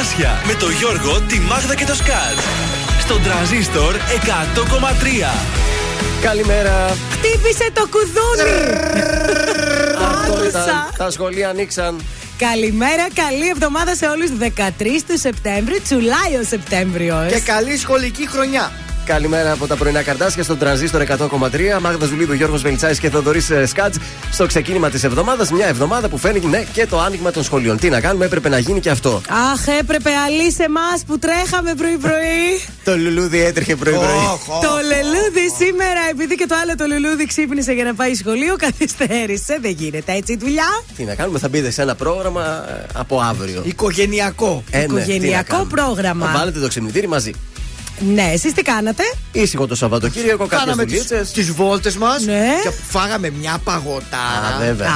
Καρδάσια με το Γιώργο, τη Μάγδα και το Σκάτ. Στον τραζίστορ 100,3. Καλημέρα. Χτύπησε το κουδούνι. Αυτό ήταν. Άκουσα. Τα σχολεία ανοίξαν. Καλημέρα, καλή εβδομάδα σε όλου. 13 του Σεπτέμβρη, τσουλάει ο Σεπτέμβριο. Και καλή σχολική χρονιά. Καλημέρα από τα πρωινά καρτάσια στον τρανζίστορ 100,3. Μάγδα Ζουλίδου, Γιώργος Βελιτσάης και Θοδωρής Σκάτ. Στο ξεκίνημα της εβδομάδας, μια εβδομάδα που φαίνεται ναι, και το άνοιγμα των σχολείων. Τι να κάνουμε, έπρεπε να γίνει και αυτό. Αχ, έπρεπε αλή σε εμάς που τρέχαμε πρωί-πρωί. Το λουλούδι έτρεχε πρωί-πρωί. Το λουλούδι σήμερα, επειδή και το άλλο το λουλούδι ξύπνησε για να πάει σχολείο, καθυστέρησε. Δεν γίνεται έτσι η δουλειά. Τι να κάνουμε, θα μπείτε σε ένα πρόγραμμα ε, από αύριο. Οικογενειακό. Ε, ναι, τι να Οικογενειακό κάνουμε. πρόγραμμα. Θα βάλετε το ξυπνητήρι μαζί. Ναι, εσείς τι κάνατε; Ήσυχο το Σαββατοκύριακο, κάποιες Κάναμε δουλίτσε. τις βόλτες μας Ναι. και φάγαμε μια παγωτά. Α, βέβαια.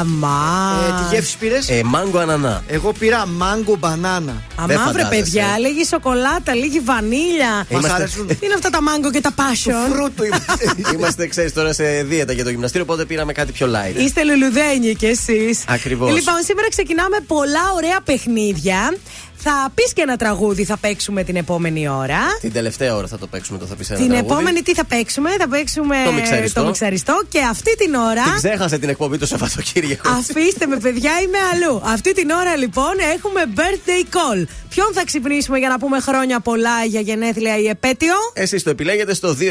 Άμα. Ε, τι γεύση πήρες; Ε, μάγκο ανανά. Εγώ πήρα μάγκο μπανάνα. δεν Αμά βρε φαντάζεσαι. παιδιά, λίγη σοκολάτα, λίγη βανίλια. Μας Είμαστε- αρέσουν. Τι είναι αυτά τα μάγκο και τα passion. Φρούτο είμαστε. Είμαστε, ξέρεις, τώρα σε δίαιτα για το γυμναστήριο, οπότε πήραμε κάτι πιο light. Είστε λουλουδένιοι κι εσείς. Ακριβώς. Λοιπόν, σήμερα ξεκινάμε πολλά ωραία παιχνίδια. Θα πεις και ένα τραγούδι, θα παίξουμε την επόμενη ώρα. Την τελευταία ώρα θα το παίξουμε το θα πεις ένα Την τραγούδι. επόμενη τι θα παίξουμε, θα παίξουμε Το μιξαριστό. το μιξαριστό και αυτή την ώρα. Την ξέχασε την εκπομπή το Σαββατοκύριακο. Αφήστε με, παιδιά, είμαι αλλού. Αυτή την ώρα λοιπόν έχουμε birthday call. Ποιον θα ξυπνήσουμε για να πούμε χρόνια πολλά για γενέθλια ή επέτειο; Εσείς το επιλέγετε στο 266-233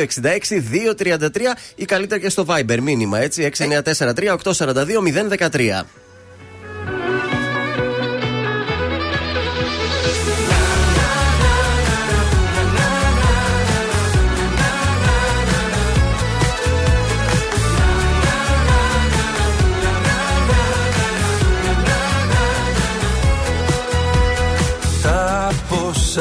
ή καλύτερα και στο Viber μήνυμα έτσι 6943-842-013.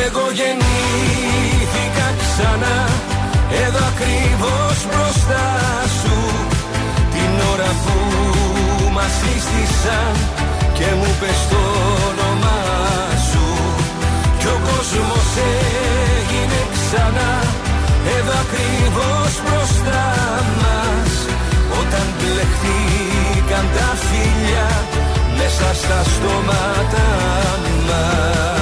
Εγώ γεννήθηκα ξανά. Εδώ ακριβώς μπροστά σου. Την ώρα που μας σύστησαν Και μου πες το όνομά σου. Κι ο κόσμος έγινε ξανά. Εδώ ακριβώς μπροστά μας. Όταν μπλεχτήκαν τα φίλια Μέσα στα στόματα μας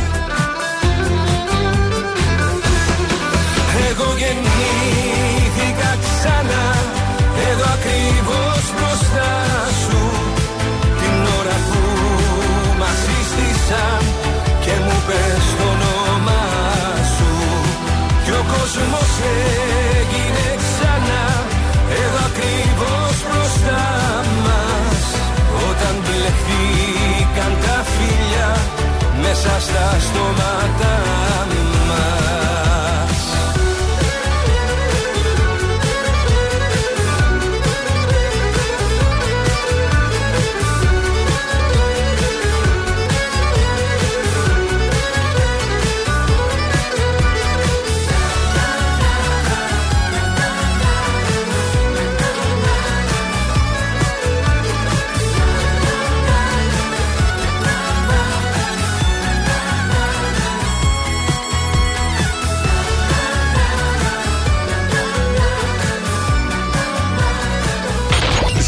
έγινε ξανά. Εδώ ακριβώς μπροστά μας. Όταν μπλεχτήκαν τα φίλια Μέσα στα στόματα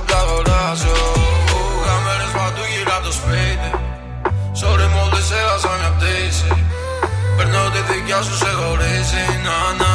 απ' τα αγοράζω Κάμερες παντού γύρω απ' το σπίτι. Sorry μόλις έχασα μια πτήση Παίρνω τη δικιά σου σε χωρίζει. Να να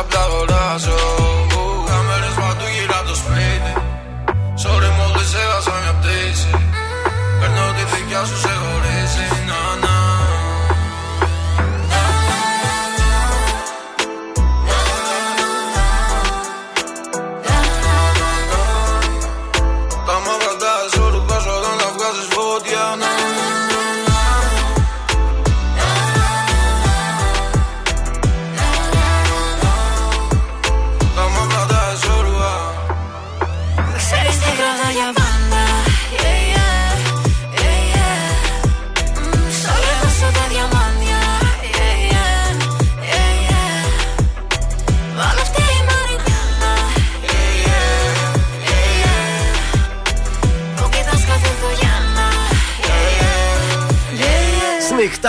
απ' τα αγοράζω Κάμερες παντού γύρω απ' το σπίτι. Sorry μόλις έχασα μια πτήση. Παίρνω τη δικιά σου σε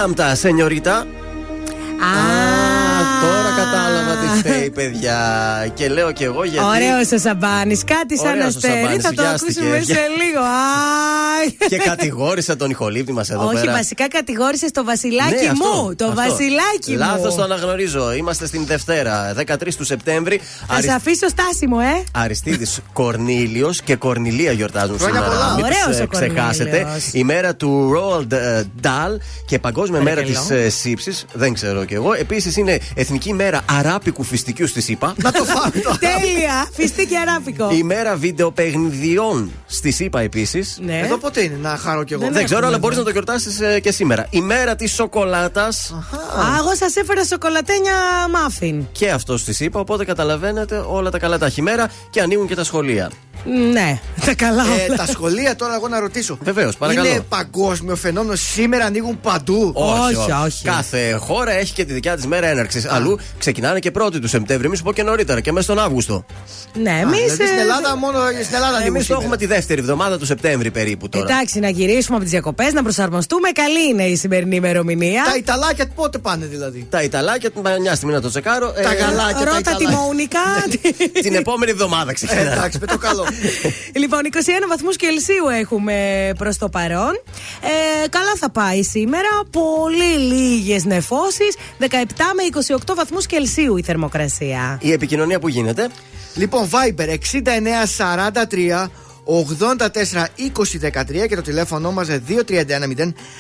yeah Σνιχτάμτα, σενιωρίτα. Α, Τώρα κατάλαβα τι φταίει, παιδιά. Και λέω κι εγώ γιατί. Ωραίο ο Σαμπάνη. Κάτι σαν Ωραίος ο αστέρι. Σαμπάνης, Θα το βιάστηκε. ακούσουμε σε λίγο. Α, Και κατηγόρησα τον ηχολήπτη μας εδώ Όχι, πέρα. βασικά κατηγόρησε το βασιλάκι Ναι, αυτό, μου. Το αυτό. βασιλάκι μου. Λάθος το αναγνωρίζω. Είμαστε στην Δευτέρα, 13 του Σεπτέμβρη. Θα σε αφήσω στάσιμο, ε. Αριστίδη Κορνίλιος και Κορνιλία γιορτάζουν Χρόνια σήμερα. πολλά. Μην τους, Ωραίος ε, ο Κορνήλιος. ξεχάσετε. Η μέρα του Roald ε, Dahl και Παγκόσμια μέρα της Παρακαλώ. σύψης. Δεν ξέρω κι εγώ. Επίσης είναι Εθνική μέρα αράπικου φιστικιού στη ΣΥΠΑ. Να το φάμε τώρα. Τέλεια. Φιστή και αράπικο. Η μέρα βιντεοπαιγνιδιών στη ΣΥΠΑ επίσης. Ναι. Εδώ πότε είναι να χαρώ κι εγώ. Δεν Δεν ξέρω, έχουμε αλλά εδώ. μπορείς να το γιορτάσεις και σήμερα. Η μέρα της σοκολάτας. Α, εγώ σας έφερα σοκολατένια μάφιν. Και αυτό στη ΣΥΠΑ. Οπότε καταλαβαίνετε όλα τα καλά τα χειμέρα και ανοίγουν και τα σχολεία. Ναι, τα καλά. Ε, όλα. τα σχολεία τώρα εγώ να ρωτήσω. Βεβαίως, παρακαλώ. Είναι παγκόσμιο φαινόμενο. Σήμερα ανοίγουν παντού. Όχι, όχι. Κάθε χώρα έχει και τη δικιά της μέρα έναρξης. Αλλού ξεκινάνε και 1η τους Σεπτέμβρη. Εμεί πω και νωρίτερα και μέσα στον Αύγουστο. Ναι, Α, εμείς. δηλαδή στην Ελλάδα μόνο στην Ελλάδα ανοίγουν Εμείς το σήμερα. έχουμε τη δεύτερη εβδομάδα του Σεπτέμβρη περίπου τώρα. Εντάξει, να γυρίσουμε από τις διακοπές, να προσαρμοστούμε. Καλή είναι η σημερινή ημερομηνία. Τα Ιταλάκια πότε πάνε δηλαδή; Τα Ιταλάκια, μια στιγμή να το τσεκάρω. Τα γαλάκια, τα Ρώτα τη Ιταλάκια. Μουνικά. Την επόμενη εβδομάδα Ε, ξεκινάει. Εντάξει, με το καλό. Λοιπόν, 21 βαθμούς Κελσίου έχουμε προς το παρόν. Ε, καλά θα πάει σήμερα. Πολύ λίγες νεφώσεις. 17 με 28 βαθμούς Κελσίου η θερμοκρασία. Η επικοινωνία που γίνεται. Λοιπόν, Viber 6943 84 20 13 και το τηλέφωνο μας 2310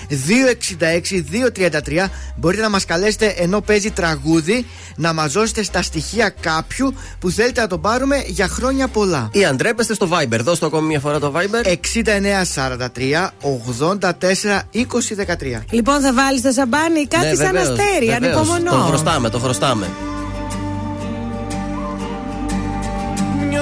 266 233 μπορείτε να μας καλέσετε ενώ παίζει τραγούδι να μας δώσετε στα στοιχεία κάποιου που θέλετε να τον πάρουμε για χρόνια πολλά Ή αν ντρέπεστε στο Viber. Δώστε το ακόμη μια φορά το Viber. 6943 84 20 13 Λοιπόν, θα βάλεις το σαμπάνι κάτι Ναι, σαν βεβαίως, αστέρι. βεβαίως. Ανυπομονώ. Το χρωστάμε, το χρωστάμε.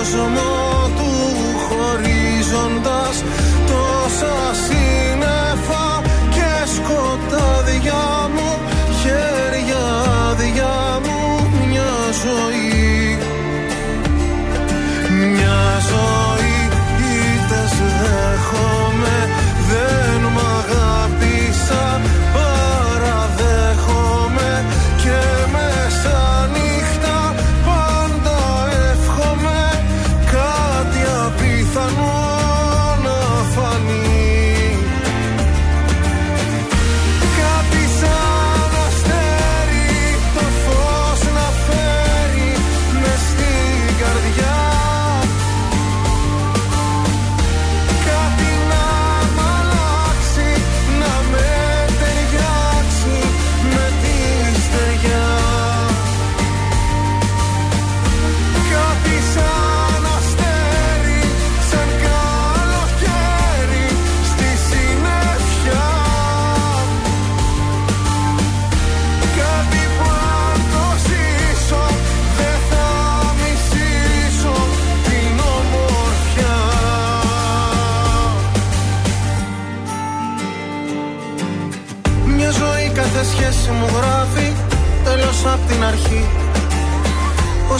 κόσμο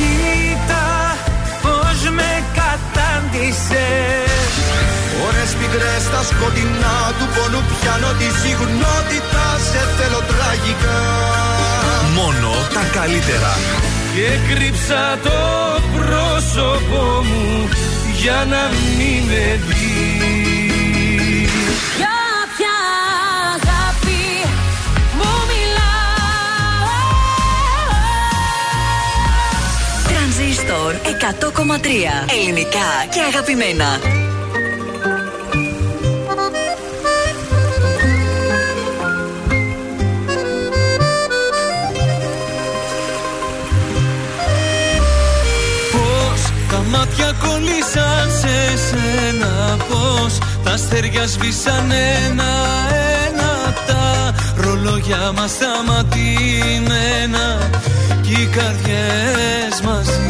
Κοίτα πως με κατάντησες. Ώρες πικρές στα σκοτεινά του πόνου πιάνω τη συγνότητα σε θέλω τραγικά. Μόνο τα καλύτερα. Και κρύψα το πρόσωπό μου για να μην με δεις Τρανζίστορ 100,3. Ελληνικά και αγαπημένα. Πώς τα μάτια κολλήσαν σε σένα Πώς τα αστέρια σβήσαν ένα-ένα Τα ρολόγια μας σταματημένα Κι οι καρδιές μαζί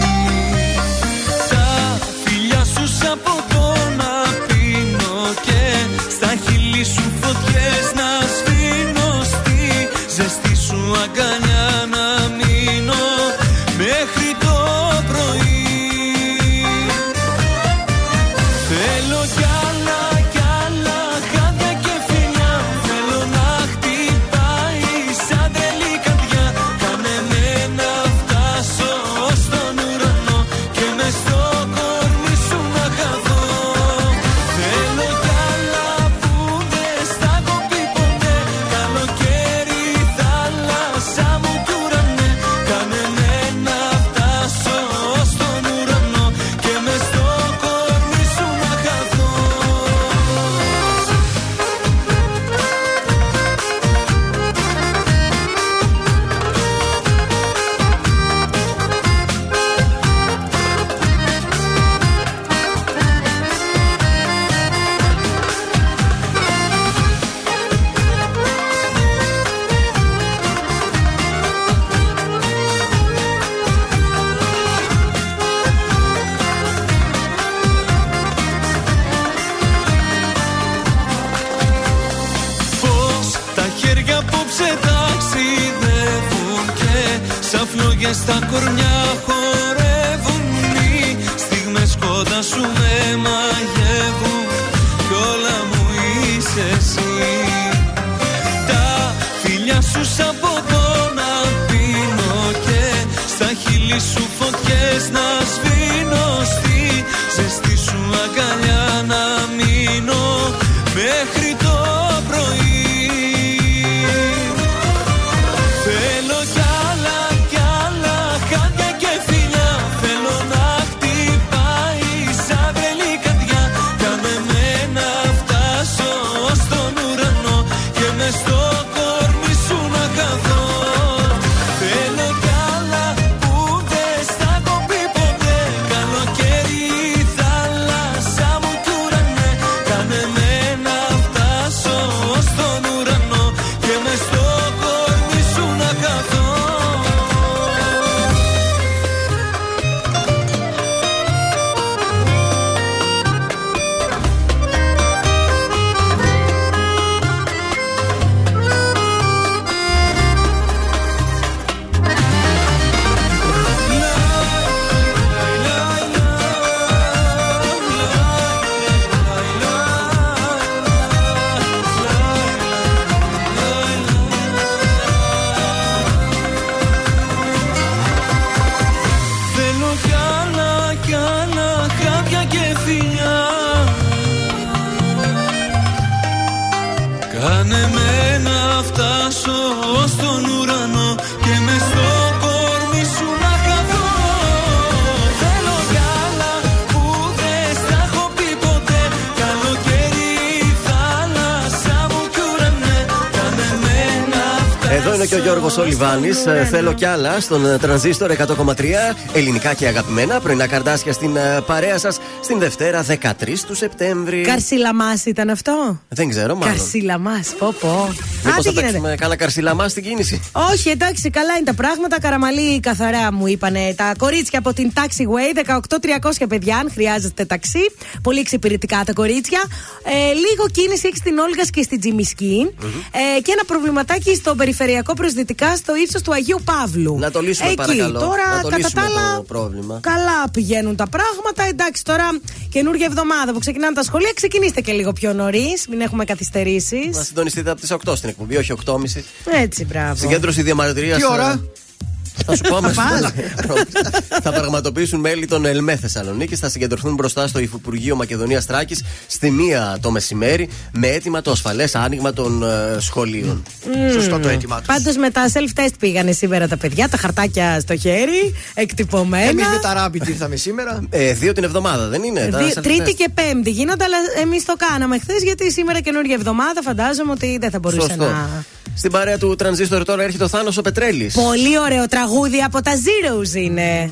στα κορμιά ο Γιώργο Ολιβάνη. Θέλω κι άλλα στον ε, τρανζίστορ 100,3 ελληνικά και αγαπημένα. Πρωινά καρδάσια στην ε, παρέα σας στην Δευτέρα 13 του Σεπτέμβρη. Καρσιλαμά ήταν αυτό; Δεν ξέρω, μάλλον. Καρσιλαμά, πω πω. Μήπως Α, τι θα γίνεται; παίξουμε κάνα καρσιλαμά στην κίνηση; Όχι, εντάξει, καλά είναι τα πράγματα. Καραμαλή καθαρά μου είπανε τα κορίτσια από την Taxiway. 18-300 παιδιά, αν χρειάζεστε ταξί. Πολύ εξυπηρετικά τα κορίτσια. Ε, λίγο κίνηση έχει στην Όλγα και στην τζιμισκη Ε, και ένα προβληματάκι στο περιφερειακό προσδυτικά στο ύψος του Αγίου Παύλου. Να το λύσουμε Εκεί. παρακαλώ. Τώρα, να το κατά λύσουμε τα άλλα, το πρόβλημα. Καλά πηγαίνουν τα πράγματα. Εντάξει, τώρα καινούργια εβδομάδα που ξεκινάνε τα σχολεία, ξεκινήστε και λίγο πιο νωρίς. Μην έχουμε καθυστερήσεις. Να συντονιστείτε από τις 8 στην εκπομπή, όχι 8.30. Έτσι, μπράβο. Συγκέντρωση διαμαρτυρίας. Τι ώρα; Θα σου πω αμέσως. πας. θα πραγματοποιήσουν μέλη των ΕΛΜΕ Θεσσαλονίκη. Θα συγκεντρωθούν μπροστά στο Υφυπουργείο Μακεδονίας Τράκης στη μία το μεσημέρι με έτοιμα το ασφαλές άνοιγμα των ε, σχολείων. Σωστό το αίτημά τους. Πάντως με τα self-test πήγανε σήμερα τα παιδιά, τα χαρτάκια στο χέρι, εκτυπωμένα. Εμείς με τα Rabbit ήρθαμε σήμερα. Ε, δύο την εβδομάδα, δεν είναι; τα Δι- self-test. Τρίτη και Πέμπτη γίνονται, αλλά εμείς το κάναμε χθες γιατί σήμερα καινούργια εβδομάδα φαντάζομαι ότι δεν θα μπορούσε Σωστό. να. Στην παρέα του τρανζίστορ τώρα έρχεται ο Θάνος ο Πετρέλης. Πολύ ωραίο τραγούδι από τα Zeros είναι.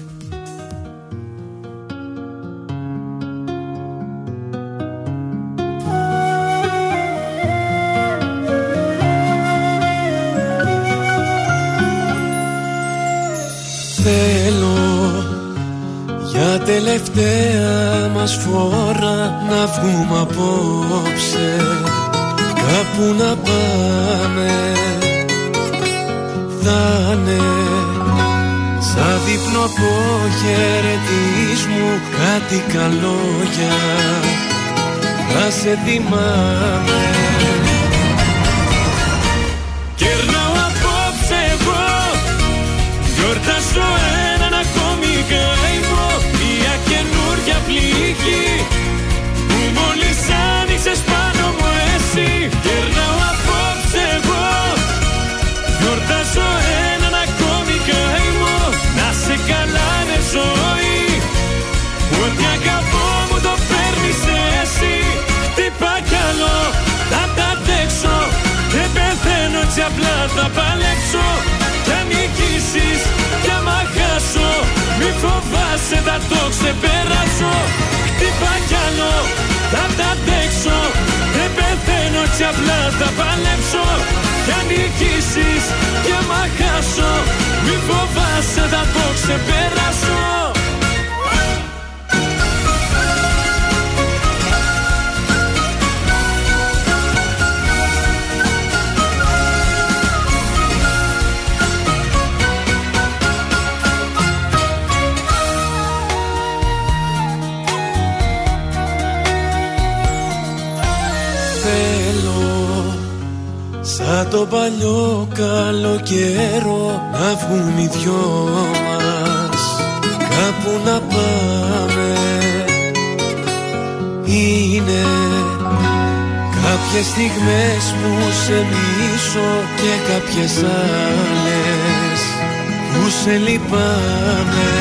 Θέλω για τελευταία μας φορά να βγούμε απόψε Κάπου να πάμε Θα είναι σαν δείπνο αποχαιρετισμού κάτι καλόγια. Θα σε θυμάμαι. Κερνάω απόψε εγώ Γιορτάζω άλλο, θα τα αντέξω Δεν πεθαίνω έτσι απλά θα παλέξω Κι αν νικήσεις, κι άμα χάσω Μη φοβάσαι θα το ξεπεράσω. Χτυπά κι άλλο, θα τα αντέξω Δεν πεθαίνω έτσι απλά θα παλέψω. Κι αν νικήσεις, κι άμα χάσω Μη φοβάσαι θα το ξεπεράσω σαν το παλιό καλό καιρό να βγουν οι δυο μας. Κάπου να πάμε. Είναι κάποιες στιγμές που σε μισώ και κάποιες άλλες που σε λυπάμαι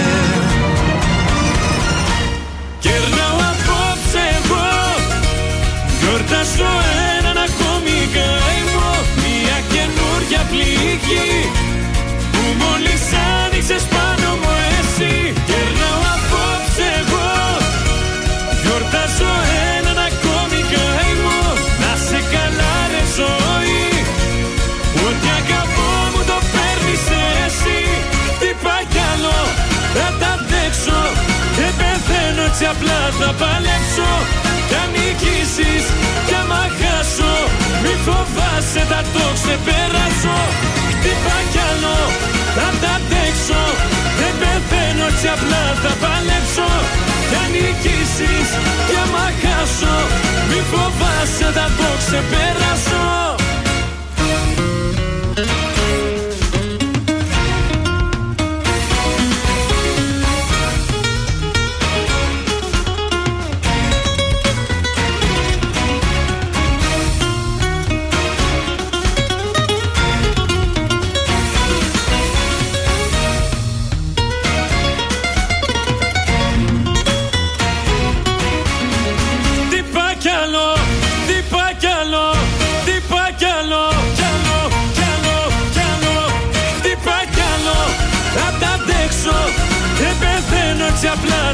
πληγή Που μόλις άνοιξες πάνω μου εσύ. Κερνάω απόψε εγώ Γιορτάζω έναν ακόμη καημό Να σε καλά ρε ζωή Ό,τι αγαπώ μου το παίρνεις εσύ. Χτυπά κι άλλο θα τα αντέξω Δεν πεθαίνω έτσι απλά. Θα παλέψω Κι αν νικήσεις κι άμα χάσω Μη φοβάσαι θα το ξεπεράσω Χτυπά κι άλλο θα τα αντέξω. Δεν πεθαίνω έτσι απλά θα παλέψω. Κι αν νικήσεις κι άμα χάσω Μη φοβάσαι θα το ξεπεράσω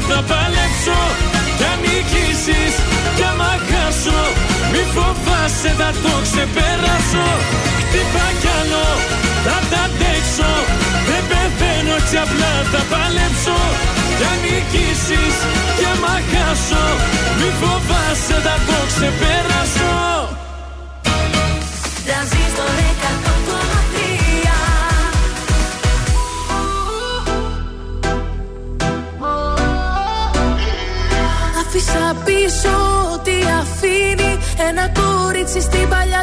θα παλέψω, κι αν νικήσεις κι άμα χάσω, μη φοβάσαι θα το ξεπεράσω, χτυπά κι άλλο, θα τα αντέξω, δεν πεθαίνω έτσι απλά θα παλέψω, κι αν νικήσεις κι άμα χάσω, μη φοβάσαι θα το ξεπεράσω. Τρανζίστορ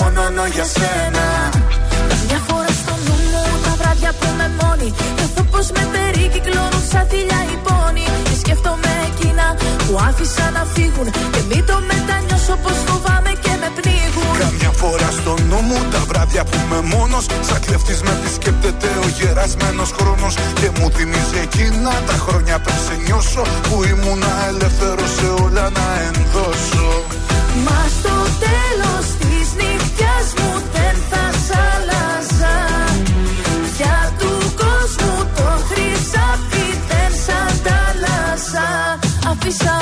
μόνο για σένα. Μια φορά στο νου μου τα βράδια που με μόνη. Νιώθω πως με περικυκλώνουν σαν θηλιά οι πόνοι Και σκέφτομαι εκείνα που άφησα να φύγουν. Και μην το μετανιώσω πως φοβάμαι και με πνίγουν. Καμιά φορά στο νου μου τα βράδια που είμαι μόνος. Σαν κλεφτής με επισκέπτεται ο γερασμένος χρόνος. Και μου θυμίζει εκείνα τα χρόνια πριν σε νιώσω Που ήμουνα ελεύθερος σε όλα να ενδώσω Αφήσα πίσω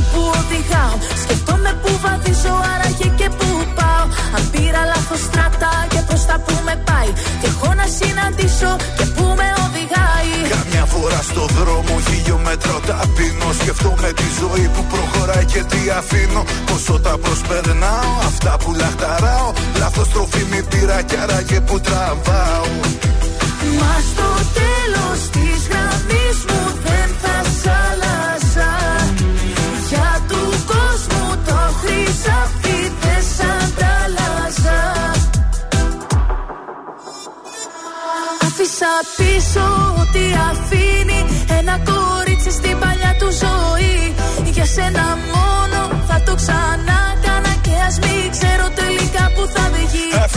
που οδηγάω. Σκεφτόμαι που βαδίζω άραγε και που πάω. Αν πήρα λάθος στράτα και πως θα που με πάει. Και έχω να συναντήσω και που με οδηγάει. Καμιά φορά στο δρόμο χιλιόμετρο ταπεινώ Σκεφτόμαι τη ζωή που προχωράει και τι αφήνω. Πόσο τα προσπερνάω, αυτά που λαχταράω. Λάθος τροφή μη πήρα κι άραγε που τραβάω. Μα στο τέλος της γραμμής μου δεν πίσω ό,τι αφήνει Ένα κορίτσι στην παλιά του ζωή. Για σένα μόνο θα το ξανά κάνα Και ας μην ξέρω τελικά που θα βγει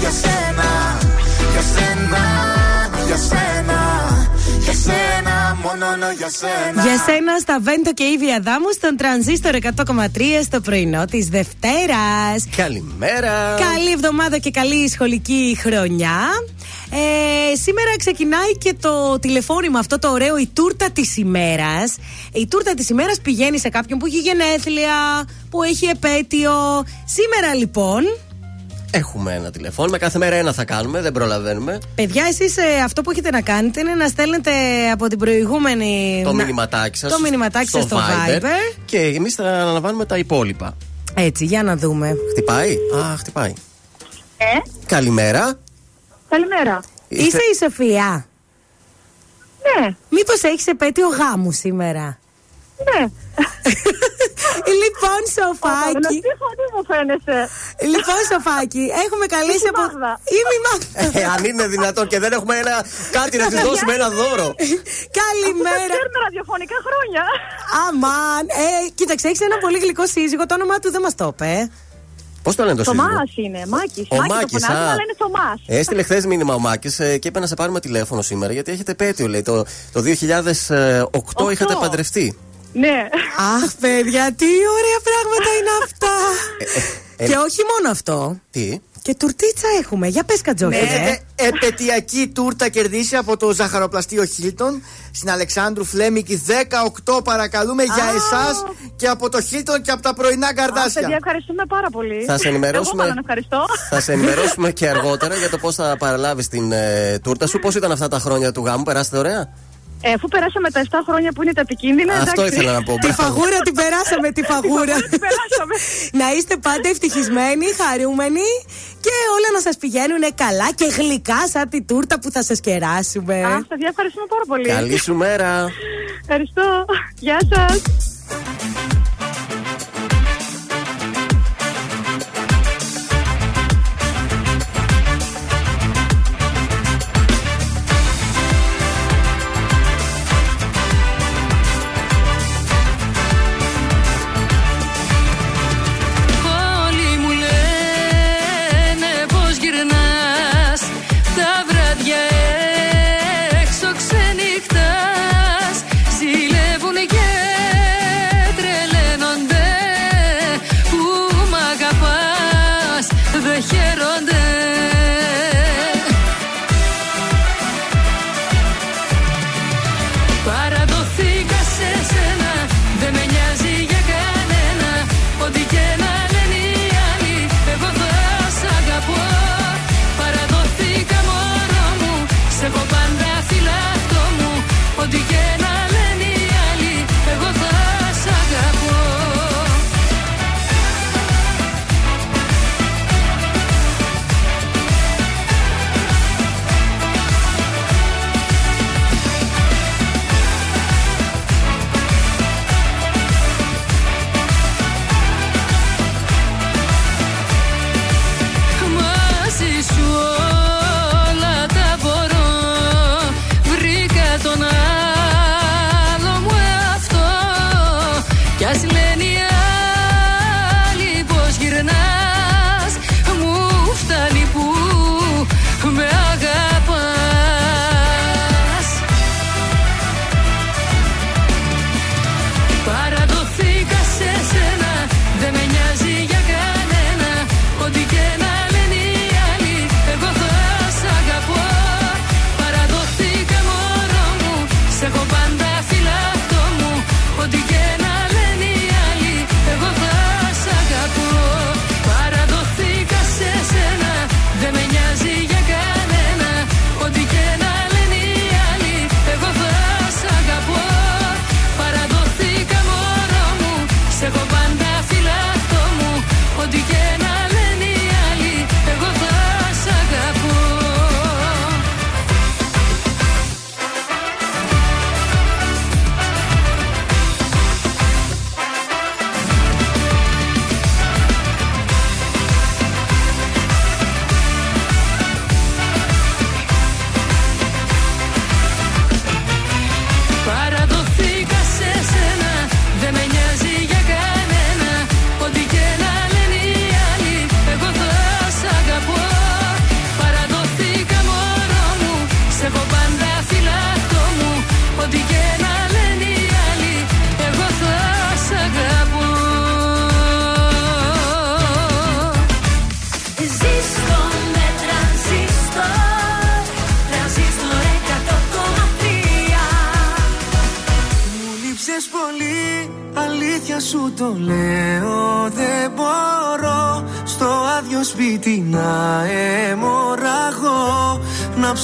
για σένα, για σένα, για σένα Για σένα, μόνο για σένα Για σένα στα Βέντο και Ήβια Δάμου στον τρανζίστορ 100,3 στο πρωινό της Δευτέρας. Καλημέρα. Καλή εβδομάδα και καλή σχολική χρονιά. Ε, σήμερα ξεκινάει και το τηλεφώνημα αυτό το ωραίο, η τούρτα της ημέρας. Η τούρτα της ημέρας πηγαίνει σε κάποιον που έχει γενέθλια, που έχει επέτειο. Σήμερα λοιπόν, Έχουμε ένα τηλεφώνημα. Κάθε μέρα ένα θα κάνουμε, δεν προλαβαίνουμε. παιδιά, εσείς αυτό που έχετε να κάνετε είναι να στέλνετε από την προηγούμενη. Το να- μηνυματάκι σας. Το μηνυματάκι σας στο Viber. Και εμείς θα αναλαμβάνουμε τα υπόλοιπα. Έτσι, για να δούμε. Χτυπάει; Α, χτυπάει. Ε, Καλημέρα. καλημέρα. Είσαι η Σοφία; Ναι, Μήπως έχεις επέτειο γάμου σήμερα; Ναι. λοιπόν, Σοφάκι. Γνωστή φωνή μου φαίνεσαι. Λοιπόν, Σοφάκι, έχουμε καλέσει Είσαι από. Μάγδα. Είμαι η Μάγδα. Ε, αν είναι δυνατόν και δεν έχουμε ένα, κάτι να της δώσουμε ένα δώρο. Καλημέρα. Ξέρουμε ραδιοφωνικά χρόνια. Αμάν. Ε, κοίταξε, έχεις ένα πολύ γλυκό σύζυγο. Το όνομά του δεν μας το είπε. Πώς το λένε το σύζυγο; Θωμάς είναι, Μάκης. Ο Μάκη το Μάκης, φωνάζουμε, α. αλλά είναι Θωμάς. Έστειλε χθες μήνυμα ο Μάκης και είπε να σε πάρουμε τηλέφωνο σήμερα γιατί έχετε πέτειο. Λέει το, το 2008 είχατε παντρευτεί. Ναι. Αχ, παιδιά, τι ωραία πράγματα είναι αυτά. ε, Και όχι μόνο αυτό. Τι; Και τουρτίτσα έχουμε. Για πες, Κατζόχη. Έχετε επαιτειακή τούρτα κερδίσει από το ζαχαροπλαστείο Χίλτον στην Αλεξάνδρου Φλέμικη 18 παρακαλούμε για εσάς και από το Χίλτον και από τα πρωινά Α, παιδιά, καρδάσια. ευχαριστούμε πάρα πολύ. Θα σε ενημερώσουμε. Εγώ μάλλον ευχαριστώ. Θα σε ενημερώσουμε και αργότερα για το πώς θα παραλάβεις την ε, τούρτα σου. Πώς ήταν αυτά τα χρόνια του γάμου, περάσατε ωραία; Ε, αφού περάσαμε τα 7 χρόνια που είναι τα επικίνδυνα. Αυτό εντάξει. ήθελα να πω. Τη φαγούρα την περάσαμε, τη φαγούρα. Την περάσαμε. να είστε πάντα ευτυχισμένοι, χαρούμενοι και όλα να σας πηγαίνουν καλά και γλυκά σαν τη τούρτα που θα σας κεράσουμε. Α, παιδιά, ευχαριστούμε πάρα πολύ. Καλή σου μέρα. Ευχαριστώ. Γεια σας.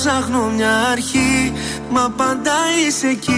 Ψάχνω μια αρχή Μα πάντα είσαι εκεί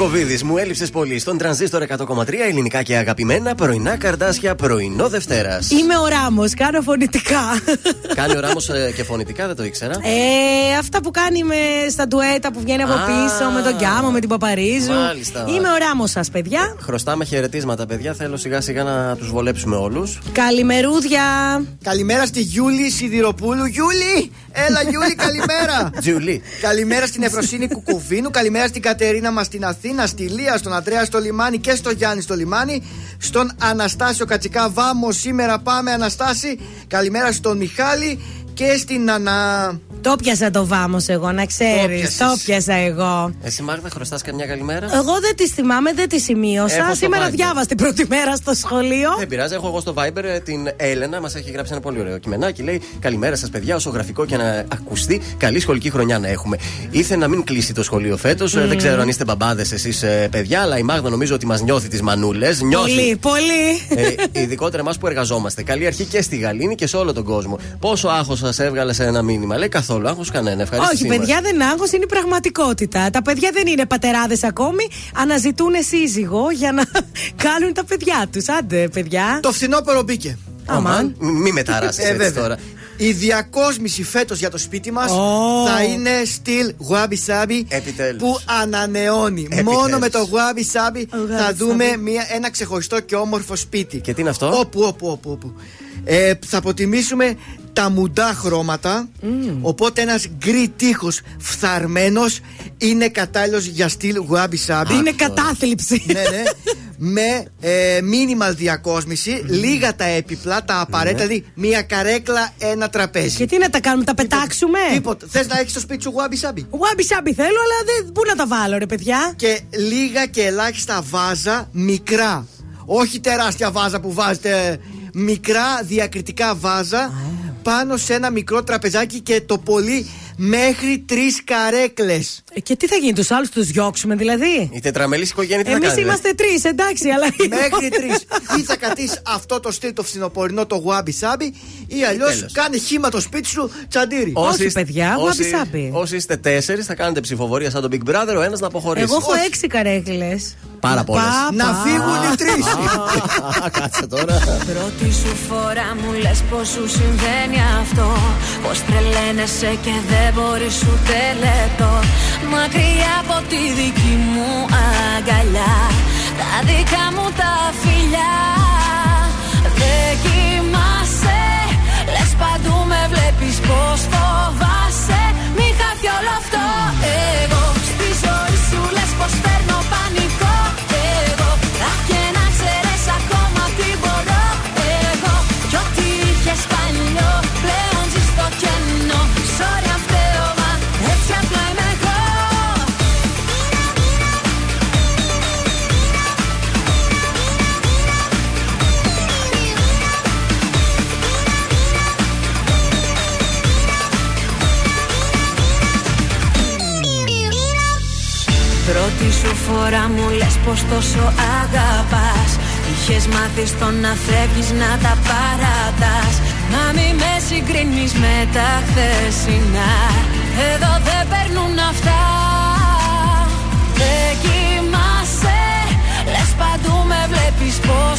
Πέτρο Ιακοβίδη, μου έλειψες πολύ στον τρανζίστορ 100,3 ελληνικά και αγαπημένα πρωινά καρδάσια πρωινό Δευτέρας. Είμαι ο Ράμος, κάνω φωνητικά. Κάνει ο Ράμος και φωνητικά, δεν το ήξερα. Ε, αυτά που κάνει με, στα ντουέτα που βγαίνει από Α, πίσω, με τον Γκάμο, με την Παπαρίζου. Μάλιστα. Είμαι ο Ράμος σας, παιδιά. Χρωστάμε χαιρετίσματα, παιδιά. Θέλω σιγά σιγά να τους βολέψουμε όλους. Καλημερούδια. Καλημέρα στη Γιούλη Σιδηροπούλου. Γιούλη! Έλα, Γιούλη, καλημέρα! Τζουλί. Καλημέρα στην Εφροσύνη Κουκουβίνου. Καλημέρα στην Κατερίνα μας στην Αθήνα, στη Λία, στον Αντρέα στο λιμάνι και στο Γιάννη στο λιμάνι. Στον Αναστάσιο Κατσικά Βάμο. Σήμερα πάμε, Αναστάση. Καλημέρα στον Μιχάλη και στην Ανά. Το πιάσα το βάμο εγώ, να ξέρεις. πιάσες. Το πιάσα εγώ. Εσύ, Μάγδα, χρωστάς καμιά καλημέρα. Εγώ δεν τη θυμάμαι, δεν τη σημείωσα. Έχω στο Σήμερα Viber. διάβασα την πρώτη μέρα στο σχολείο. Δεν πειράζει, έχω εγώ στο Viber ε, την Έλενα, μας έχει γράψει ένα πολύ ωραίο κειμενάκι. Λέει Καλημέρα σας, παιδιά, όσο γραφικό και να ακουστεί, καλή σχολική χρονιά να έχουμε. Ήθελε να μην κλείσει το σχολείο φέτος. Δεν ξέρω αν είστε μπαμπάδες εσείς, παιδιά, αλλά η Μάγδα νομίζω ότι μας νιώθει τις μανούλες. Νιώθει. Πολύ, πολύ. Ε, ειδικότερα εμάς που εργαζόμαστε. Καλή αρχή και στη Γαλήνη και σε όλο τον κόσμο. Πόσο άγχος σας έβγαλε σε ένα μήνυμα. Λέει καθόλου άγχος κανένα. Ευχαριστώ. Όχι, παιδιά, δεν άγχος, είναι η πραγματικότητα. Τα παιδιά δεν είναι πατεράδες ακόμη. Αναζητούν σύζυγο για να κάνουν τα παιδιά τους. Άντε, παιδιά. Το φθινόπωρο μπήκε. Αμάν. Μη με ταράσει Ε, έτσι βέβαια. τώρα. Η διακόσμηση φέτος για το σπίτι μας Ω. θα είναι στυλ γουάμπι σάμπι Επιτέλους. που ανανεώνει. Επιτέλους. Μόνο με το γουάμπι σάμπι θα γουάμπι δούμε σάμπι. μια, ένα ξεχωριστό και όμορφο σπίτι. Και τι είναι αυτό; Όπου, όπου, όπου. όπου. Ε, θα αποτιμήσουμε τα μουντά χρώματα. Οπότε ένας γκρι τείχος φθαρμένος είναι κατάλληλος για στυλ γουάμπι σάμπι. Είναι κατάθλιψη. ναι, ναι. με ε, minimal διακόσμηση, λίγα τα έπιπλα, τα απαραίτητα, δηλαδή μία καρέκλα, ένα τραπέζι. Και τι να τα κάνουμε, τα πετάξουμε; Τίποτα. Θες να έχεις στο σπίτι σου γουάμπι σάμπι; Γουάμπι σάμπι θέλω, αλλά δεν, πού να τα βάλω, ρε παιδιά; Και λίγα και ελάχιστα βάζα μικρά. Όχι τεράστια βάζα που βάζετε. Μικρά διακριτικά βάζα πάνω σε ένα μικρό τραπεζάκι και το πολύ μέχρι τρεις καρέκλες. Ε, Και τι θα γίνει, τους άλλους τους διώξουμε δηλαδή; Η τετραμελής οικογένεια τι θα Εμείς κάνει. είμαστε τρεις, εντάξει, αλλά. Μέχρι τρεις. ή θα κρατήσει αυτό το στυλ το φθινοπορεινό, το γουάμπι σάμπι, ή αλλιώς τέλος. κάνε χήμα το σπίτι σου τσαντήρι. Όσοι είστε- παιδιά, όσοι- γουάμπι σάμπι. Όσοι είστε τέσσερις, θα κάνετε ψηφοφορία σαν τον Big Brother, ο ένας να αποχωρήσει. Εγώ έχω Όχι. έξι καρέκλες. Πάρα πολλές. Να φύγουν οι τρεις. Κάτσε τώρα. Πρώτη σου φορά μου λες πως σου συμβαίνει αυτό Πως τρελαίνεσαι και δεν μπορείς ούτε λεπτό Μακριά από τη δική μου αγκαλιά. Τα δικά μου τα φιλιά. Δεν κοιμάσαι Λες παντού με βλέπεις πως φοβάσαι σου φορά μου λες πως τόσο αγαπάς. Είχες μάθει στο να φεύγεις να τα παρατάς. Μα μη με συγκρίνεις με τα χθεσινά. Εδώ δεν παίρνουν αυτά. Δεν κοιμάσαι Λες παντού με βλέπεις πως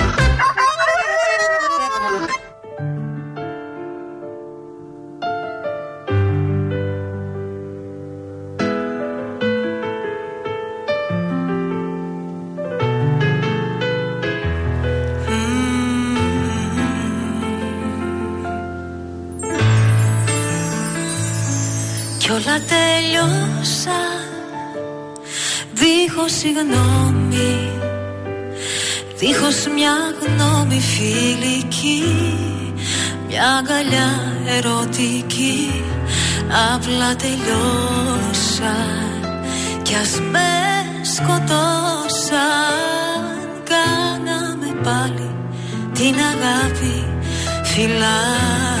Συγγνώμη Δίχως μια γνώμη φιλική Μια αγκαλιά ερωτική Απλά τελειώσα Κι ας με σκοτώσαν. Κάναμε πάλι την αγάπη φυλάκι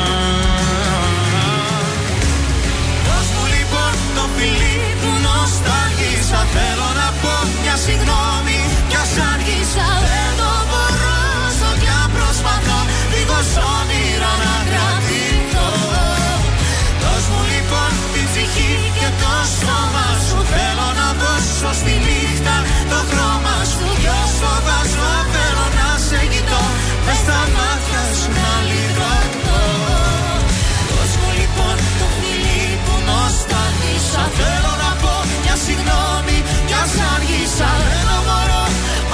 που νοσταλγίσα Θέλω να πω μια συγγνώμη. Κι ας άργησα Δεν το μπορώ όσο κι αν προσπαθώ Δίχως όνειρα να κρατηθώ. Δώσ' μου λοιπόν την ψυχή και το σώμα σου. Θέλω να δώσω στη νύχτα το χρώμα σου. Κι όσο βάζω θέλω να σε κοιτώ. Μες στα μάτια άργησα Δεν το μπορώ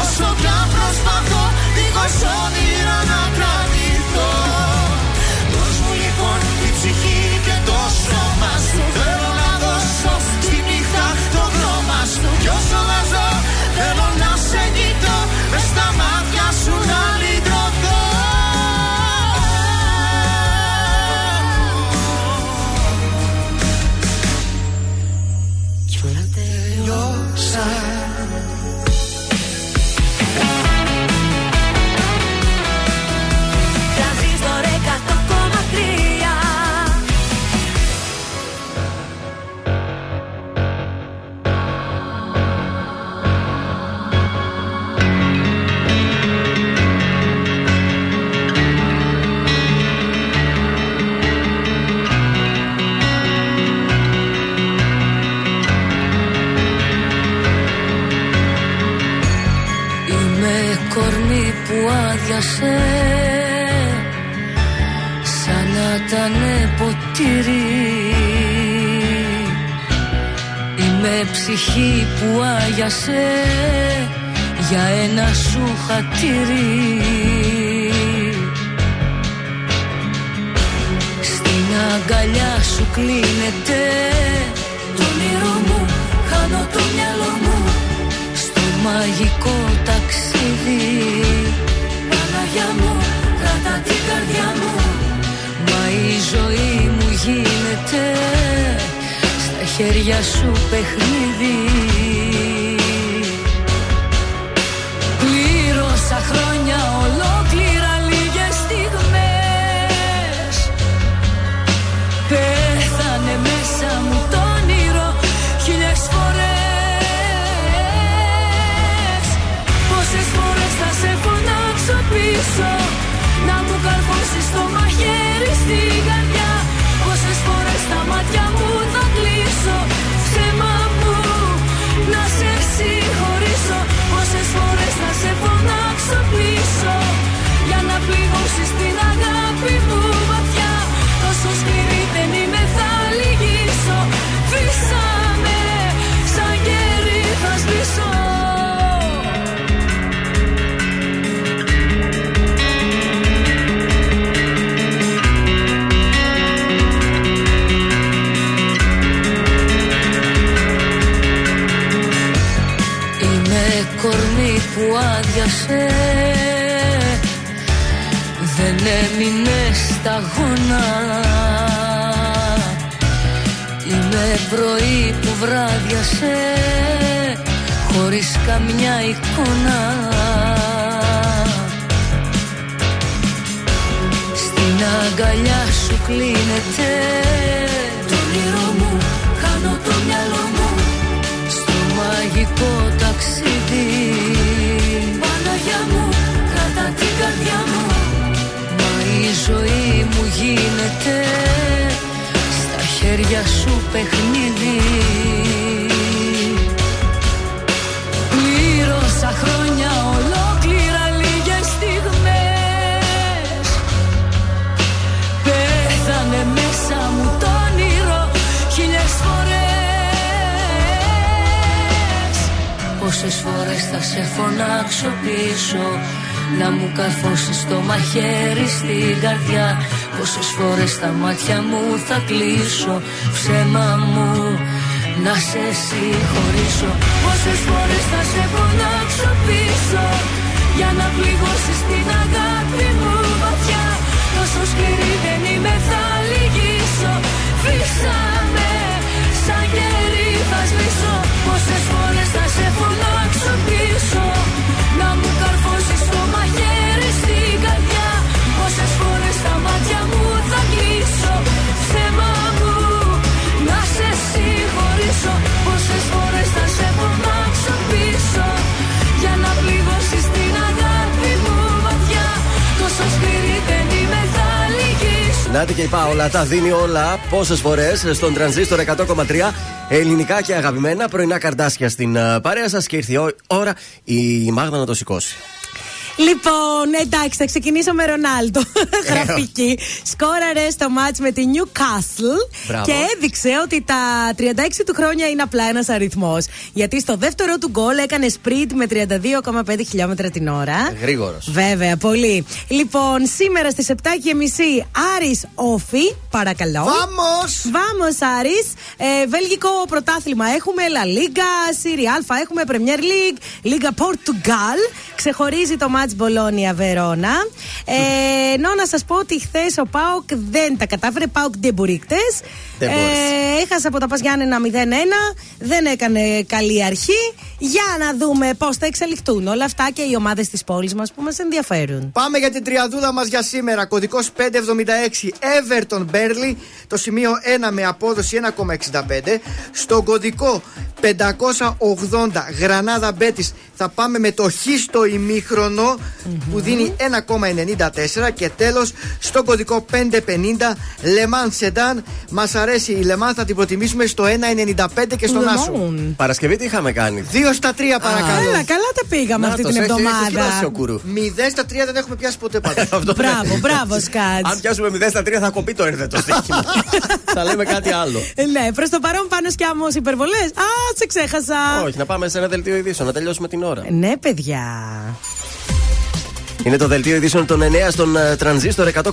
όσο κι αν προσπαθώ Δίχως όνειρα που άδειασε Σαν να ήταν ποτήρι. Είμαι ψυχή που άγιασε Για ένα σου χατήρι. Στην αγκαλιά σου κλείνεται. Το όνειρό μου Χάνω το μυαλό μου. Στο μαγικό γίνεται Στα χέρια σου παιχνίδι. Πλήρωσα χρόνια που άδειασε. Δεν έμεινε σταγόνα Είμαι πρωί που βράδιασε Χωρίς καμιά εικόνα. Στην αγκαλιά σου κλείνεται. Το όνειρό μου, χάνω το μυαλό μου. Στο μαγικό την καρδιά μου. Μα η ζωή μου γίνεται Στα χέρια σου παιχνίδι. Πλήρωσα χρόνια ολόκληρα λίγες στιγμές. Πέθανε μέσα μου το όνειρο χίλιες φορές. Πόσες φορές θα σε φωνάξω πίσω να μου καρφώσεις το μαχαίρι στην καρδιά. Πόσες φορές τα μάτια μου θα κλείσω. Ψέμα μου να σε συγχωρήσω. Πόσες φορές θα σε φωνάξω πίσω. Για να πληγώσεις την αγάπη μου βαθιά. Τόσο σκληρή δεν είμαι θα λυγίσω. Φύσαμε σαν κερί θα σβήσω. Πόσες φορές θα σε φωνάξω πίσω. Νάτι και η Πάολα τα δίνει όλα πόσες φορές στον τρανζίστορ 100,3 ελληνικά και αγαπημένα πρωινά καρδάσια στην ε, παρέα σας και ήρθε η ώρα η Μάγδα να το σηκώσει. Λοιπόν, εντάξει, θα ξεκινήσω με Ρονάλντο. Γραφική. Σκόραρε στο μάτς με τη Newcastle Μπράβο. και έδειξε ότι τα 36 του χρόνια είναι απλά ένας αριθμός. Γιατί στο δεύτερο του γκολ έκανε sprint με 32,5 χιλιόμετρα την ώρα. Γρήγορος. Βέβαια, πολύ. Λοιπόν, σήμερα στις 7.30 Άρης Όφη, παρακαλώ. Vamos! Vamos, Άρης. Ε, βέλγικο πρωτάθλημα έχουμε, La Liga, Serie Α, έχουμε Premier League, Liga Portugal. Ξεχωρίζει το μάτς Μπολόνια Βερόνα. Ε, ενώ να σας πω ότι χθες ο Πάοκ δεν τα κατάφερε. Πάοκ Ντεμπουρίκτε. Δεν μπόρεσε. έχασε από τα Πασγιάννενα 0-1. Δεν έκανε καλή αρχή. Για να δούμε πώς θα εξελιχθούν όλα αυτά και οι ομάδες της πόλης μας που μας ενδιαφέρουν. Πάμε για την τριαδούλα μας για σήμερα. Κωδικός 576 Everton Berley. Το σημείο 1 με απόδοση 1,65. Στον κωδικό 580 Γρανάδα Μπέτης θα πάμε με το χ στο ημίχρονο που δίνει 1,94. Και τέλος στον κωδικό 550 Λεμάν Σεντάν. Μας αρέσει η Λεμάν, θα την προτιμήσουμε στο 1,95 και στον Άσο. Λεμόν. Παρασκευή τι είχαμε κάνει; 2 στα 3 παρακαλώ. Έλα, καλά τα πήγαμε αυτή Νάτος, την έχει- έχει εβδομάδα. δοκιμάσει ο Κουρού. 0 στα 3 δεν έχουμε πιάσει ποτέ πάντως. Αυτό ναι. Μπράβο, μπράβο, Σκάτς. Αν πιάσουμε 0 στα 3 θα κοπεί το έρδε το στοίχημα. θα λέμε κάτι άλλο. Ναι, προς το παρόν πάνω σκιάμο υπερβολές. Α, σε ξέχασα. Όχι, να πάμε σε ένα δελτίο ειδήσεων, να τελειώσουμε την ώρα. Ναι, παιδιά. Είναι το δελτίο ειδήσεων των 9 στον ε, τρανζίστορ 100,3.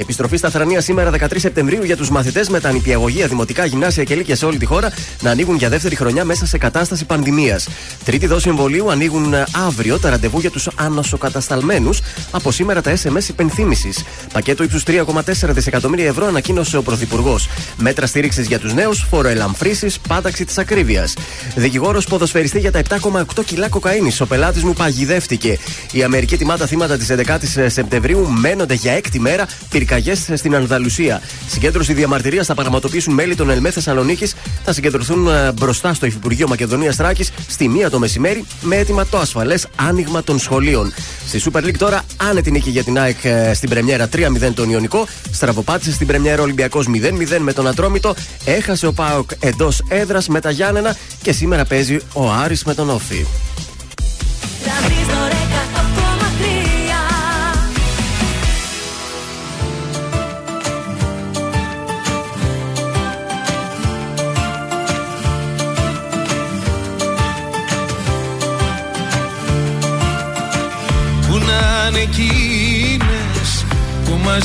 Επιστροφή στα Θρανία σήμερα 13 Σεπτεμβρίου για τους μαθητές με τα νηπιαγωγεία, δημοτικά, γυμνάσια και λύκεια σε όλη τη χώρα να ανοίγουν για δεύτερη χρονιά μέσα σε κατάσταση πανδημίας. Τρίτη δόση εμβολίου ανοίγουν ε, αύριο τα ραντεβού για τους ανοσοκατασταλμένους. Από σήμερα τα SMS υπενθύμησης. Πακέτο ύψους 3,4 δισεκατομμύρια ευρώ ανακοίνωσε ο Πρωθυπουργός. Μέτρα στήριξης για τους νέους, φοροελαμφρύσει, πάταξη της ακρίβειας. Δικηγόρος ποδοσφαιριστή για τα 7,8 κιλά κοκαίνης. Ο πελάτης μου παγιδεύτηκε. Η Αμερική τιμά τα θύματα της 11ης Σεπτεμβρίου μένονται για έκτη μέρα πυρκαγιέ στην Ανδαλουσία. Συγκέντρωση διαμαρτυρίας θα πραγματοποιήσουν μέλη των ΕΛΜΕ Θεσσαλονίκης. Θα συγκεντρωθούν ε, μπροστά στο Υφυπουργείο Μακεδονίας Τράκη στη μία το μεσημέρι με έτοιμα το ασφαλές άνοιγμα των σχολείων. Στη Super League τώρα άνετη νίκη για την ΑΕΚ ε, στην Πρεμιέρα 3-0 τον Ιωνικό. Στραβοπάτησε στην Πρεμιέρα Ολυμπιακός 0-0 με τον Ατρόμητο. Έχασε ο Πάοκ εντός έδρας με τα Γιάννενα και σήμερα παίζει ο Άρης με τον Όφη.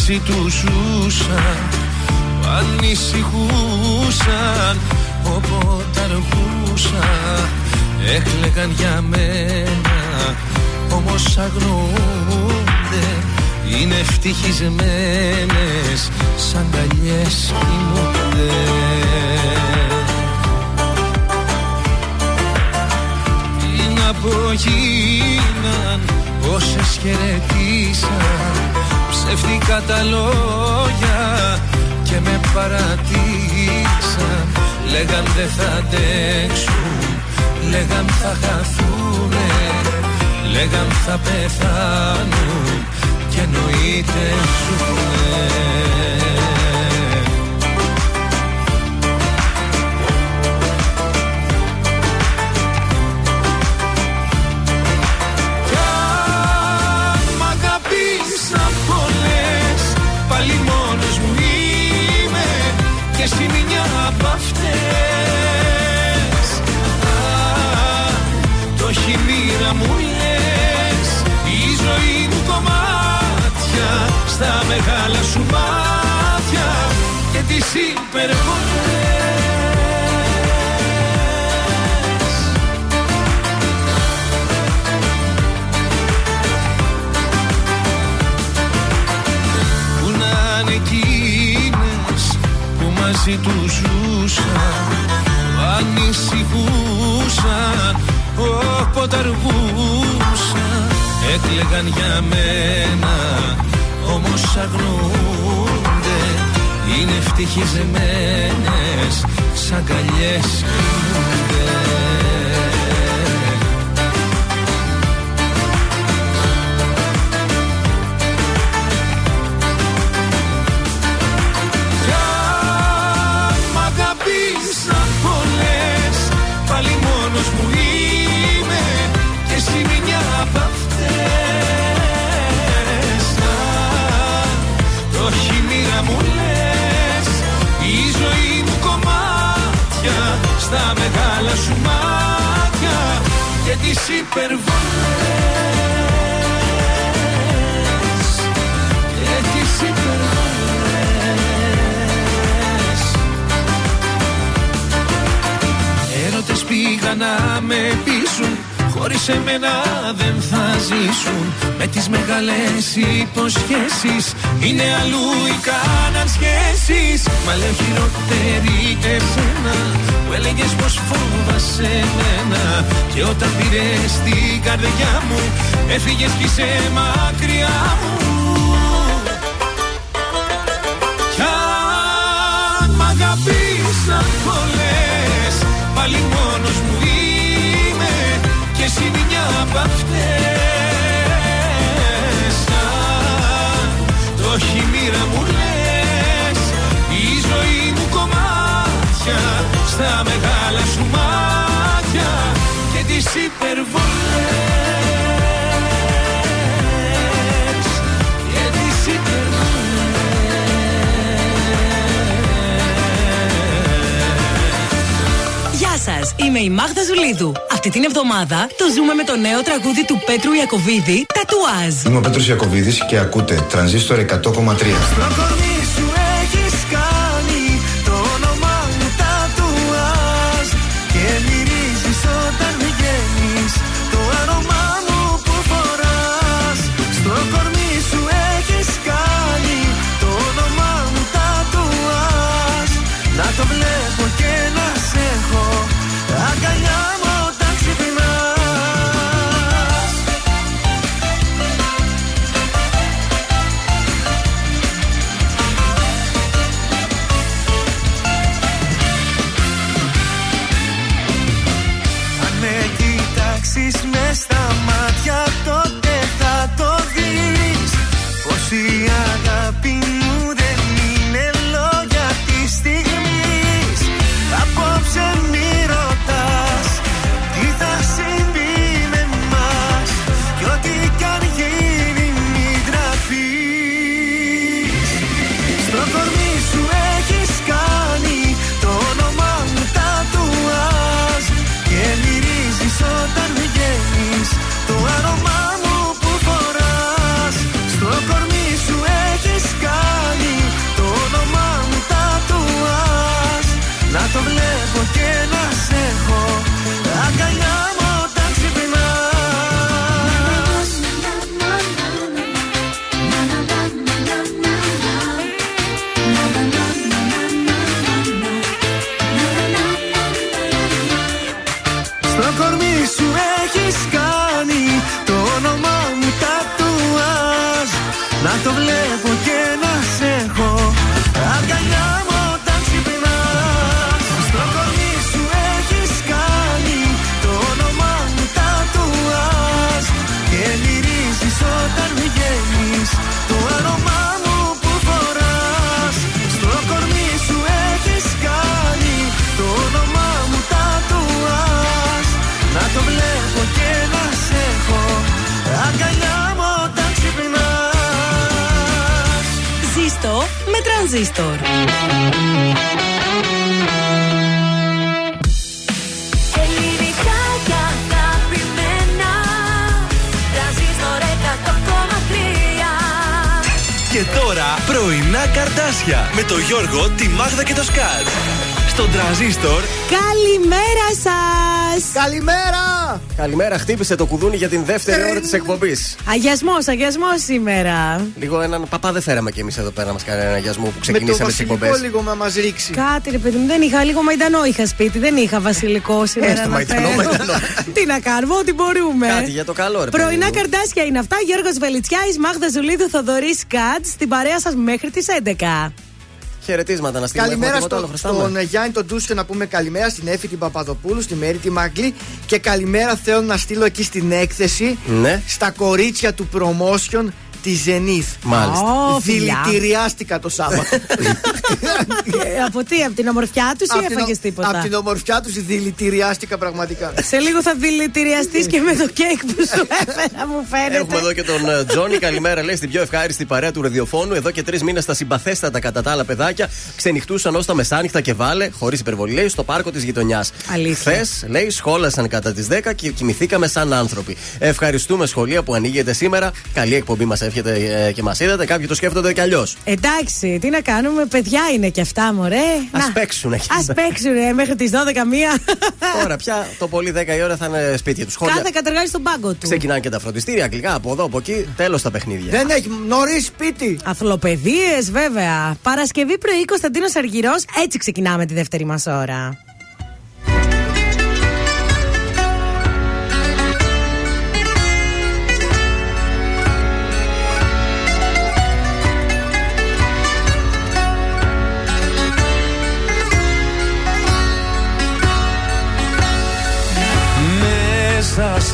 Μαζί τους ζούσαν που ανησυχούσαν όποτε αργούσαν έκλαιγαν για μένα. Όμως αγνοούνται είναι ευτυχισμένες σαν καλιές κοιμούνται. Τι να πω γίναν Όσες χαιρετήσαν Ψεύτικα τα λόγια Και με παρατήσαν Λέγαν δεν θα αντέξουν Λέγαν θα χαθούνε Λέγαν θα πεθάνουν Και εννοείται ζουνε Στα μεγάλα σου μάτια Και τις υπερβολές Που να είναι εκείνες που μαζί τους ζούσαν που ανησυχούσαν όποτε αργούσαν έκλαιγαν για μένα όμως αγνοούνται είναι ευτυχισμένες σαν καλιές υπερβολές Και τις υπερβολές Έρωτες πήγαν να με πείσουν Χωρίς εμένα δεν θα ζήσουν Με τις μεγάλες υποσχέσεις. Είναι αλλού οι κάναν σχέσεις Μα λέω χειρότερη εσένα Που έλεγες πως φόβασαι εμένα. Και όταν πήρες την καρδιά μου Έφυγες κι είσαι μακριά μου μια απ' είμαι η Μάγδα Ζουλίδου. Αυτή την εβδομάδα το ζούμε με το νέο τραγούδι του Πέτρου Ιακοβίδη, Τατουάζ. Είμαι ο Πέτρος Ιακοβίδης και ακούτε Τρανζίστορ 100,3. Καλημέρα, χτύπησε το κουδούνι για την δεύτερη ώρα της εκπομπής. Αγιασμός, αγιασμός σήμερα. Λίγο έναν παπά δεν φέραμε κι εμείς εδώ πέρα να μας κάνει έναν αγιασμό που Με το ξεκινήσαμε τι εκπομπές. βασιλικό λίγο να μας ρίξει Κάτι ρε παιδί μου, δεν είχα λίγο μαϊντανό είχα σπίτι, δεν είχα βασιλικό σήμερα. Έστω να μαϊντανό, φέρω. μαϊντανό. Τι να κάνουμε, ό,τι μπορούμε. Κάτι για το καλό, ρε παιδί Πρωινά μου. καρτάσια είναι αυτά. Γιώργος Βελιτσιάης, Μάγδα Ζουλίδου, Θοδωρής Κάτς. Στην παρέα σας μέχρι τις 11. Χαιρετίσματα να στείλουμε. Καλημέρα Έχουμε τίποτα άλλο, στο, χρωστάμε. στον ε, Γιάννη τον Τούσιο να πούμε καλημέρα στην Έφη την Παπαδοπούλου, στη Μέρη τη Μαγκλή και καλημέρα θέλω να στείλω εκεί στην έκθεση Ναι. στα κορίτσια του promotion τη Zenith. Μάλιστα. Ω, φιλιά. Δηλητηριάστηκα το Σάββατο. Ε, Από τι, από την ομορφιά τους Απ' ή την έφαγες ο- τίποτα; Απ' την ομορφιά τους δηλητηριάστηκα πραγματικά. Σε λίγο θα δηλητηριαστείς και με το κέικ που σου έφερα, μου φαίνεται. Έχουμε εδώ και τον ε, Τζόνι. Καλημέρα, λέει στην πιο ευχάριστη παρέα του ραδιοφώνου. Εδώ και τρεις μήνες τα συμπαθέστατα κατά τα άλλα παιδάκια ξενυχτούσαν ως τα μεσάνυχτα και βάλε, χωρίς υπερβολή, λέει, στο πάρκο της γειτονιάς. Αλήθεια. Χθες, λέει, σχόλασαν κατά τις 10 και κοιμηθήκαμε σαν άνθρωποι. Ευχαριστούμε σχολεία που ανοίγετε σήμερα. Καλή εκπομπή μας εύχεται ε, και μας είδατε. Κάποιοι το σκέφτονται κι αλλιώς. Εντάξει, τι να κάνουμε, παιδιά είναι και αυτά, μωρέ. Α παίξουν εκεί. Α παίξουν μέχρι τις 12 μία. Τώρα πια το πολύ 10 η ώρα θα είναι σπίτια τους. Σχόλια. Κάθε κατεργάζει στον πάγκο του. Ξεκινάνε και τα φροντιστήρια, αγγλικά από εδώ, από εκεί. Τέλος τα παιχνίδια. Δεν έχει νωρίς σπίτι. Αθλοπαιδίες, βέβαια. Παρασκευή πρωί Κωνσταντίνος Αργυρός. Έτσι ξεκινάμε τη δεύτερη μας ώρα.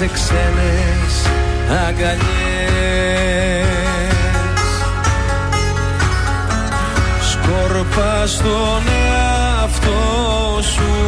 Σε ξένες αγκαλιές. Σκόρπα στον εαυτό σου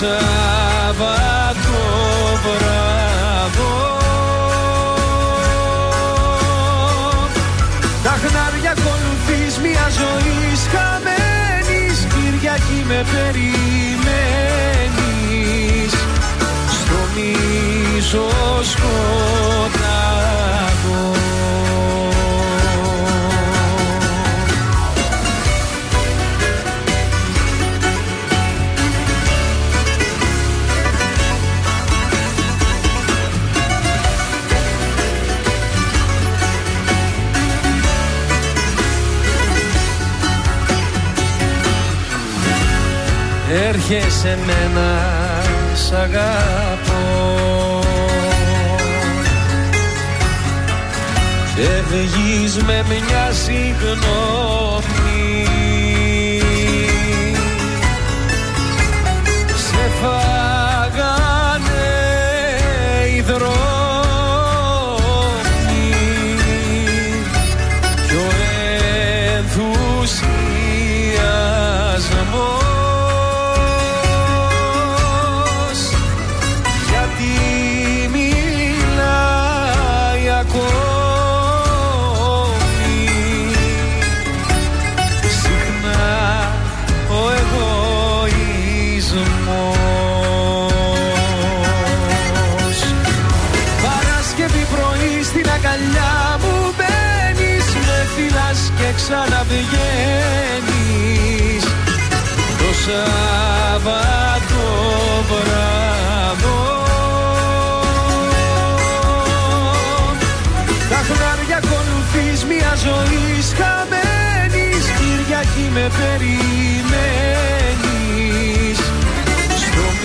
Σάββατο βράδο. Τα χνάρια ακολουθείς μια ζωή χαμένης Κυριακή με περιμένεις. Στο μίσο σκοτάδο Έρχεσαι μένα σ' αγαπώ. Και βγεις με μια συγγνώμη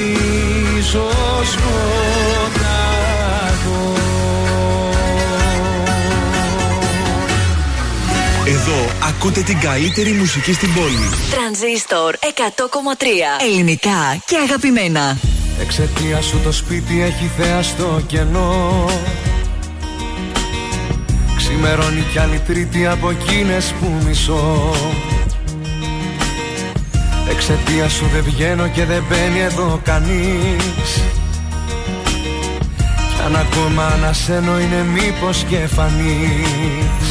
Στο μίσο σκοτάδο Εδώ ακούτε την καλύτερη μουσική στην πόλη. Τρανζίστορ 100,3 ελληνικά και αγαπημένα. Εξαιτία σου το σπίτι έχει θέα στο κενό Ξημερώνει κι άλλη τρίτη από εκείνες που μισώ Εξαιτία σου δεν βγαίνω και δεν μπαίνει εδώ κανείς. Κι αν ακόμα ανασένω είναι μήπως και φανείς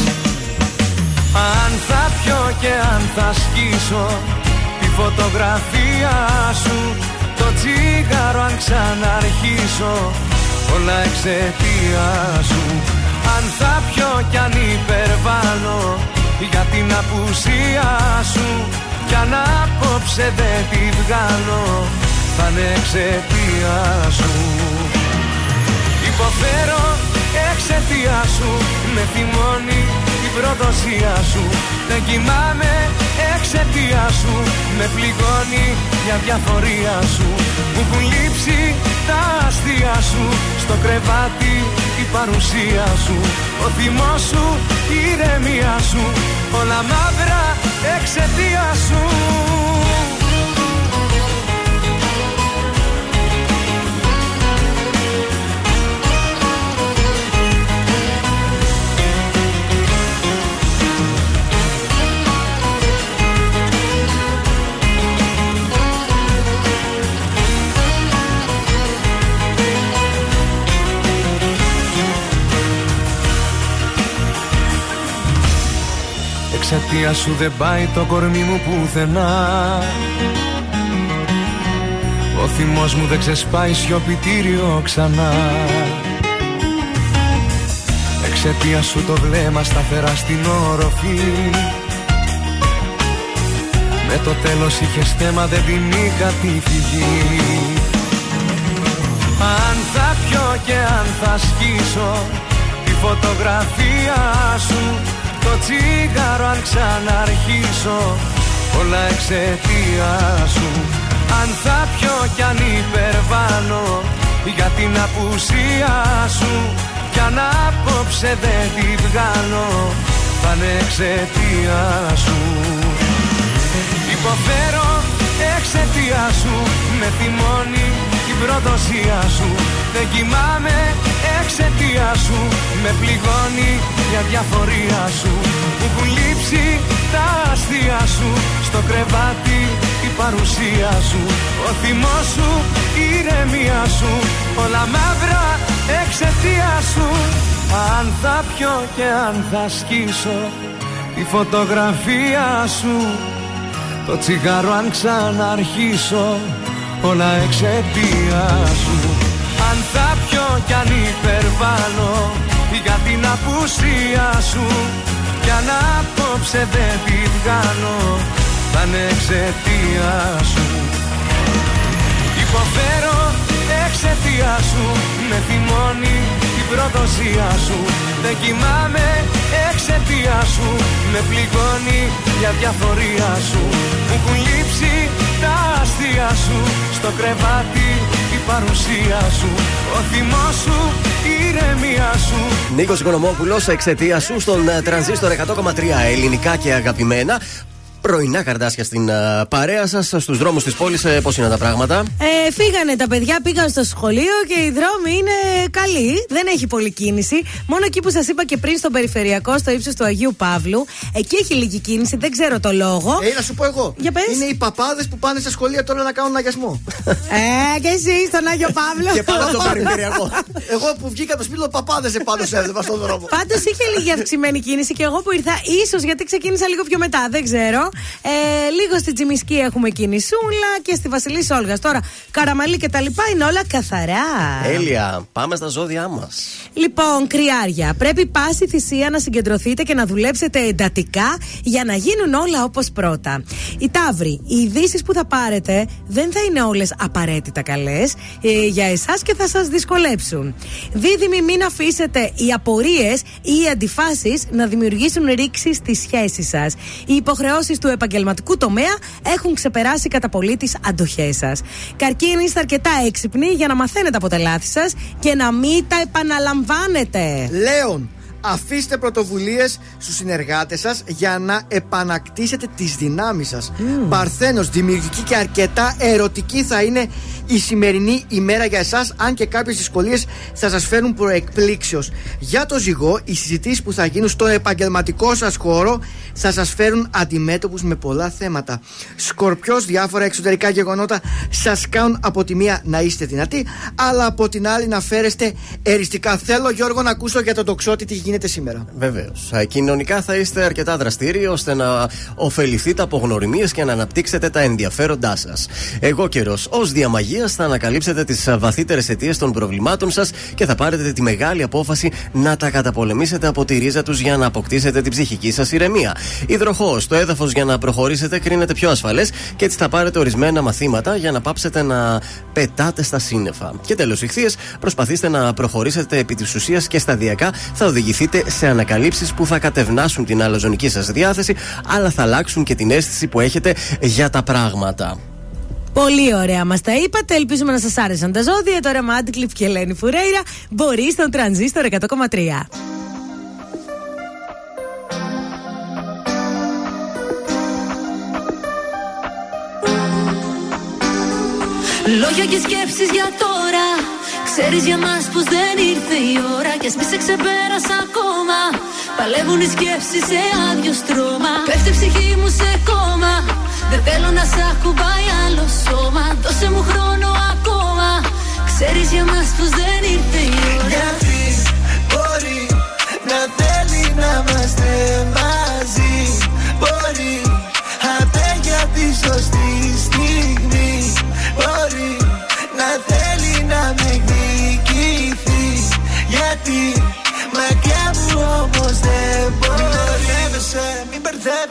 Αν θα πιω και αν θα σκίσω Τη φωτογραφία σου Το τσίγαρο αν ξαναρχίσω Όλα εξαιτία σου. Αν θα πιω κι αν υπερβάλλω για την απουσία σου Κι αν απόψε δεν τη βγάλω θα είναι εξαιτία σου. Υποφέρω εξαιτία σου Με θυμώνει η προδοσία σου. Δεν κοιμάμαι εξαιτία σου Με πληγώνει μια διαφορία σου. Μου έχουν λείψει τα αστεία σου Στο κρεβάτι η παρουσία σου. Ο θυμός σου, η ηρεμία σου. Όλα μαύρα εξαιτία σου Εξαιτία σου δεν πάει το κορμί μου πουθενά. Ο θυμός μου δεν ξεσπάει σιωπητήριο ξανά. Εξαιτίας σου το βλέμμα σταθερά στην όροφη Με το τέλος είχες θέμα δεν την είχα τη φυγή. Αν θα πιω και αν θα σκίσω Τη φωτογραφία σου Το τσίγαρο αν ξαναρχίσω. Όλα εξαιτία σου. Αν θα πιω κι αν υπερβάνω Για την απουσία σου. Κι αν απόψε δεν τη βγάλω Θα είναι εξαιτία σου. Υποφέρω εξαιτία σου. Με θυμώνεις η προδοσία σου. Δεν κοιμάμαι εξαιτία σου. Με πληγώνει μια διαφορία σου. Μου έχουν λείψει τα αστεία σου. Στο κρεβάτι η παρουσία σου. Ο θυμός σου, η ηρεμία σου. Όλα μαύρα εξαιτία σου. Αν θα πιω και αν θα σκίσω Τη φωτογραφία σου το τσιγάρο αν ξαναρχίσω Όλα εξαιτίας σου Αν θα πιω κι αν υπερβάλλω Για την απουσία σου. Κι αν απόψε δεν τη βγάλω Θα είναι εξαιτίας σου. Υποφέρω εξαιτίας σου Με θυμώνει η προδοσία σου. Δεν κοιμάμαι εξαιτία σου. Με πληγώνει για διαφορία σου. Μου έχουν λείψει τα αστεία σου. Στο κρεβάτι η παρουσία σου. Ο θυμός σου, η ηρεμία σου. Νίκος Οικονομόπουλος, εξαιτία σου στον ε, τρανζίστορ 100,3 ελληνικά και αγαπημένα. Πρωινά καρδάσια στην ε, παρέα σας, στους δρόμους της πόλης. Πώς είναι τα πράγματα; Ε, φύγανε τα παιδιά, πήγαν στο σχολείο και οι δρόμοι είναι καλοί. Δεν έχει πολλή κίνηση. Μόνο εκεί που σας είπα και πριν στο περιφερειακό, στο ύψος του Αγίου Παύλου, εκεί έχει λίγη κίνηση, δεν ξέρω το λόγο. Ε, να σου πω εγώ. Για πες. Είναι οι παπάδες που πάνε στα σχολεία τώρα να κάνουν αγιασμό. Ε, και εσύ στον Άγιο Παύλο. και πάνω στο περιφερειακό. εγώ που βγήκα από το σπίτι, παπάδες επάνω σε έδευα στον δρόμο. Πάντως είχε λίγη αυξημένη κίνηση και εγώ που ήρθα, ίσως γιατί ξεκίνησα λίγο πιο μετά, δεν ξέρω. Ε, λίγο στη Τζιμισκή έχουμε κινησούλα και στη Βασιλής Όλγας. Τώρα, καραμαλή και τα λοιπά είναι όλα καθαρά. Έλια, πάμε στα ζώδιά μας. Λοιπόν, κρυάρια, πρέπει πάση θυσία να συγκεντρωθείτε και να δουλέψετε εντατικά για να γίνουν όλα όπως πρώτα. Οι Ταύροι, οι ειδήσεις που θα πάρετε δεν θα είναι όλες απαραίτητα καλές για εσάς και θα σας δυσκολέψουν. Δίδυμοι, μην αφήσετε οι απορίες ή οι αντιφάσεις να δημιουργήσουν ρήξη στη σχέση σας. Οι υποχρεώσεις του επαγγελματικού τομέα έχουν ξεπεράσει κατά πολύ τις αντοχές σας. Καρκίνοι, είστε αρκετά έξυπνοι για να μαθαίνετε από τα λάθη σας και να μην τα επαναλαμβάνετε. Λέων, αφήστε πρωτοβουλίες στους συνεργάτες σας για να επανακτήσετε τις δυνάμεις σας. Mm. Παρθένος, δημιουργική και αρκετά ερωτική θα είναι η σημερινή ημέρα για εσάς, αν και κάποιες δυσκολίες θα σας φέρουν προεκπλήξεως. Για το ζυγό, οι συζητήσεις που θα γίνουν στον επαγγελματικό σας χώρο θα σας φέρουν αντιμέτωπους με πολλά θέματα. Σκορπιός, διάφορα εξωτερικά γεγονότα σας κάνουν από τη μία να είστε δυνατοί, αλλά από την άλλη να φέρεστε εριστικά. Θέλω, Γιώργο, να ακούσω για τον τοξότη τι γίνεται. Γίνεται σήμερα. Βεβαίως. Κοινωνικά θα είστε αρκετά δραστήριοι ώστε να ωφεληθείτε από γνωριμίες και να αναπτύξετε τα ενδιαφέροντά σας. Εγώ καιρός, ως διαμαγείας, θα ανακαλύψετε τις βαθύτερες αιτίες των προβλημάτων σας και θα πάρετε τη μεγάλη απόφαση να τα καταπολεμήσετε από τη ρίζα τους για να αποκτήσετε την ψυχική σας ηρεμία. Υδροχός, το έδαφος για να προχωρήσετε κρίνεται πιο ασφαλές και έτσι θα πάρετε ορισμένα μαθήματα για να πάψετε να πετάτε στα σύννεφα. Και τέλος, ηχθείες, προσπαθήστε να προχωρήσετε επί της ουσίας και σταδιακά θα οδηγηθείτε σε ανακαλύψεις που θα κατευνάσουν την αλαζονική σας διάθεση, αλλά θα αλλάξουν και την αίσθηση που έχετε για τα πράγματα. Πολύ ωραία μας τα είπατε. Ελπίζουμε να σας άρεσαν τα ζώδια. Τώρα με Άντικλιφ και Ελένη Φουρέιρα μπορεί στον τρανζίστορ 100,3. Λόγια και σκέψεις για τώρα Ξέρεις για μας πως δεν ήρθε η ώρα Κι ας μη σε ξεπέρασα ακόμα. Παλεύουν οι σκέψεις σε άδειο στρώμα. Πέφτει η ψυχή μου σε κόμμα. Δεν θέλω να σ' ακουμπάει άλλο σώμα. Δώσε μου χρόνο ακόμα. Ξέρεις για μας πως δεν ήρθε η ώρα. Γιατί μπορεί να θέλει να είμαστε μαζί. Μπορεί απέ για τη σωστή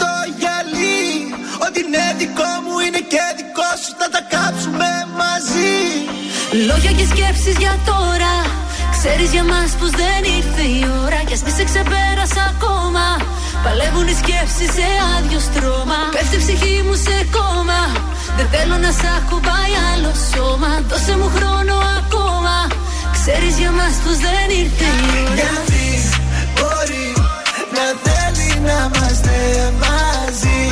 το γυαλί. Ό,τι είναι δικό μου είναι και δικό σου Θα τα κάψουμε μαζί. Λόγια και σκέψεις για τώρα. Ξέρεις για μας πως δεν ήρθε η ώρα. Κι ας μη σε ξεπέρασα ακόμα. Παλεύουν οι σκέψεις σε άδειο στρώμα. Πέφτει η ψυχή μου σε κόμμα. Δεν θέλω να σ' ακουμπάει άλλο σώμα. Δώσε μου χρόνο ακόμα. Ξέρεις για μας πως δεν ήρθε η ώρα. Γιατί μπορεί να θέλει να είμαστε μαζί.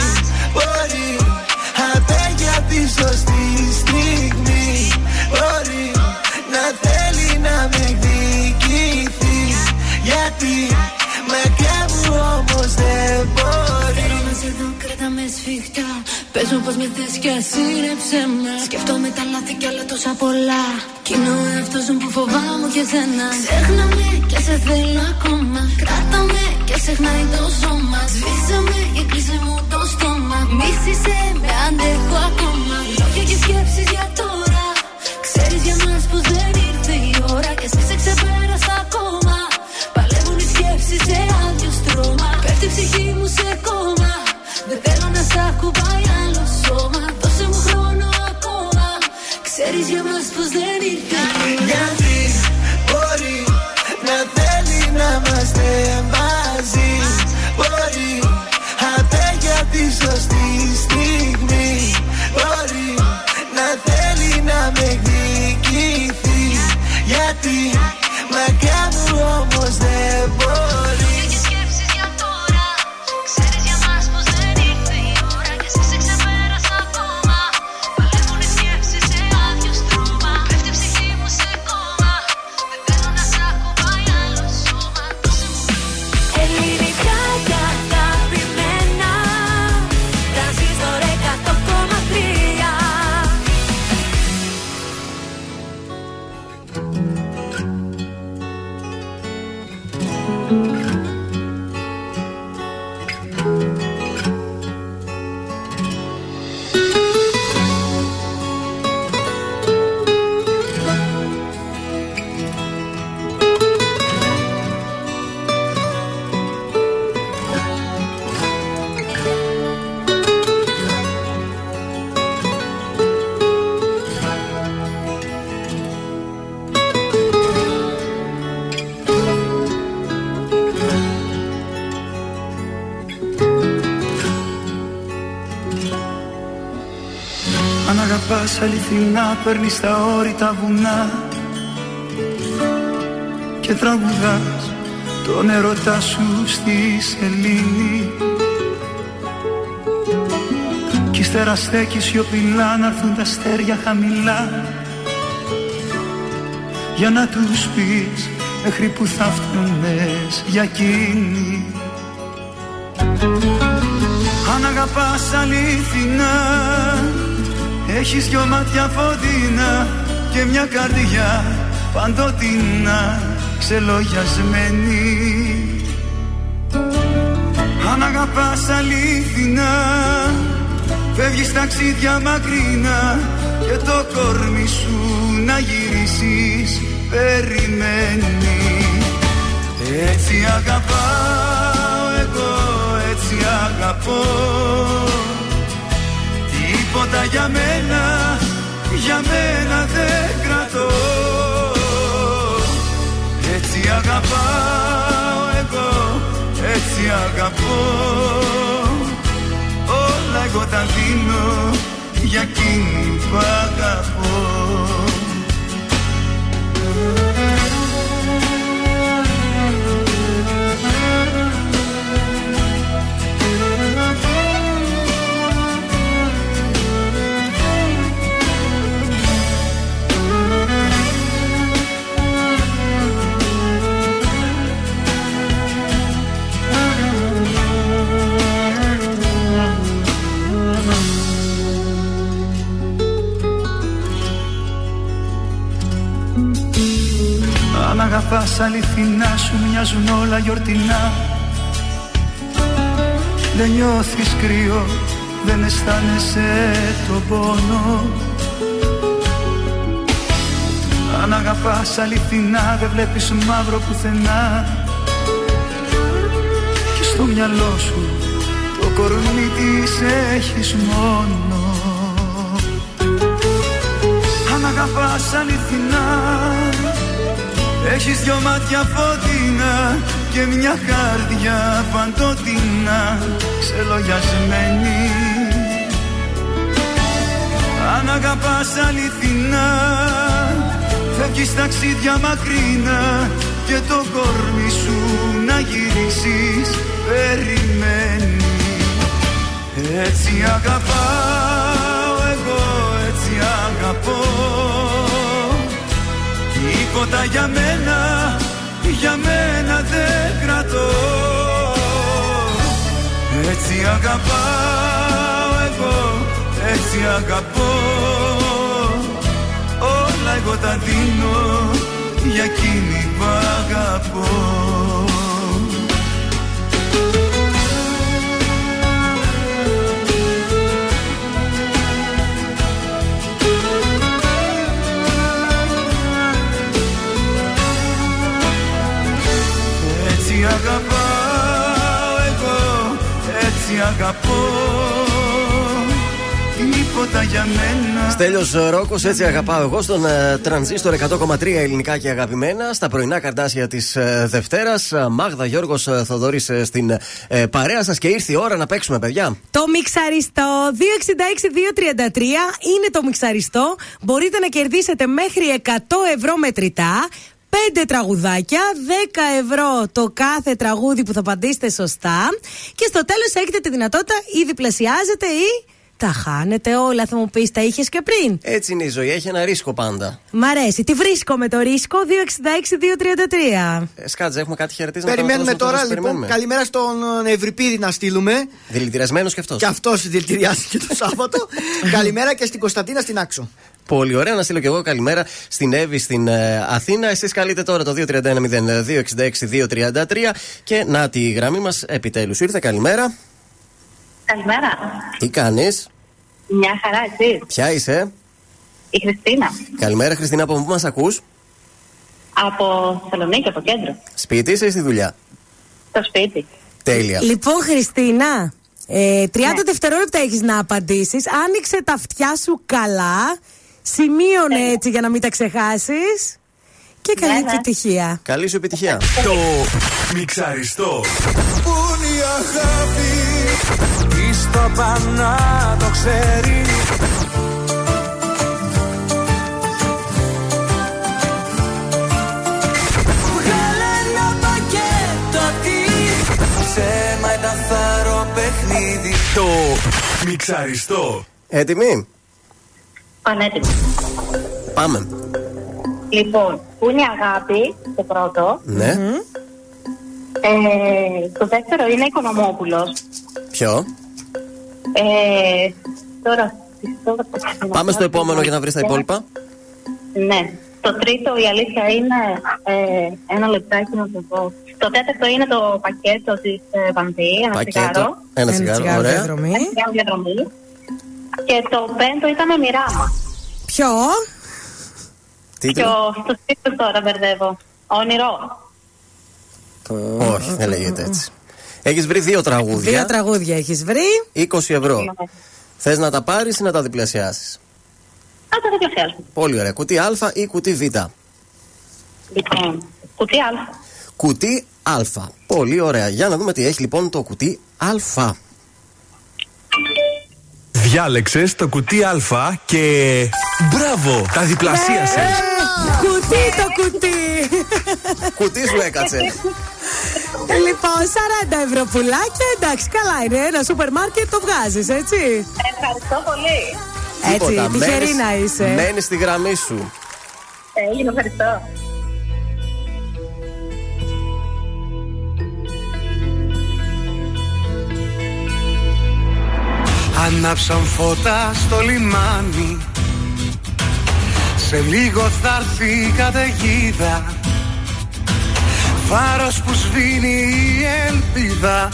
Μπορεί απέ για τη σωστή στιγμή. Μπορεί να θέλει να με εκδικηθεί Πες μου πως με θες και ασύρεψε με. Σκεφτόμαι τα λάθη κι άλλα τόσα πολλά. Κι είναι ο εαυτός μου που φοβάμαι και σένα. Ξέχνα με και σε θέλω ακόμα. Κράτα με και ξεχνάει το σώμα. Σβήσε με και κλείσε μου το στόμα. Μίσησε με αντέχω ακόμα. Λόγια και σκέψεις για τώρα. Ξέρεις για μας πως δεν ήρθε η ώρα Και εσύ σε ξεπέρασα ακόμα. Παλεύουν οι σκέψεις σε άδειο στρώμα. Πέφτει η ψυχή μου σε κόμμα. Δεν θέλω να σ' ακουμπάει άλλο σώμα Δώσε μου χρόνο ακόμα. Ξέρεις για μας πως δεν ήρθε αληθινά παίρνεις τα όρητα βουνά Και τραγουδάς. Τον ερωτά σου στη σελήνη. Κι ύστερα στέκεις σιωπηλά να έρθουν τα αστέρια χαμηλά. Για να τους πεις μέχρι που θα φτουνες για εκείνη. Αν αγαπάς αλήθινα Έχεις δυο μάτια φωτεινά και μια καρδιά παντοτινά ξελογιασμένη. Αν αγαπάς αλήθινα Φεύγεις ταξίδια μακρινά και το κορμί σου να γυρίσεις περιμένει Έτσι αγαπάω εγώ, έτσι αγαπώ Τίποτα για μένα, για μένα δεν κρατώ. Έτσι αγαπάω εγώ, έτσι αγαπώ. Όλα εγώ τα δίνω για εκείνη που αγαπώ αγαπάς αληθινά σου μοιάζουν όλα γιορτινά. Δεν νιώθεις κρύο, δεν αισθάνεσαι το πόνο. Αν αγαπάς αληθινά δεν βλέπεις μαύρο πουθενά. Και στο μυαλό σου το κορμί της έχεις μόνο. Αν αγαπάς αληθινά Έχεις δυο μάτια φωτεινά και μια καρδιά παντοτινά. Ξελογιασμένη Αν αγαπάς αληθινά φεύγεις ταξίδια μακρινά και το κορμί σου να γυρίσεις περιμένει. Έτσι αγαπάω εγώ, έτσι αγαπώ Τίποτα για μένα, για μένα δεν κρατώ. Έτσι αγαπάω εγώ, έτσι αγαπώ. Όλα εγώ τα δίνω για εκείνη που αγαπώ αγαπάω εγώ, έτσι αγαπώ Τίποτα για μένα Στέλιος Ρόκος, έτσι αγαπάω εγώ στον ε, τρανζίστορ 100,3 ελληνικά και αγαπημένα. Στα πρωινά καρτάσια της ε, Δευτέρας. Μάγδα Γιώργος Θοδόρη στην ε, παρέα σας και ήρθε η ώρα να παίξουμε, παιδιά. Το μιξαριστό 266-233 είναι το μιξαριστό. Μπορείτε να κερδίσετε μέχρι 100 ευρώ μετρητά. 5 τραγουδάκια, 10 ευρώ το κάθε τραγούδι που θα απαντήσετε σωστά. Και στο τέλος έχετε τη δυνατότητα ή διπλασιάζετε ή τα χάνετε όλα. Θα μου πεις, τα είχες και πριν. Έτσι είναι η ζωή, έχει ένα ρίσκο πάντα. Μ' αρέσει. Τι βρίσκω με το ρίσκο; 266-233. Ε, Σκάτζε, έχουμε κάτι χαιρετίσματα. Περιμένουμε να το δώσουμε τώρα, στο λοιπόν, περιμένουμε. καλημέρα στον Ευρυπίδη να στείλουμε. Δηλητηριασμένος και αυτός. Και αυτός δηλητηριάστηκε το Σάββατο. καλημέρα και στην Κωνσταντίνα στην Άξο. Πολύ ωραία. Να στείλω και εγώ καλημέρα στην Εύη στην ε, Αθήνα. Εσείς καλείτε τώρα το 231-0266-233 και να τη γραμμή μας επιτέλους. Ήρθε καλημέρα. Καλημέρα. Τι κάνεις, Μια χαρά, εσύ. Ποια είσαι, Η Χριστίνα. Καλημέρα Χριστίνα, από πού μας ακούς, Από Θεσσαλονίκη, από κέντρο. Σπίτι είσαι ή στη δουλειά; Στο σπίτι. Τέλεια. Λοιπόν, Χριστίνα, ε, 30 Ναι. δευτερόλεπτα έχεις να απαντήσεις. Άνοιξε τα αυτιά σου καλά. Σημείωνε έτσι για να μην τα ξεχάσεις. Και καλή yeah, επιτυχία. Καλή σου επιτυχία. Το μιξαριστό. Πού είναι η αγάπη. στο πανά το ξέρει. Ψέμα ήταν θαρό παιχνίδι Το μιξαριστό Έτοιμοι; Πανέτοιμο. Πάμε. Λοιπόν, που είναι η αγάπη, το πρώτο. Ναι. Ε, το δεύτερο είναι Οικονομόπουλος. Ποιο; Ε, τώρα, τώρα... Πάμε στο επόμενο για να βρεις τα υπόλοιπα. Ναι. Το τρίτο, η αλήθεια είναι, ε, ένα λεπτάκι να το πω. Το τέταρτο είναι το πακέτο της ε, Βανδύ, ένα Πακέτο. τσιγάρο. Ένα τσιγάρο, ωραία. διαδρομή. Ένα τσιγάρο διαδρομή. Και το πέμπτο ήταν μοιράμα. Ποιο; Και Τίτλο; ο, στο τίτλο τώρα μπερδεύω. Όνειρο. Όχι, δεν λέγεται έτσι. Έχεις βρει δύο τραγούδια. Δύο τραγούδια έχεις βρει. 20 ευρώ. Θες να τα πάρεις ή να τα διπλασιάσεις; Α, το διπλασιάζω. Πολύ ωραία. Κουτί Α ή κουτί Β; Λοιπόν, κουτί Α. Κουτί Α. Πολύ ωραία. Για να δούμε τι έχει λοιπόν το κουτί Α. Διάλεξες το κουτί Α και. Μπράβο! Τα διπλασίασες. Κουτί το κουτί. κουτί σου έκατσε. λοιπόν, 40 ευρώ πουλάκια. Εντάξει, καλά είναι. Ένα σούπερ μάρκετ το βγάζεις, έτσι. Ευχαριστώ πολύ. Έτσι, τυχερή να είσαι. Μένεις στη γραμμή σου. Έγινε, ευχαριστώ. Ανάψαν φώτα στο λιμάνι. Σε λίγο θα έρθει η καταιγίδα. Φάρος που σβήνει η ελπίδα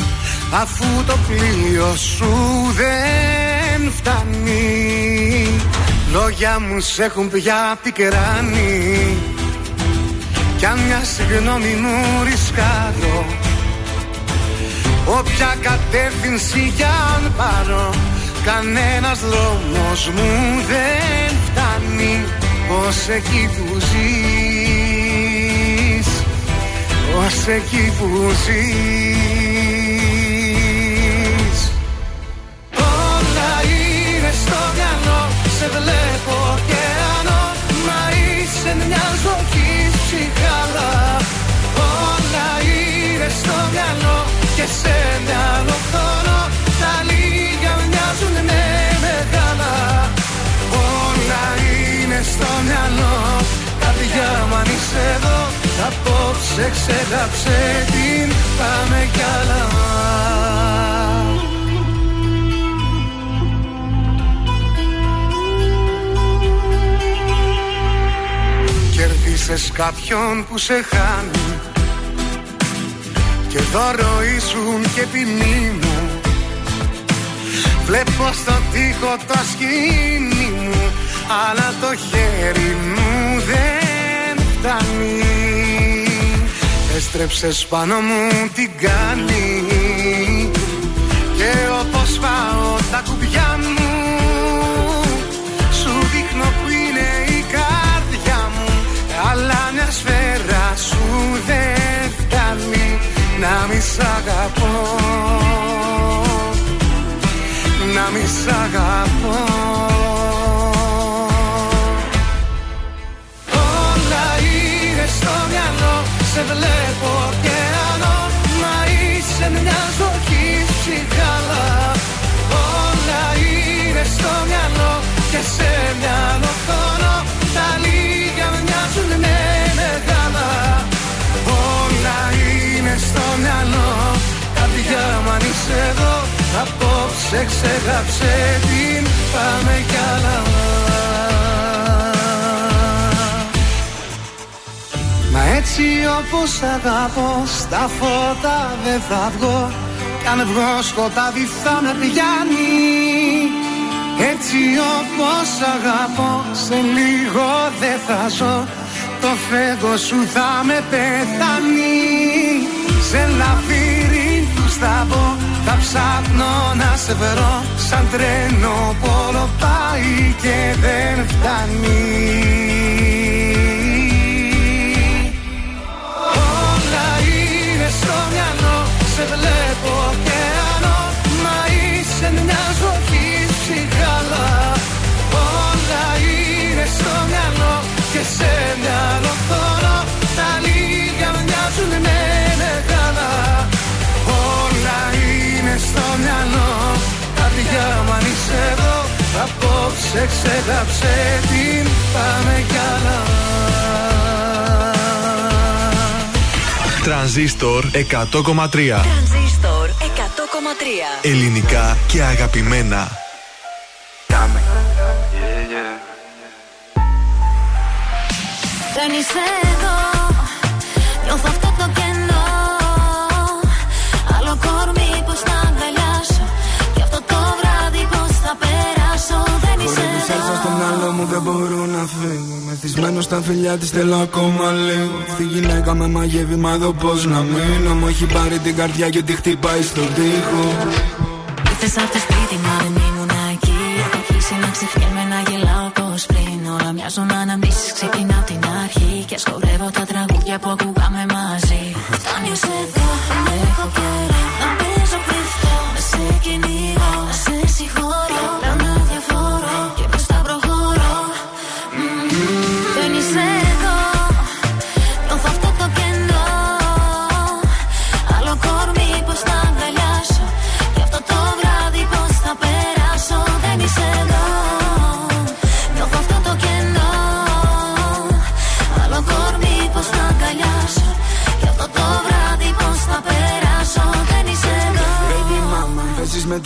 Αφού το πλοίο σου δεν φτάνει. Λόγια μου σ' έχουν πια πικράνει. Κι αν μια συγγνώμη μου ρισκάρω Όποια κατεύθυνση κι αν πάρω Κανένας δρόμος μου δεν φτάνει Ως εκεί που ζεις. Ως εκεί που ζεις. Όλα είναι στο μυαλό Σε βλέπω ωκεανό Μα είσαι μια ζωή ψυχάλα Όλα είναι στο μυαλό και σε μυαλό χρόνο Τα λίγα μοιάζουν με μεγάλα. Όλα είναι στο μυαλό. Καρδιά μου αν είσαι εδώ Απόψε ξεγάψε την Πάμε κι άλλα. Κερδίσες κάποιον που σε χάνει. Και δώρο ήσουν και ποινή μου Βλέπω στο τοίχο το σκηνή μου Αλλά το χέρι μου δεν φτάνει. Έστρεψες πάνω μου την κάνει Και όπως πάω τα κουμπιά μου Σου δείχνω που είναι η καρδιά μου Αλλά μια σφαίρα σου δεν φτάνει. Να μη σ' αγαπώ Να μη σ' αγαπώ. Όλα είναι στο μυαλό Σε βλέπω ωκεανό Μα είσαι μια ζωή ψυχάλα Όλα είναι στο μυαλό Και σε μυαλό χρόνο Τα λίγα μοιάζουν με μεγάλα. Όλα είναι στο μυαλό. Καρδιά μου αν είσαι εδώ Απόψε ξεγάψε την Πάμε κι άλλα. Μα έτσι όπως αγαπώ Στα φώτα δεν θα βγω. Κι αν βγω σκοτάδι θα με πιάνει. Έτσι όπως αγαπώ Σε λίγο δεν θα ζω. Το φεύγω σου θα με πεθάνει. Σε λαφύρι θα μπω Θα ψάχνω να σε βρω. Σαν τρένο πόλο πάει και δεν φτάνει. Όλα είναι στο μυαλό Σε βλέπω ωκεανό Μα είσαι μια ζωή ψυχάλα Όλα είναι στο μυαλό και σε μυαλό χώρο Τα λίγα μοιάζουν με Καρδιά μου αν είσαι εδώ Απόψε ξέχαψε την Πάμε κι άλλα. Τρανζίστορ 100,3 Τρανζίστορ 100,3. Ελληνικά και αγαπημένα. Δεν είσαι εδώ στο μυαλό μου δεν μπορώ να φύγω. Μεθυσμένο στα φιλιά της θέλω ακόμα λίγο. Αυτή η γυναίκα με μαγεύει μα εδώ πως να μείνω. Μου έχει πάρει την καρδιά και τη χτυπάει στον τοίχο. Ήρθες από το σπίτι μα δεν ήμουν εκεί. Έχω αρχίσει να ξεχνιέμαι να γελάω πως πριν. Όλα μοιάζουν αναμνήσεις ξεκινάω την αρχή. Και σκορεύω τα τραγούδια που ακούγαμε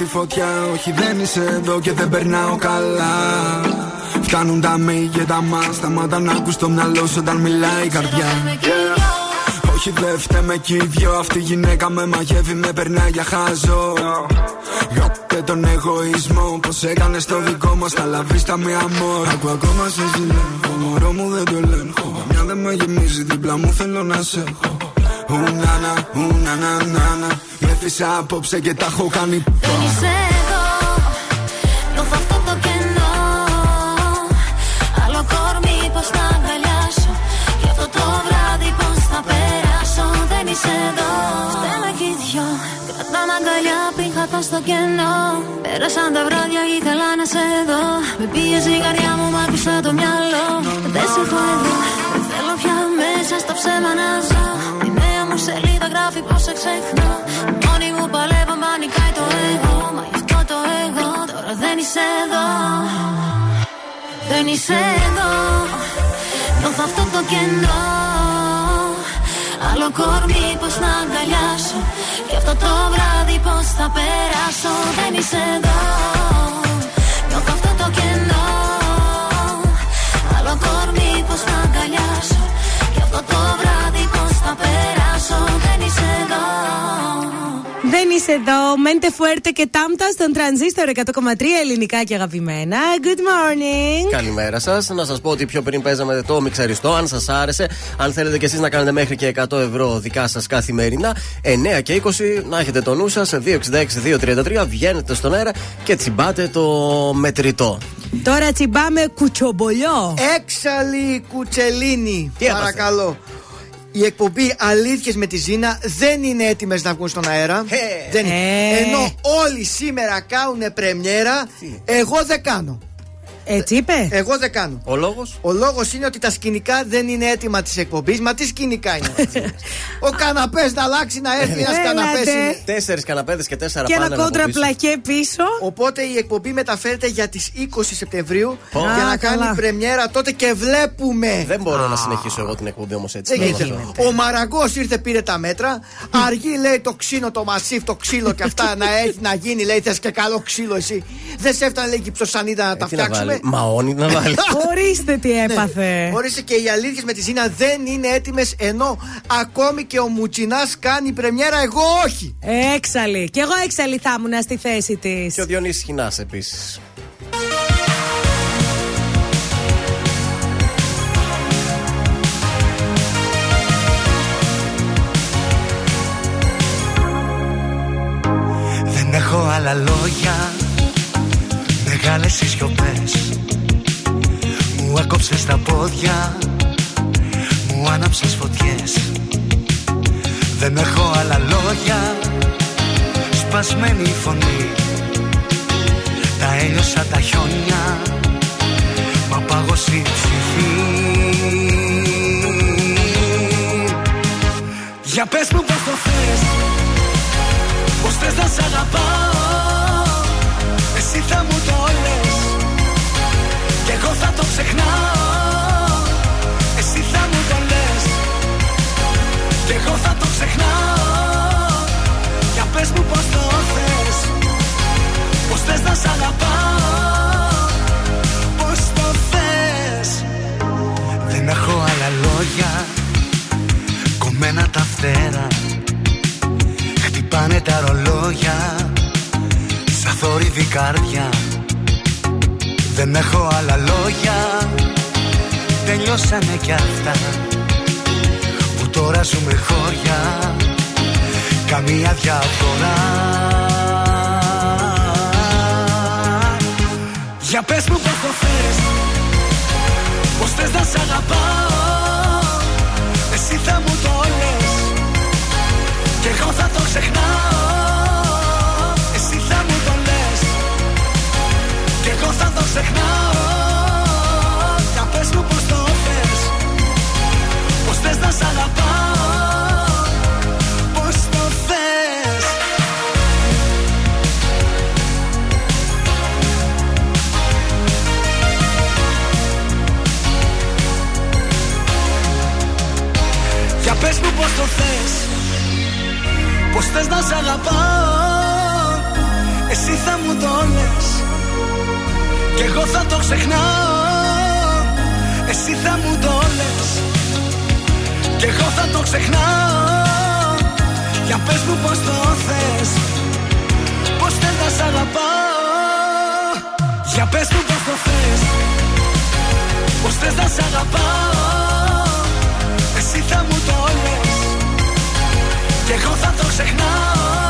τη φωτιά. Όχι δεν είσαι εδώ και δεν περνάω καλά. Φτάνουν τα μη και τα μα Σταμάτα να ακούς το μυαλό σου όταν μιλάει η καρδιά. Yeah. Όχι δεν φταίμε κι οι δυο Αυτή η γυναίκα με μαγεύει με περνάει για χάζο. Γάπτε τον εγωισμό Πως έκανες το δικό μας Τα λαβίστα με αμόρ Ακού ακόμα σε ζηλεύω Μωρό μου δεν το ελέγχω. Μια δεν με γεμίζει δίπλα μου θέλω να σε έχω. Ουνάνα, ουνάνα, νάνα Έφυσα απόψε και τα έχω κάνει Δεν είσαι εδώ Νιώθω αυτό το κενό. Άλλο κορμί πως να αγκαλιάσω. Και αυτό το βράδυ πως θα περάσω. Δεν είσαι εδώ. Φταίμε κι οι δυο Κρατάμε αγκαλιά πριν χαθώ στο κενό. Πέρασαν τα βράδια ήθελα να σε δω. Με πίεζε η καρδιά μου μ' άκουσα το μυαλό. Δεν σε έχω εδώ. Δεν θέλω πια μέσα στο ψέμα να ζω. Τη νέα μου σελίδα γράφει πως σε ξεχνώ Μόνη μου παλεύω μα νικάει το εγώ. Μα γι' αυτό το εγώ τώρα δεν είσαι εδώ. Δεν είσαι εδώ. Νιώθω αυτό το κενό. Άλλο κορμί πως να αγκαλιάσω. Και αυτό το βράδυ πως θα περάσω. Δεν είσαι εδώ. Νιώθω αυτό το κενό. Άλλο κορμί πως να αγκαλιάσω. Και αυτό το βράδυ πως θα περάσω Δεν είσαι εδώ Δεν είσαι εδώ. Μέντε φουέρτε και τάμτα στον τρανζίστορ 100,3 ελληνικά και αγαπημένα. Good morning. Καλημέρα σας. Να σας πω ότι πιο πριν παίζαμε το μιξαριστό. Αν σας άρεσε, αν θέλετε κι εσείς να κάνετε μέχρι και 100 ευρώ δικά σας καθημερινά, 9 και 20 να έχετε το νου σας. 266-233 βγαίνετε στον αέρα και τσιμπάτε το μετρητό. Τώρα τσιμπάμε κουτσομπολιό. Έξαλλη κουτσελίνη. Τι έπαθε; Παρακαλώ. Η εκπομπή Αλήθειες με τη Ζήνα δεν είναι έτοιμες να βγουν στον αέρα. Δεν είναι. Ε. Ενώ όλοι σήμερα κάνουν πρεμιέρα, εγώ δεν κάνω. Έτσι είπε; Εγώ δεν κάνω. Ο λόγος; Ο λόγος είναι ότι τα σκηνικά δεν είναι έτοιμα της εκπομπής. Μα τι σκηνικά είναι. Ο καναπές να αλλάξει να έρθει ένας Έλατε. καναπές. Τέσσερις καναπέδες και τέσσερα Και ένα πάνελ από κόντρα πίσω. πλακέ πίσω. Οπότε η εκπομπή μεταφέρεται για τις 20 Σεπτεμβρίου Πω. για Α, να κάνει καλά. πρεμιέρα τότε και βλέπουμε. Δεν μπορώ να συνεχίσω εγώ την εκπομπή όμως έτσι. Δεν θέλω να γίνεται. σου πω. Ο Μαραγκός ήρθε, πήρε τα μέτρα. Αργεί, λέει το ξύνο, το μασίφ, το ξύλο και αυτά να, έχει, να γίνει. Λέει θες και καλό ξύλο εσύ. Δεν σε έφτανε, λέει και η ψωσανίδα να τα Ε, Τι να φτιάξουμε. Βάλει. Μαόνι να βάλει. Ορίστε τι Ναι. έπαθε. Ορίστε και οι αλήθειες με τη Ζήνα δεν είναι έτοιμες ενώ ακόμη και ο Μουτσινάς κάνει πρεμιέρα. Εγώ όχι. Έξαλλη. Κι εγώ έξαλλη θα ήμουν στη θέση της. Και ο Διονύσης Χινάς επίσης. Δεν έχω άλλα λόγια Μεγάλες οι σιωπές. Μου έκοψες τα πόδια. Μου άναψες φωτιές. Δεν έχω άλλα λόγια. Σπασμένη η φωνή. Τα έλειωσα τα χιόνια. Μα πάγωσε η ψυχή. Για πες μου πώς το θες. Πώς θες να σ' αγαπάω εσύ θα μου το λες. Κι εγώ θα το ξεχνάω. Εσύ θα μου το λες. Κι εγώ θα το ξεχνάω. Για πες μου πως το θες. Πως θες να σ' αγαπάω. Πως το θες. Δεν έχω άλλα λόγια. Κομμένα τα φτερά. Χτυπάνε τα ρολόγια θόρυβη καρδιά. Δεν έχω άλλα λόγια. Τελειώσανε κι αυτά Που τώρα ζούμε χώρια. Καμία διαφορά. Για πες μου πως το θες Πως θες να σ' αγαπάω. Εσύ θα μου το λες Κι εγώ θα το ξεχνάω Κι εγώ θα το ξεχνάω. Για πες μου πως το θες Πως θες να σ' αγαπάω Πως το θες. Για πες μου πως το θες Πως θες να σ' αγαπάω. Εσύ θα μου το λες Κι εγώ θα το ξεχνάω. Εσύ θα μου το λες. Κι εγώ θα το ξεχνάω. Για πες μου πως το θες. Πως θες να σ' αγαπάω. Για πες μου πως το θες. Πως θες να σ' αγαπάω. Εσύ θα μου το λες. Κι εγώ θα το ξεχνάω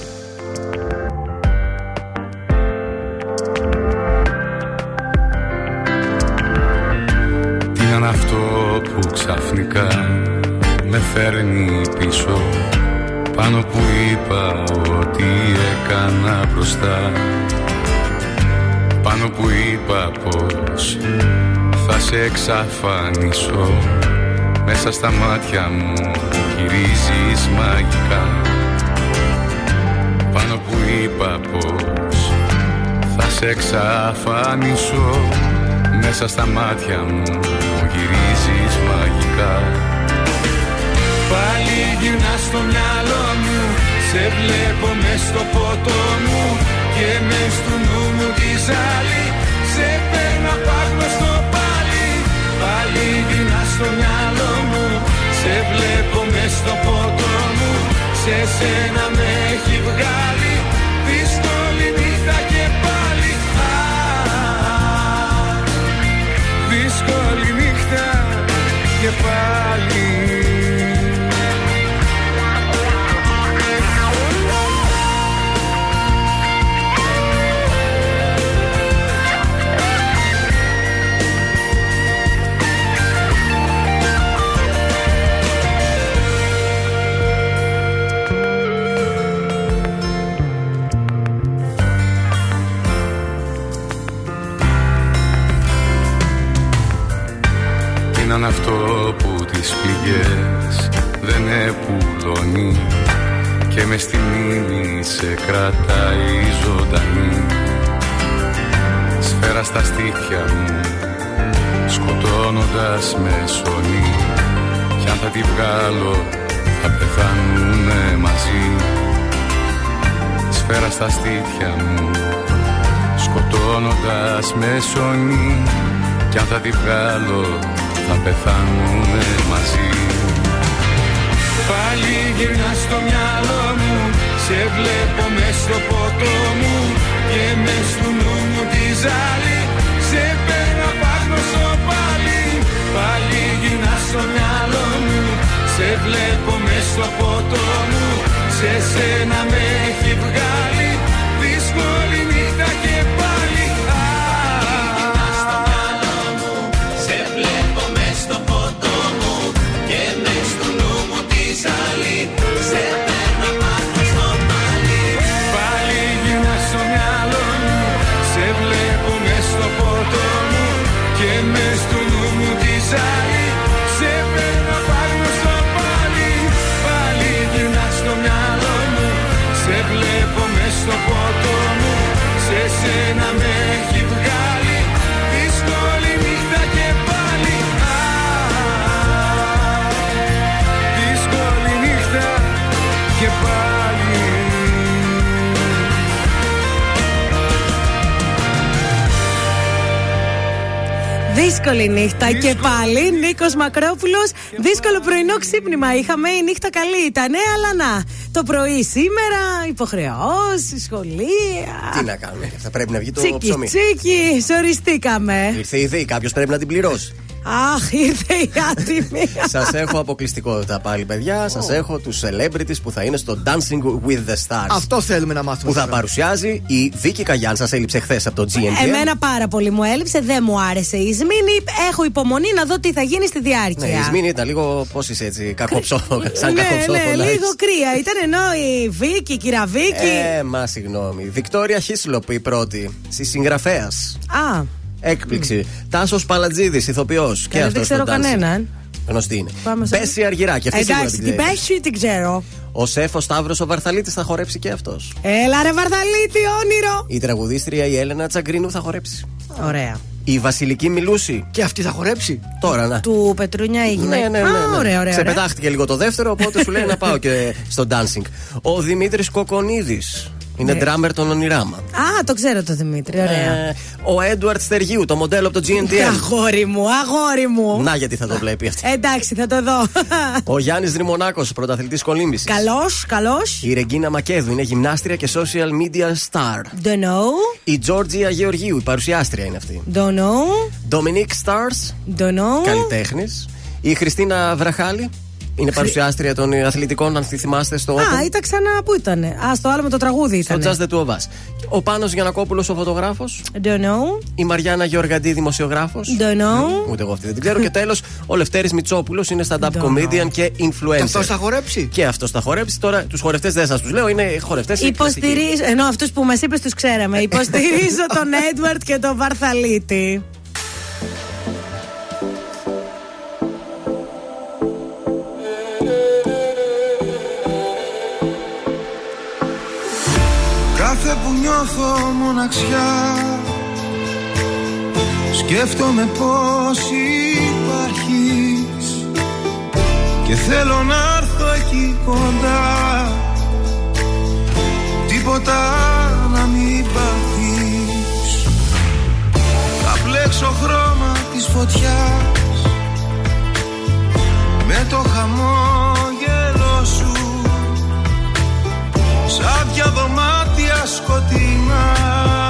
Έκανα μπροστά. Πάνω που είπα πως θα σε εξαφανίσω Μέσα στα μάτια μου γυρίζεις μαγικά. Πάνω που είπα πως θα σε εξαφανίσω Μέσα στα μάτια μου γυρίζεις μαγικά. Πάλι γυρνάς στο μυαλό μου Σε βλέπω μες στο ποτό μου Και μες στο νου μου τη ζάλη Σε παίρνω απ' στο πάλι Πάλι γυρνά στο μυαλό μου. Σε βλέπω μες στο ποτό μου Σε σένα με έχει βγάλει. Δύσκολη νύχτα και πάλι. Α, Δύσκολη νύχτα και πάλι τις πληγές δεν επουλώνει Και μες στη μνήμη σε κρατάει ζωντανή. Σφαίρα στα στήθια μου σκοτώνοντας με σωνή Κι αν θα τη βγάλω θα πεθάνουνε μαζί. Σφαίρα στα στήθια μου σκοτώνοντας με σωνή Κι αν θα τη βγάλω θα πεθάνουμε μαζί. Πάλι γυρνά στο μυαλό μου Σε βλέπω μες στο ποτό μου Και μες στο νου μου τη ζάλη Σε παίρνω πάνω στο πάλι Πάλι γυρνά στο μυαλό μου Σε βλέπω μες στο ποτό μου. Σε σένα με έχει βγάλει Δύσκολη μου Δύσκολη νύχτα και πάλι Νίκος Μακρόπουλος. Δύσκολο πρωινό ξύπνημα είχαμε. Η νύχτα καλή ήταν, αλλά να. Το πρωί σήμερα, υποχρεώσεις, σχολεία. Τι να κάνουμε, θα πρέπει να βγει το Τσίκι, ψωμί. τσίκι, σοριστήκαμε. Ήρθε η ΔΕΗ, κάποιος πρέπει να την πληρώσει. Αχ, ήρθε η άτιμη. Σας έχω αποκλειστικότητα πάλι, παιδιά. Σας έχω τους celebrities που θα είναι στο Dancing with the Stars. Αυτό θέλουμε να μάθουμε. Που θα σήμερα. παρουσιάζει η Βίκη Καγιάν. Σας έλειψε χθες από το GNT. Εμένα πάρα πολύ μου έλειψε, δεν μου άρεσε η Σμήνη. Έχω υπομονή να δω τι θα γίνει στη διάρκεια. Ναι, η Σμήνη ήταν λίγο, πώς είσαι έτσι, κακοψόφο. Σαν ναι, κακοψόφο. ναι, λίγο κρύα ήταν ενώ η Βίκη, η κυρα Βίκη. Ε, μα συγγνώμη. Βικτόρια Χίσλοπ η πρώτη. Στη συγγραφέας. Α, Έκπληξη. Τάσος Παλατζίδης, ηθοποιός. Και ε, αυτός δεν ξέρω κανέναν. Γνωστή είναι. Πάμε σε- Πέση Αργυράκη, αυτή σίγουρα Εντάξει, την την ξέρεις. Πέση την ξέρω. Ο Σέφος Σταύρος ο Βαρθαλίτη θα χορέψει και αυτός. Έλα ρε Βαρδαλίτη, όνειρο. Η τραγουδίστρια η Έλενα Τσαγκρίνου θα χορέψει. Ωραία. Η Βασιλική Μιλούση. Και αυτή θα χορέψει. Τώρα, να. Του Πετρούνια η γυναίκα. Ναι, ναι, ναι. Α, ναι. ωραία, ωραία. Ξεπετάχτηκε λίγο το δεύτερο, οπότε σου λέει να πάω και στο dancing. Ο Δημήτρης Κοκονίδης. Είναι Ναι. drummer των Ονειράμα. Α, το ξέρω το Δημήτρη, ωραία. Ε, ο Έντουαρτ Στεργίου, το μοντέλο από το GNTM. Αγόρι μου, αγόρι μου. Να γιατί θα το βλέπει αυτή. Εντάξει, θα το δω. Ο Γιάννης Δρυμονάκος, πρωταθλητής κολύμβησης. Καλός, καλός. Η Ρεγκίνα Μακέδου είναι γυμνάστρια και social media star. Don't know. Η Τζόρτζια Γεωργίου, η παρουσιάστρια είναι αυτή. Don't know. Dominic Stars, Don't know. καλλιτέχνης. Η Χριστίνα Βραχάλη, είναι παρουσιάστρια των αθλητικών, αν θυμάστε, στο Α, Open. ήταν ξανά. Πού ήταν. Α, στο άλλο με το τραγούδι Στο ήταν. Just the Two of Us. Ο Πάνος Γιανακόπουλος ο φωτογράφος. Don't know. Η Μαριάννα Γεωργαντή δημοσιογράφος. Don't know. Ούτε εγώ αυτή δεν την ξέρω. και τέλος ο Λευτέρης Μητσόπουλος είναι stand-up comedian και influencer. Και αυτός θα χορέψει; Και αυτός θα χορέψει. Τώρα τους χορευτές δεν σας τους λέω, είναι χορευτές. Υποστηρίζω. Ενώ αυτούς που μας είπες τους ξέραμε. Υποστηρίζω τον Έντουαρτ και τον Βαρθαλίτη. Νιώθω μοναξιά. Σκέφτομαι πως υπάρχεις Και θέλω να έρθω εκεί κοντά. Τίποτα να μην πάθεις. Θα πλέξω χρώμα της φωτιάς Με το χαμόγελο σκοτεινά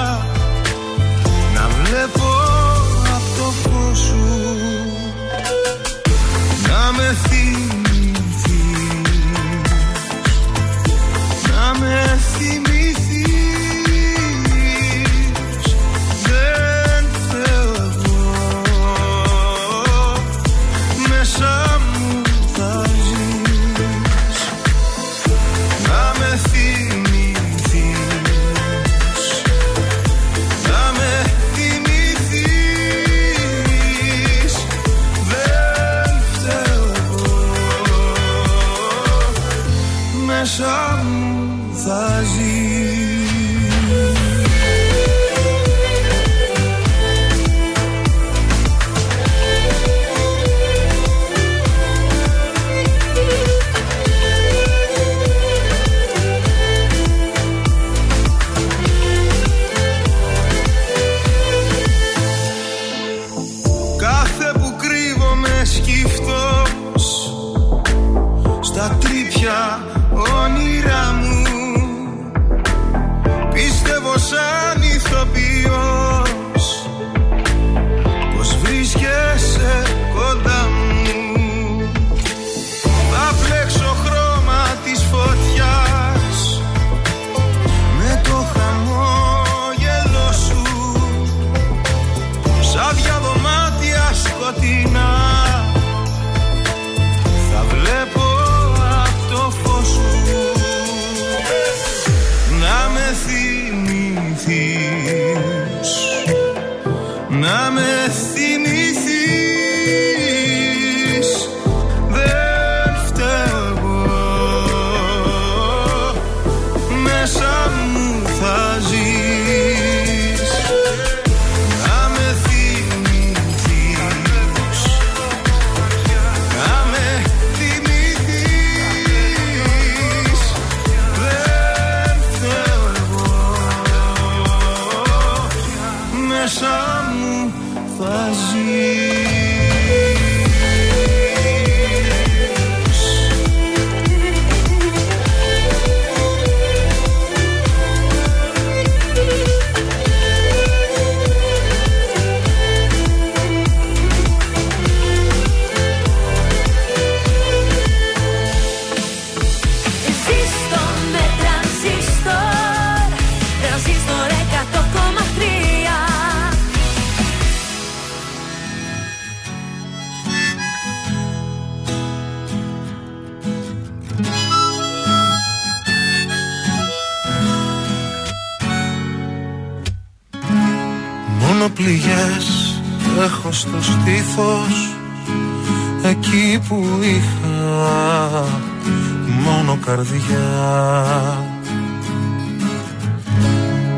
καρδιά.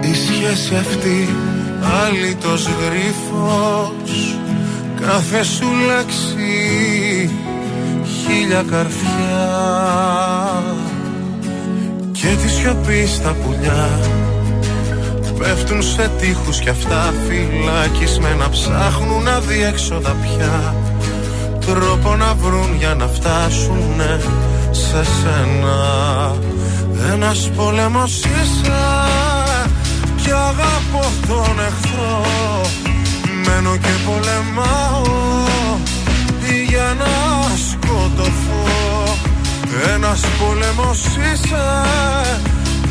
Η σχέση αυτή αλήτος γρίφος Κάθε σου λέξη χίλια καρφιά. Και τη σιωπή στα πουλιά Πέφτουν σε τείχους κι αυτά φυλακισμένα ψάχνουν αδιέξοδα πια. Τρόπο να βρουν για να φτάσουν σε σένα. Ένας πόλεμος είσαι. Κι αγαπώ τον εχθρό. Μένω και πολεμάω. Για να σκοτωθώ. Ένας πόλεμος είσαι.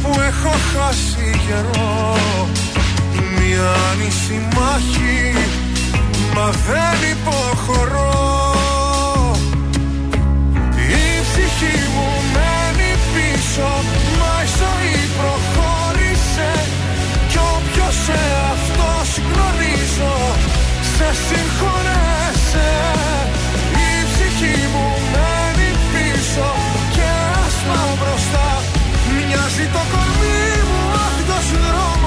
Που έχω χάσει καιρό. Μια άνηση μάχη. Μα δεν υποχωρώ ψυχή μου μένει πίσω μα η ζωή προχώρησε. Κι όποιος σε αυτός γνωρίζω σε συγχωρέσαι. Η ψυχή μου μένει πίσω και ας πάω μπροστά. Μοιάζει το κορμί μου άδειος δρόμος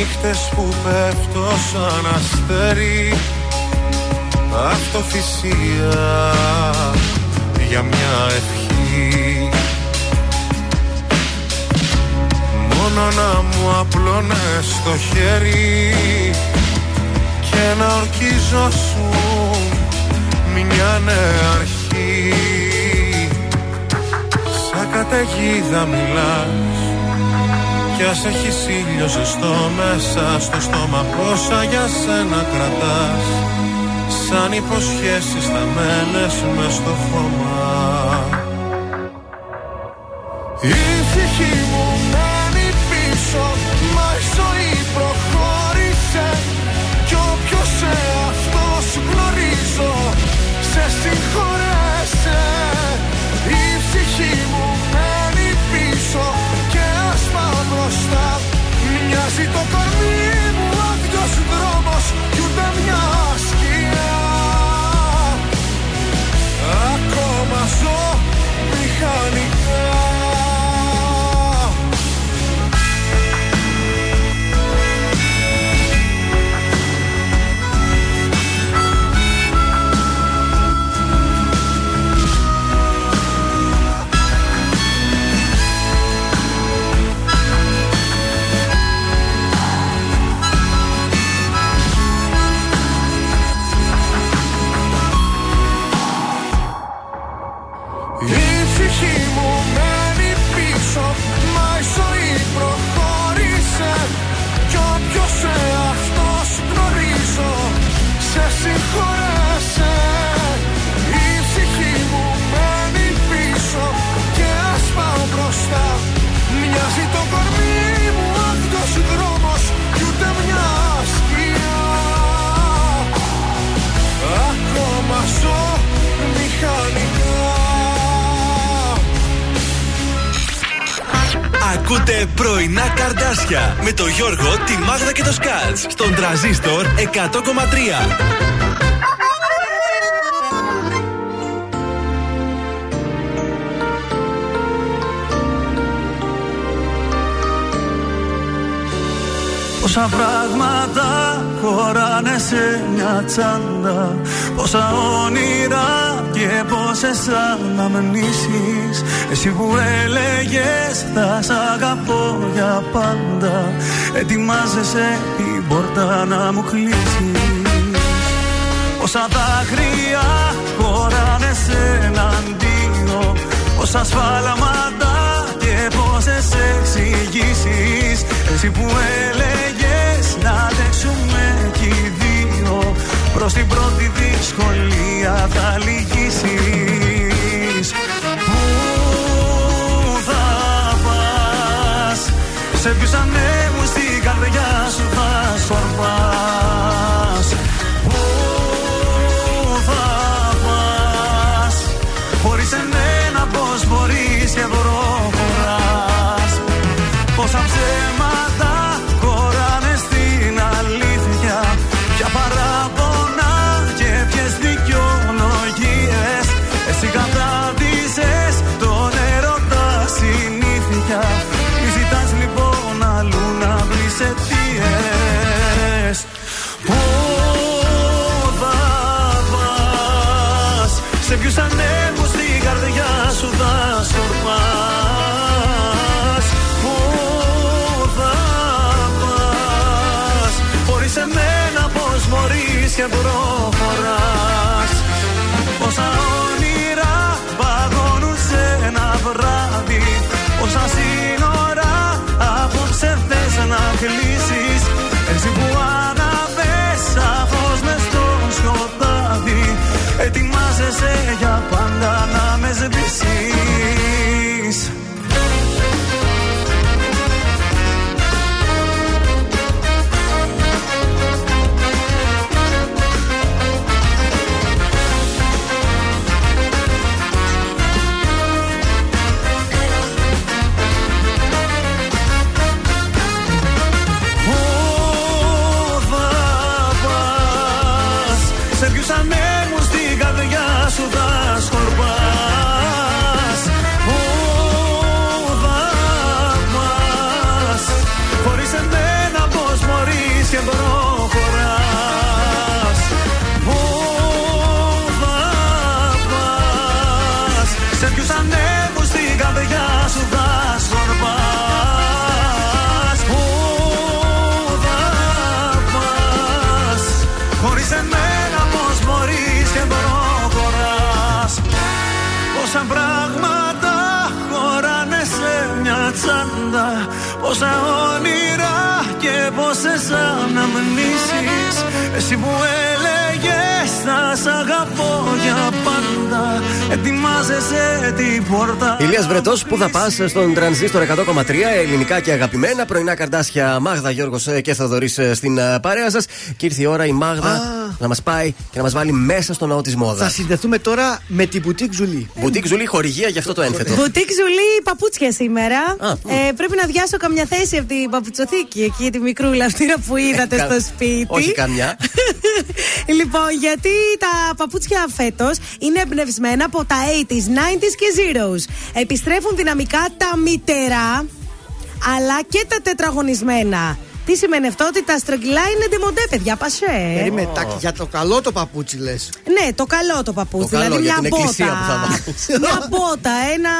Νύχτες που πέφτω σαν αστέρι. Αυτοθυσία για μια ευχή. Μόνο να μου απλώνες το χέρι Και να ορκίζωσουν μια νέα αρχή. Σαν καταιγίδα μιλάς κι ας έχεις ήλιο ζεστό μέσα στο στόμα πόσα για σένα κρατάς. Σαν υποσχέσεις θα μένες μες στο χώμα. Η ψυχή μου μένει πίσω Μα η ζωή προχώρησε. Κι όποιος σε αυτός γνωρίζω Σε συγχωρέσαι. Η ψυχή μου Μοιάζει το κορμί Ακούτε πρωινά καρδάσια. Με το Γιώργο, τη Μάγδα και το Σκάτς. Στον τραζίστορ 100,3. Πόσα πράγματα χωράνε σε μια τσάντα. Πόσα όνειρα και πόσες αναμνήσεις Εσύ που έλεγες θα σ' αγαπώ για πάντα Ετοιμάζεσαι την πόρτα να μου κλείσεις. Πόσα δάκρυα χωράνε σε έναν δύο Πόσα σφάλματα και πόσες εξηγήσεις. Εσύ που έλεγες να αντέξουμε κι οι δύο Προς την πρώτη δυσκολία θα λυγίσεις. Πού θα πας; Σε ποιους ανέμους στην καρδιά σου θα σκορπάς αναμνήσεις Εσύ που έλεγες θα σ' αγαπώ για πάντα Ετοιμάζεσαι την πόρτα Ηλίας Βρετός, πού θα πας στον τρανζίστορ 100,3 ελληνικά και αγαπημένα. Πρωινά καρντάσια Μάγδα, Γιώργος και Θοδωρής στην ε, παρέα σας. Και ήρθε η ώρα η Μάγδα να μας πάει και να μας βάλει μέσα στον ναό της Θα μόδα. συνδεθούμε τώρα με την Boutique Ζουλή. Μπουτίκ Ζουλή, χορηγία για αυτό το ένθετο. Μπουτίκ Ζουλή παπούτσια σήμερα. Α, ε, πρέπει να πιάσω καμιά θέση από την παπουτσοθήκη εκεί, τη μικρούλα αυτή που είδατε Ε, κα- στο σπίτι. Όχι καμιά. λοιπόν, γιατί τα παπούτσια φέτος είναι εμπνευσμένα από τα 80s, 90s και zeros. Επιστρέφουν δυναμικά τα μητερά, αλλά και τα τετραγωνισμένα. Τι σημαίνει αυτό, ότι τα στρογγυλά είναι ντεμοντέ, παιδιά, πασέ. Περίμενε, τα- για το καλό το παπούτσι λες. Ναι, το καλό το παπούτσι. Το καλό δηλαδή για μια την εκκλησία μπότα. που θα βάλεις. μια μπότα, ένα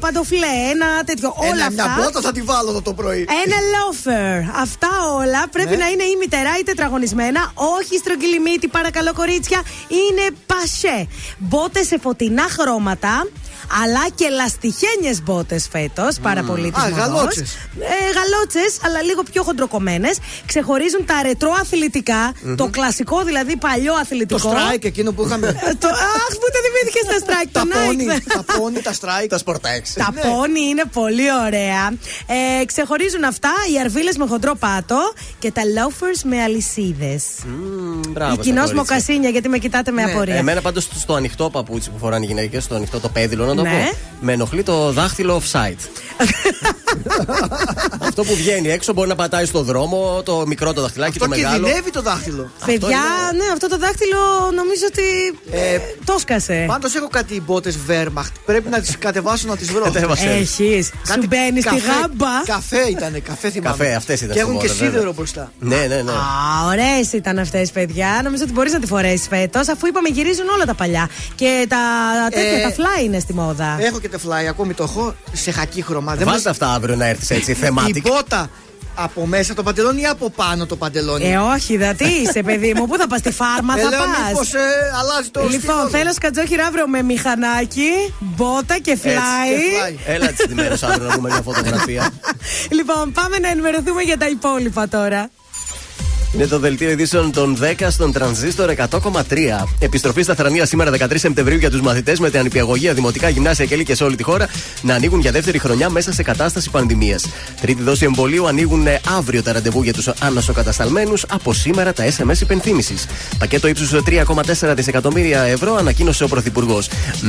παντοφλέ, ένα τέτοιο. όλα Ένα, αυτά. μια μπότα θα τη βάλω εδώ το πρωί. Ένα loafer. Αυτά όλα πρέπει Ναι. να είναι ή μητερά ή τετραγωνισμένα. Όχι στρογγυλή μύτη, παρακαλώ κορίτσια. Είναι πασέ. Μπότες σε φωτεινά χρώματα. Αλλά και λαστιχένιες μπότες φέτος. Πάρα πολύ της Α, γαλότσες. Ε, γαλότσες, αλλά λίγο πιο χοντροκομμένες. Ξεχωρίζουν τα ρετρό αθλητικά. Το κλασικό δηλαδή παλιό Το αθλητικό. strike εκείνο που είχαμε. Ε, το, αχ, που τα θυμήθηκε στα strike. τα το Nike. πόνι, τα πόνι, τα strike. Τα σπορτάξ. Τα πόνι είναι πολύ ωραία. Ε, ξεχωρίζουν αυτά οι αρβίλες με χοντρό πάτο και τα loafers με αλυσίδες. Μπράβο. Η στα κοινός κορίτσια. μοκασίνια, γιατί με κοιτάτε με Ναι, απορία. Εμένα πάντως στο ανοιχτό παπούτσι που φοράνε οι γυναίκες, στο ανοιχτό το πέδιλο να το Ναι. πω. Με ενοχλεί το δάχτυλο offside. Αυτό που βγαίνει έξω μπορεί να πατάει στο δρόμο, το μικρό το δαχτυλάκι, Αυτό το μεγάλο. κινδυνεύει το δάχτυλο. Παιδιά, ναι, αυτό το δάχτυλο νομίζω ότι. Ε, το σκασε. Πάντως έχω κάτι μπότες Wehrmacht. Πρέπει να τις κατεβάσω να τις βρω. Κατέβασες. Έχεις. Σου Κάτι μπαίνεις στη καφέ- γάμπα. Καφέ ήταν, καφέ θυμάμαι. Καφέ, αυτές ήταν Και στο έχουν και μόδα, βέβαια. σίδερο μπροστά. Ναι, ναι, ναι. Α, ωραίες ήταν αυτές, παιδιά. Νομίζω ότι μπορείς να τη φορέσεις φέτος, αφού είπαμε γυρίζουν όλα τα παλιά. Και τα τέτοια, Ε, τα fly είναι στη μόδα. Έχω και τεφλάι, ακόμη το έχω σε χακί χρώμα. Δεν Βάζετε αυτά αύριο να έρθεις έτσι, Η θεμάτικ. πότα από μέσα το παντελόνι ή από πάνω το παντελόνι; Ε, όχι, δα τι είσαι, παιδί μου. Πού θα πας, στη φάρμα Ε, θα λέω, πας; μήπως, ε, αλλάζει το Λοιπόν, στυλ όλο. θέλω σκατζόχυρα αύριο με μηχανάκι, μπότα και Έτσι, φλάι. και φλάι. Έλα τι μέρε αύριο να δούμε μια φωτογραφία. Λοιπόν, πάμε να ενημερωθούμε για τα υπόλοιπα τώρα. Είναι το δελτίο ειδήσεων των 10 στον τρανζίστορ 100,3. Επιστροφή στα θρανία σήμερα 13 Σεπτεμβρίου για τους μαθητές με την ανυπηαγωγία, δημοτικά, γυμνάσια και λύκε σε όλη τη χώρα να ανοίγουν για δεύτερη χρονιά μέσα σε κατάσταση πανδημίας. Τρίτη δόση εμβολίου ανοίγουν αύριο τα ραντεβού για τους ανασοκατασταλμένους από σήμερα τα SMS υπενθύμησης. Πακέτο ύψους 3,4 δισεκατομμύρια ευρώ ανακοίνωσε ο Πρωθυπουργός.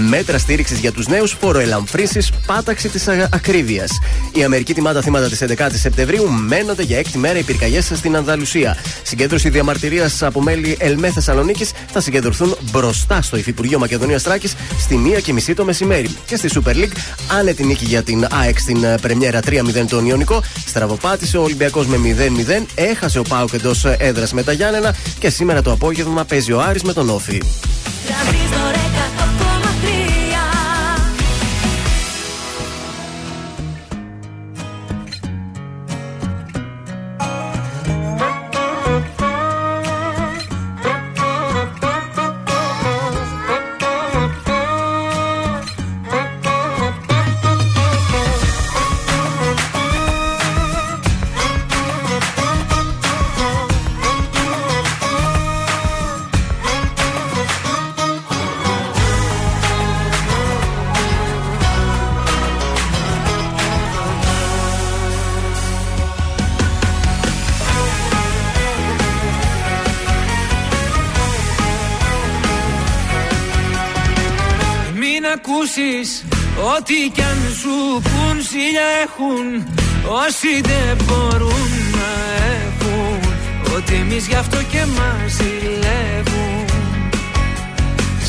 Μέτρα στήριξης για τους νέους, φοροελαμφρύνσει, πάταξη της ακρίβειας. Η Αμερική τιμά τα θύματα της 11η Σεπτεμβρίου μένονται για έκτη μέρα οι πυρκαγιές στην Ανδαλουσία. Συγκέντρωση διαμαρτυρίας από μέλη ΕΛΜΕ Θεσσαλονίκης θα συγκεντρωθούν μπροστά στο Υφυπουργείο Μακεδονίας Τράκης στη 1 και μισή το μεσημέρι. Και στη Super League, άνετη νίκη για την ΑΕΚ στην ε, Πρεμιέρα 3-0 τον Ιωνικό. Στραβοπάτησε ο Ολυμπιακός με 0-0. Έχασε ο Πάουκ εντός έδρας με τα Γιάννενα. Και σήμερα το απόγευμα παίζει ο Άρης με τον Όφη. Ό,τι κι αν σου πουν Σιλιά έχουν. Όσοι δεν μπορούν να έχουν. Ότι εμείς γι' αυτό και μας ζηλεύουν.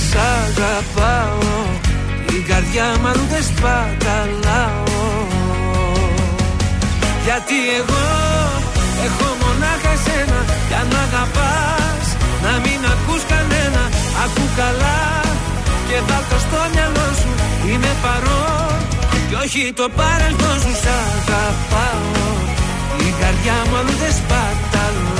Σ' αγαπάω η καρδιά μου αλλού δεν σπαταλάω. Γιατί εγώ έχω μονάχα εσένα. Κι αν μ' αγαπάς να μην ακούς κανένα. Ακού καλά και βάλ' το στο μυαλό. σου Είμαι παρόν και όχι το παρελθόν σου Σ' αγαπάω. Η καρδιά μου αλλού δεν σπαταλάω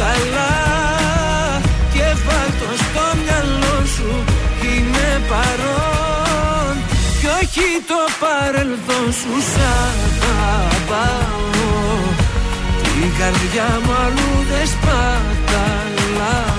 καλά και βάλ' το στο μυαλό σου Είμαι παρόν. Κι όχι το παρελθόν σου Σ' αγαπάω. Την καρδιά μου αλλού δεν σπαταλάω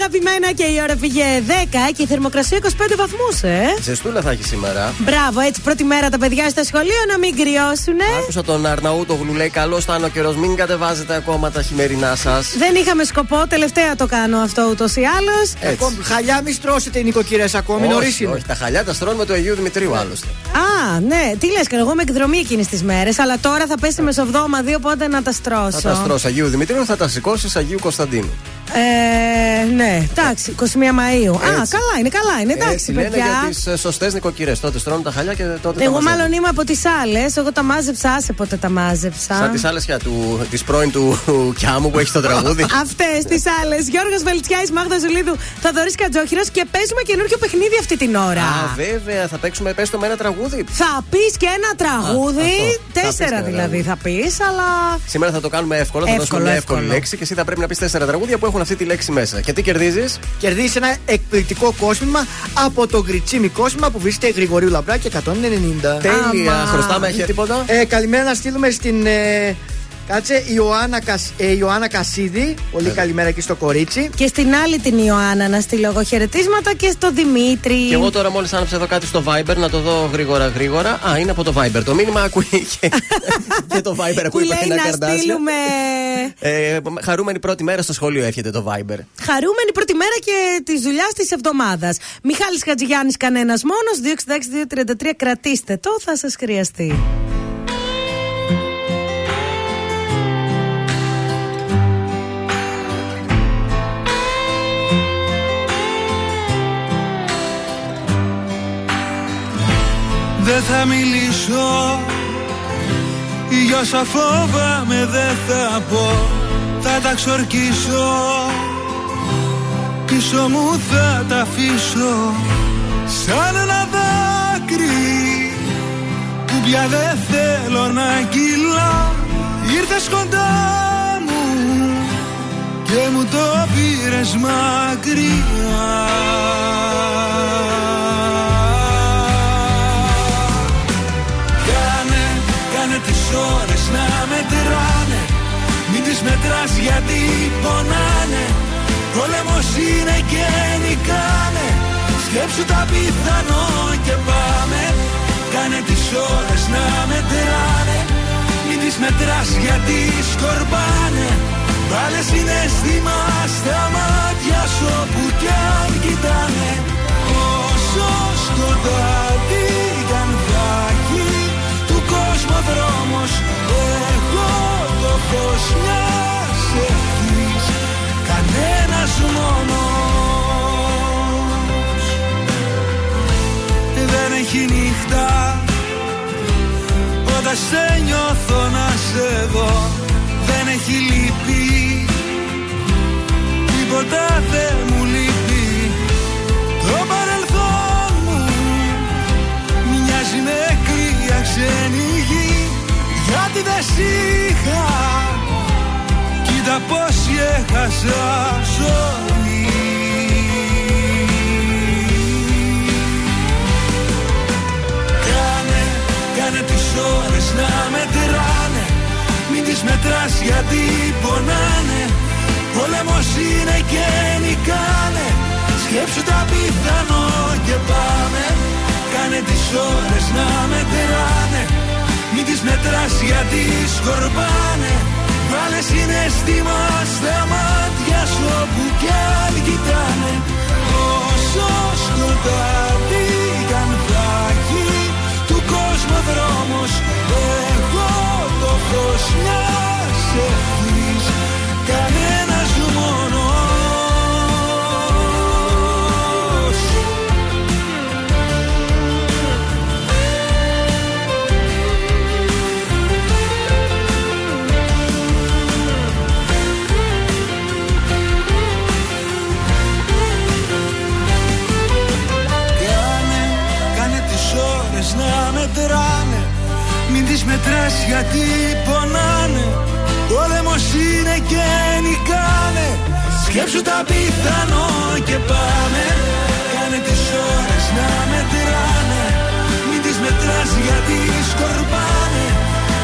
Αγαπημένα και η ώρα πήγε 10 και η θερμοκρασία 25 βαθμούς, ε. Ζεστούλα θα έχει σήμερα. Μπράβο, έτσι πρώτη μέρα τα παιδιά στο σχολείο να μην κρυώσουνε. Άκουσα τον Αρναούτογλου λέει: Καλό ήταν ο καιρός, μην κατεβάζετε ακόμα τα χειμερινά σας. Δεν είχαμε σκοπό, τελευταία το κάνω αυτό ούτως ή άλλως. Ακόμη, Χαλιά μη στρώσετε οι νοικοκυρές ακόμη, νωρίς όχι, είναι. όχι, τα χαλιά τα στρώνουμε του Αγίου Δημητρίου άλλωστε. Α, ναι, τι λες, και εγώ με εκδρομή εκείνε τις μέρες, αλλά τώρα θα πέσει μεσοβδόμα δύο, οπότε να τα στρώσω. Θα τα στρώσει Αγίου Δημητρίου, θα τα σηκώσεις Αγίου Κωνσταντίνου. Ε, ναι, εντάξει, 21 Μαου. Α, Έτσι. καλά είναι, καλά είναι, εντάξει, Έτσι λένε παιδιά. για τις σωστές νοικοκυρές. Τότε στρώνουν τα χαλιά και τότε τα Εγώ μαζεύουν. μάλλον είμαι από τις άλλες. Εγώ τα μάζεψα, άσε πότε τα μάζεψα. Σαν τις άλλες του της πρώην του Κιάμου που έχει το τραγούδι. Αυτές τις άλλες. Γιώργος Βελτσιάη, Μάγδα Ζουλίδου, Θαδωρής Κατζόχυρος και παίζουμε καινούριο παιχνίδι αυτή την ώρα. Α, βέβαια, θα παίξουμε πες το με ένα τραγούδι. Θα πεις και ένα τραγούδι. Α, αυτό. Θα πεις τέσσερα ένα δηλαδή θα πεις, αλλά. Σήμερα θα το κάνουμε εύκολο, θα Εύκολο, δώσουμε μια εύκολη εύκολο. λέξη και εσύ θα πρέπει να πεις τέσσερα τραγούδια που έχουν αυτή τη λέξη μέσα. Και τι κερδίζεις; Κερδίζεις ένα εκπληκτικό κόσμημα από το γκριτσίμι κόσμημα που βρίσκεται Γρηγορίου Λαμπράκη 190. Τέλεια. Χρωστάμε, έχει τίποτα; Ε, καλημέρα να στείλουμε στην. Ε, κάτσε, Ιωάννα, Κασ, ε, Ιωάννα Κασίδη. Πολύ Ε. καλημέρα εκεί στο κορίτσι. Και στην άλλη την Ιωάννα να στείλω εγώ χαιρετίσματα και στο Δημήτρη. Και εγώ τώρα μόλις άναψα εδώ κάτι στο Viber να το δω γρήγορα γρήγορα. Α, είναι από το Viber. Το μήνυμα ακούει και, και το Viber που ακούει λέει ένα να καρδάσια. στείλουμε Ε, χαρούμενη πρώτη μέρα στο σχολείο εύχεται το Viber. χαρούμενη πρώτη μέρα και της δουλειάς της εβδομάδας. Μιχάλης Χατζηγιάννης, κανένας μόνος. 266-233, κρατήστε το, θα σας χρειαστεί. Δεν θα μιλήσω. Για όσα φόβαμαι δεν θα πω. Θα τα ξορκίσω. Πίσω μου θα τα αφήσω. Σαν ένα δάκρυ. Που πια δεν θέλω να κυλά. Ήρθες κοντά μου Και μου το πήρες μακριά μετράς γιατί πονάνε. Πόλεμος είναι και νικάνε. Σκέψου τα πιθανό και πάμε. Κάνε τις ώρες να μετράνε. Μην τις μετράς γιατί σκορπάνε. Βάλε συναίσθημα στα μάτια σου όπου κι αν κοιτάνε. Όσο σκοτάδι κι αν θα έχει του κόσμου ο δρόμος Εγώ το φως μιας μόνος. Δεν έχει νύχτα. Όταν σε νιώθω να σε δω Δεν έχει λύπη. Τίποτα δεν μου λείπει. Το παρελθόν μου Μοιάζει με κρύα ξένη γη. Γιατί δεν σ' είχα Κοίτα πως έχασα ζωή ώρες να μετράνε. Μην τις μετράς γιατί πονάνε. Πόλεμος είναι και νικάνε. Σκέψου τα πιθανό και πάμε. Κάνε τις ώρες να μετράνε. Μην τις μετράς γιατί σκορπάνε. Βάλε συναίσθημα στα μάτια σου όπου κι αν κοιτάνε. Όσο σκοτάδι κι αν θα έχει του κόσμου ο δρόμος Εγώ το φως μιας ευχής Κανένας μετράς γιατί πονάνε. Πόλεμος είναι και νικάνε. Σκέψου τα πιθανό και πάμε. Κάνε τις ώρες να μετράνε. Μην τις μετράς γιατί σκορπάνε.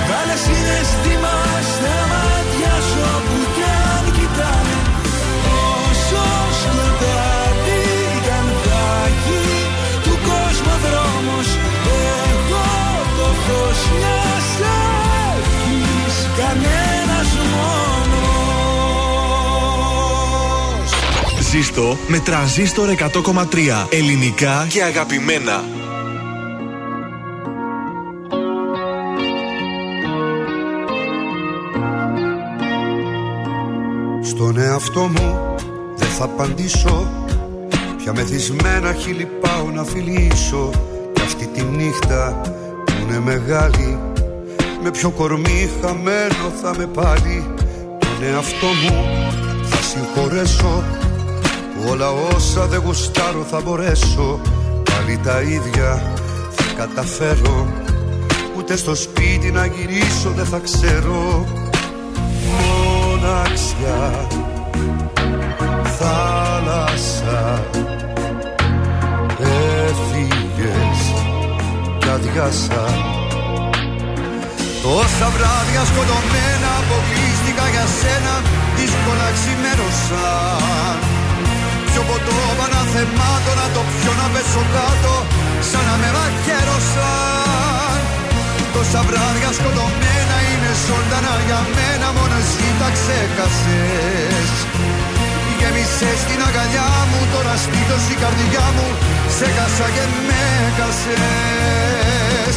Βάλε συναισθήμα Τρανζίστο με τρανζίστορ 100,3. Ελληνικά και αγαπημένα. Στον εαυτό μου δεν θα απαντήσω Πια μεθυσμένα χείλη πάω να φιλήσω Κι αυτή τη νύχτα που είναι μεγάλη Με ποιο κορμί χαμένο θα με πάλι Τον εαυτό μου θα συγχωρέσω Που όλα όσα δεν γουστάρω θα μπορέσω. Πάλι τα ίδια θα καταφέρω. Ούτε στο σπίτι να γυρίσω δεν θα ξέρω. Μοναξιά Θάλασσα Έφυγες κι αδειάσα Τόσα βράδια σκοτωμένα αποκλείστηκα για σένα Δύσκολα ξημέρωσαν Πιο ποτό παναθεμάτω να το πιω να πέσω κάτω Σαν να με μαχαίρωσαν Τόσα βράδια σκοτωμένα είναι ζωντανά για μένα Μόνος εσύ τα ξέχασες. Γέμισες την αγκαλιά μου Τώρα σπίτος η καρδιά μου Σε κάσα και με κασες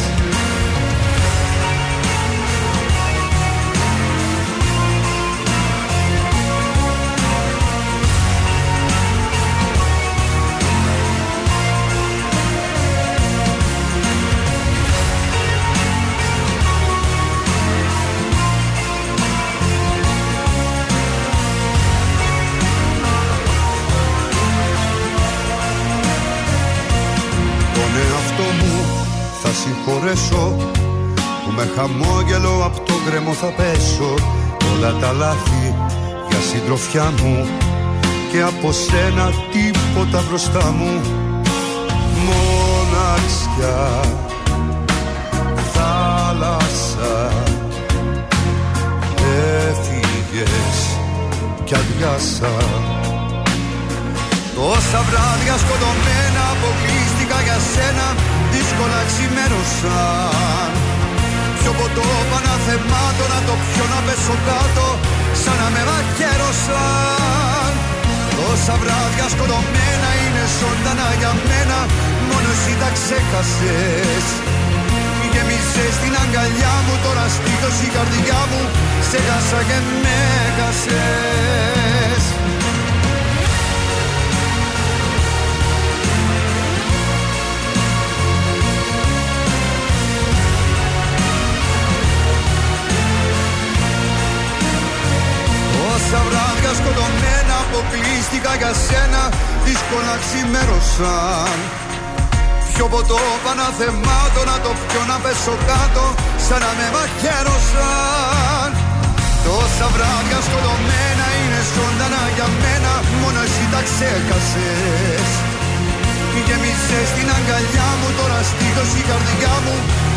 συγχωρέσω Που με χαμόγελο από το γκρεμό θα πέσω. Όλα τα λάθη για συντροφιά μου Και από σένα τίποτα μπροστά μου. Μοναξιά Θάλασσα Έφυγες κι αδειάσα Τόσα βράδια σκοτωμένα αποκλείστηκα για σένα Δύσκολα ξημέρωσαν Πιο ποτό παναθεμάτω να το πιω να πέσω κάτω Σαν να με μαχαίρωσαν Τόσα βράδια σκοτωμένα είναι ζωντανά για μένα Μόνο εσύ τα ξέχασες. Γέμισες την αγκαλιά μου Τώρα σπίτος η καρδιά μου Σε χάσα και με χάσες σκοτωμένα αποκλείστηκα για σένα Δύσκολα ξημέρωσαν Πιο ποτό παναθεμάτω να το πιω να πέσω κάτω Σαν να με μαχαίρωσαν. Τόσα βράδια σκοτωμένα είναι ζωντανά για μένα Μόνο εσύ τα ξέχασες Γέμισες την αγκαλιά μου Τώρα στήθος η καρδιά μου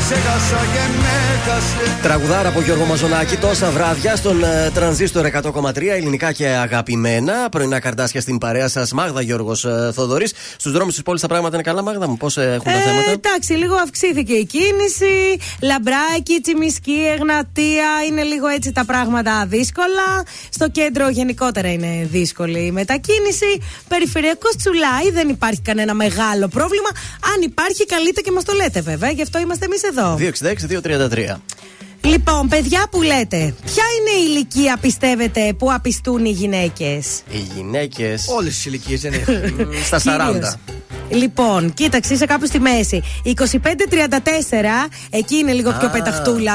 Σε χάσα και με χάσες Τραγουδάρα από Γιώργο Μαζονάκη, τόσα βράδια στον ε, τρανζίστορ 100,3 ελληνικά και αγαπημένα. Πρωινά καρτάσια στην παρέα σας, Μάγδα Γιώργος ε, Θοδωρής. Στους δρόμους της πόλης τα πράγματα είναι καλά, Μάγδα μου, πώς έχουν τα Ε, θέματα; εντάξει, λίγο αυξήθηκε η κίνηση. Λαμπράκι, τσιμισκή, εγνατία. Είναι λίγο έτσι τα πράγματα δύσκολα. Στο κέντρο γενικότερα είναι δύσκολη η μετακίνηση. Περιφερειακός τσουλάει, δεν υπάρχει κανένα μεγάλο πρόβλημα. Αν υπάρχει, καλείτε και μας το λέτε βέβαια. Γι' αυτό είμαστε εμείς εδώ. 266-233. Λοιπόν, παιδιά που λέτε, ποια είναι η ηλικία πιστεύετε που απιστούν οι γυναίκες; Οι γυναίκες. Όλες τις ηλικίες δεν έχουν. Στα 40. Λοιπόν, κοίταξε, είσαι κάπου στη μέση. 25-34, εκεί είναι λίγο πιο Α. πεταχτούλα,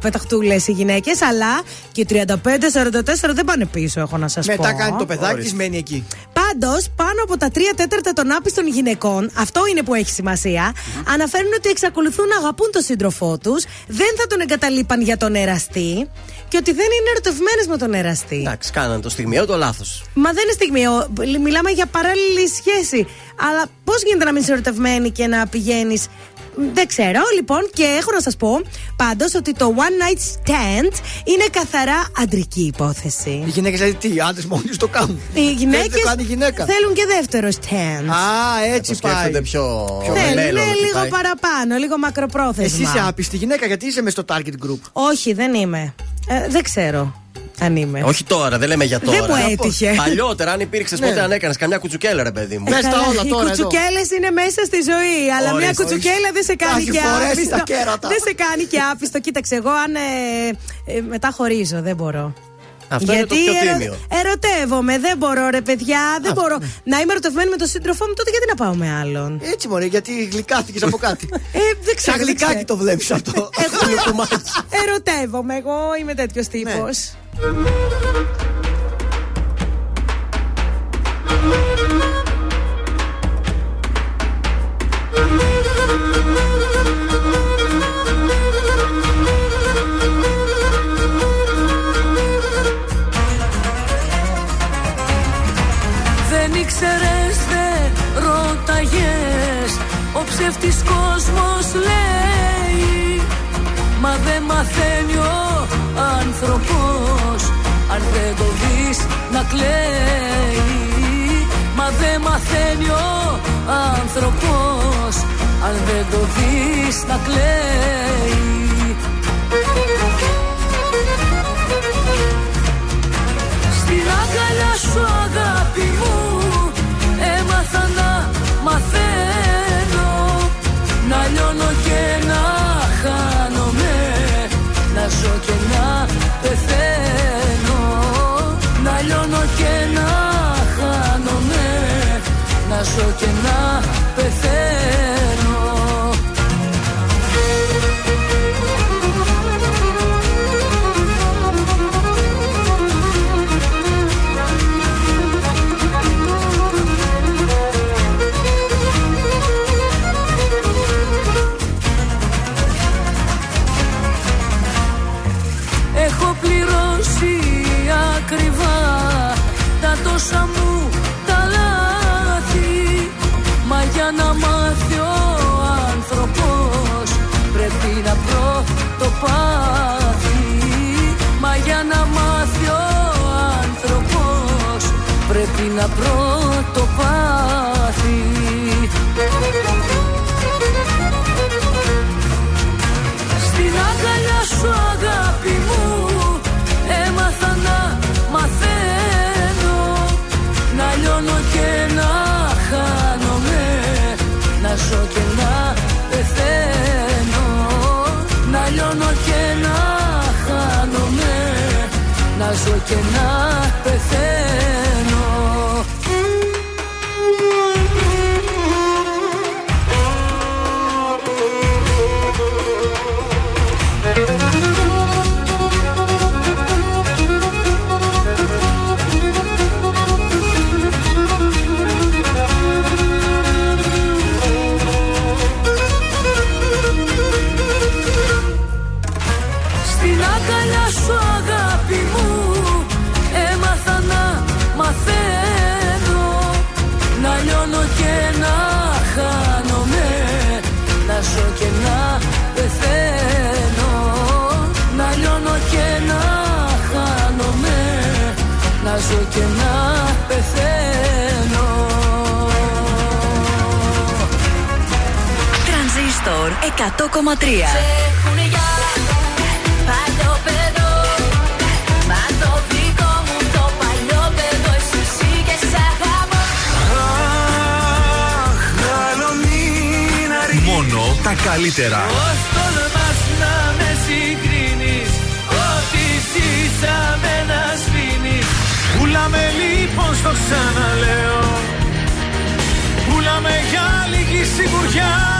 πεταχτούλες οι γυναίκες, αλλά και 35-44 δεν πάνε πίσω, έχω να σας πω. Μετά κάνει το παιδάκι τη, μένει εκεί. Πάντως, πάνω από τα 3 τέταρτα των άπιστων γυναικών, αυτό είναι που έχει σημασία, αναφέρουν ότι εξακολουθούν να αγαπούν τον σύντροφό τους, δεν θα τον εγκαταλείπαν για τον εραστή και ότι δεν είναι ερωτευμένες με τον εραστή. Εντάξει, κάναν το στιγμιαίο το λάθος. Μα δεν είναι στιγμιαίο. Μιλάμε για παράλληλη σχέση. Αλλά πώς γίνεται να μην είσαι ερωτευμένη και να πηγαίνεις; Δεν ξέρω, λοιπόν, και έχω να σας πω πάντως ότι το one night stand είναι καθαρά αντρική υπόθεση. Οι γυναίκες δηλαδή τι, άντρες μόνοι του το κάνουν; Οι Δεν γυναίκες το κάνει η γυναίκα; θέλουν και δεύτερο stand. Α, έτσι πάει. Σκέφτονται πιο. Θέλουν μέλλον, ότι λίγο πάει. παραπάνω, λίγο μακροπρόθεσμα. Εσύ είσαι άπιστη γυναίκα γιατί είσαι μες στο target group; Όχι, δεν είμαι. Ε, δεν ξέρω. Αν είμαι. Όχι τώρα, δεν λέμε για τώρα. Δεν μου έτυχε. Παλιότερα, αν υπήρξες Ναι. ποτέ, αν έκανες καμιά κουτσουκέλα, ρε παιδί μου. Μες στα όλα Οι τώρα εδώ. κουτσουκέλες είναι μέσα στη ζωή. Αλλά μια Ορίστε. κουτσουκέλα δεν σε κάνει έχει και φορέσει άπιστο. τα κέρατα. Δεν σε κάνει και άπιστο. Κοίταξε, εγώ αν ε, ε, μετά χωρίζω, δεν μπορώ. Αυτό είναι το πιο ερω- τίμιο. ερωτεύομαι, δεν μπορώ ρε παιδιά, δεν μπορώ. Να είμαι ερωτευμένη με τον σύντροφό μου, τότε γιατί να πάω με άλλον; Έτσι μωρέ, γιατί γλυκάθηκες από κάτι. Ε, δεν ξέρω. Σαν δεν γλυκάκι ξέρω. το βλέπεις αυτό. Εγώ ερωτεύομαι, εγώ είμαι τέτοιος τύπος. Δεν ψεύτης κόσμος λέει Μα δεν μαθαίνει ο άνθρωπος Αν δεν το δεις να κλαίει. Μα δεν μαθαίνει ο άνθρωπος Αν δεν το δεις να κλαίει. Στην αγκαλιά σου αγάπη πεθαίνω Να λιώνω και να χάνομαι Να ζω και να πεθαίνω να βρω το πάθη. Στην αγκαλιά σου αγάπη μου Έμαθα να μαθαίνω. Να λιώνω και να χάνομαι Να ζω και να πεθαίνω. Να λιώνω και να χάνομαι Να ζω και να συγκρίνεις; Ό,τι ζήσαμε να σβήνεις. Πουλάμε λοιπόν στο ξαναλέω. Πουλάμε για λίγη σιγουριά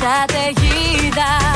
Μαζί σου καταιγίδα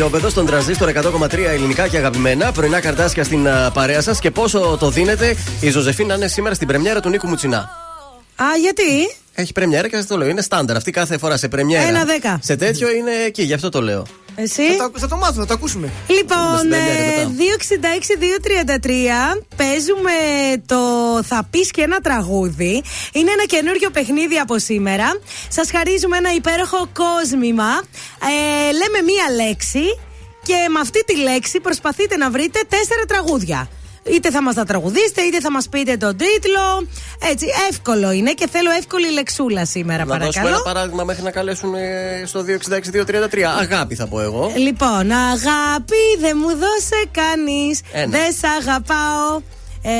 Ζωζεφίν Παλιόπεδο στον τρανζίστορ 100,3 ελληνικά και αγαπημένα. Πρωινά καρντάσια στην α, παρέα σας και πόσο το δίνετε η Ζωζεφίν να είναι σήμερα στην πρεμιέρα του Νίκου Μουτσινά. Α, γιατί; Έχει πρεμιέρα και σας το λέω. Είναι στάνταρ αυτή κάθε φορά σε πρεμιέρα. Ένα δέκα. Σε τέτοιο είναι εκεί, γι' αυτό το λέω. Εσύ; Θα, το- θα το μάθουμε, θα το ακούσουμε. Λοιπόν, στην πρεμιέρα ε, 266-233 παίζουμε το Θα πεις και ένα τραγούδι. Είναι ένα καινούριο παιχνίδι από σήμερα. Σας χαρίζουμε ένα υπέροχο κόσμημα. Ε, λέμε μία λέξη και με αυτή τη λέξη προσπαθείτε να βρείτε τέσσερα τραγούδια. Είτε θα μας τα τραγουδήσετε, είτε θα μας πείτε τον τίτλο. Έτσι, εύκολο είναι και θέλω εύκολη λεξούλα σήμερα, Να δώσουμε παρακαλώ. ένα παράδειγμα μέχρι να καλέσουν ε, στο 266-233. Αγάπη θα πω εγώ. Λοιπόν, αγάπη δεν μου δώσε κανείς Ένα. Δεν σ' αγαπάω ε,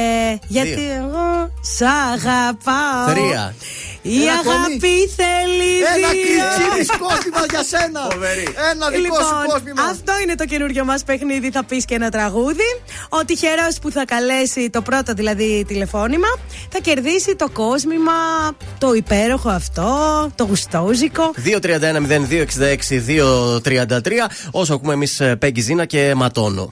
Γιατί Δύο. εγώ σ' αγαπάω Τρία. Η Ένα αγάπη κονί. θέλει Ένα δύο κριτσίμι κόσμημας για σένα. Ένα δικό σου Λοιπόν, κόσμημα. αυτό είναι το καινούριο μας παιχνίδι Θα πεις και ένα τραγούδι Ο τυχερός που θα καλέσει το πρώτο δηλαδή τηλεφώνημα Θα κερδίσει το κόσμημα Το υπέροχο αυτό Το γουστόζικο 231-0266-233. Όσο ακούμε εμείς Πέγγι Ζήνα και Ματώνο.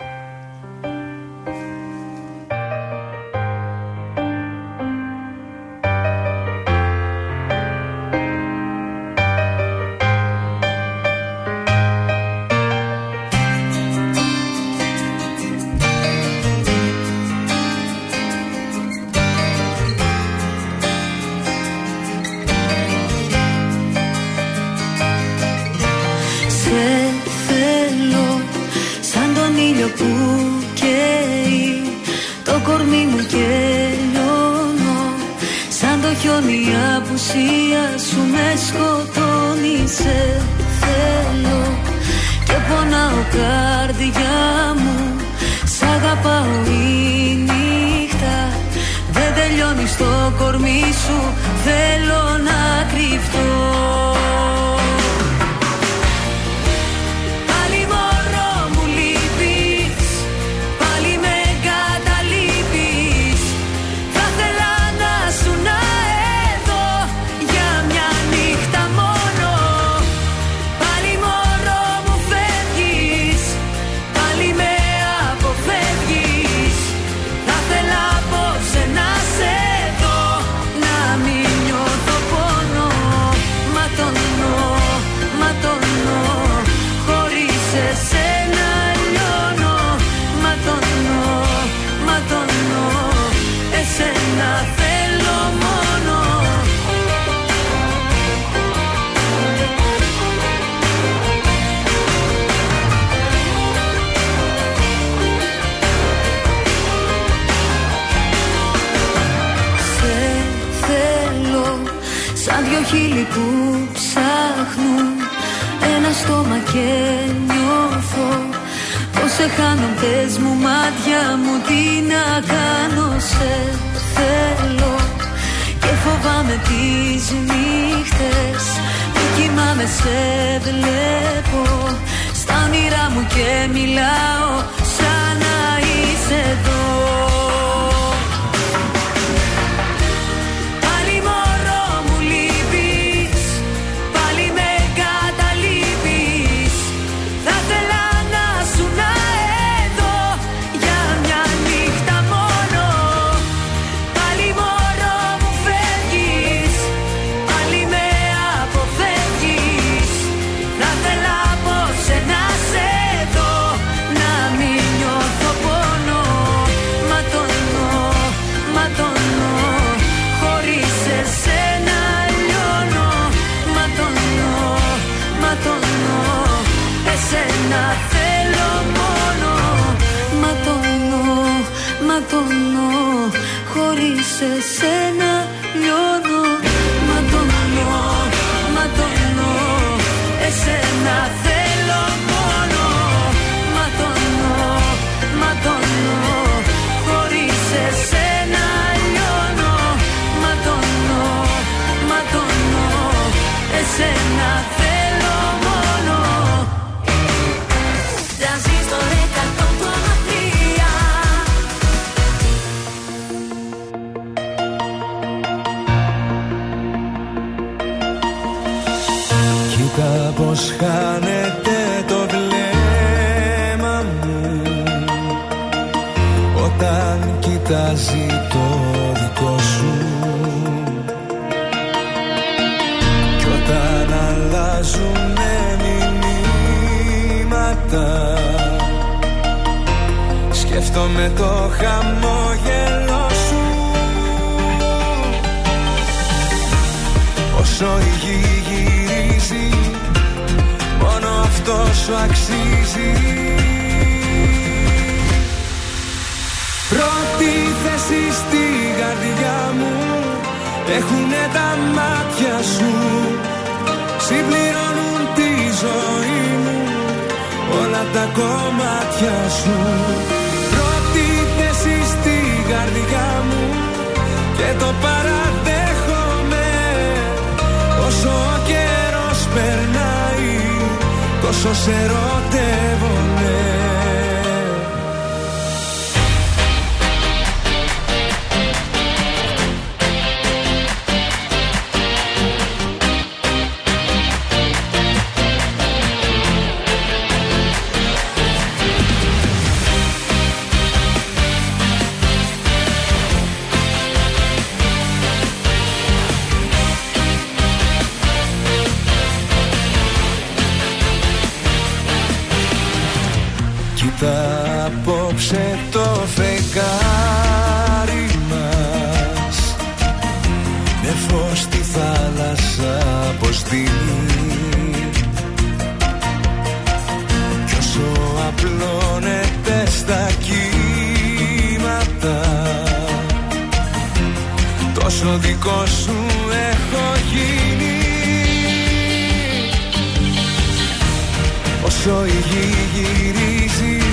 Γυρίζει.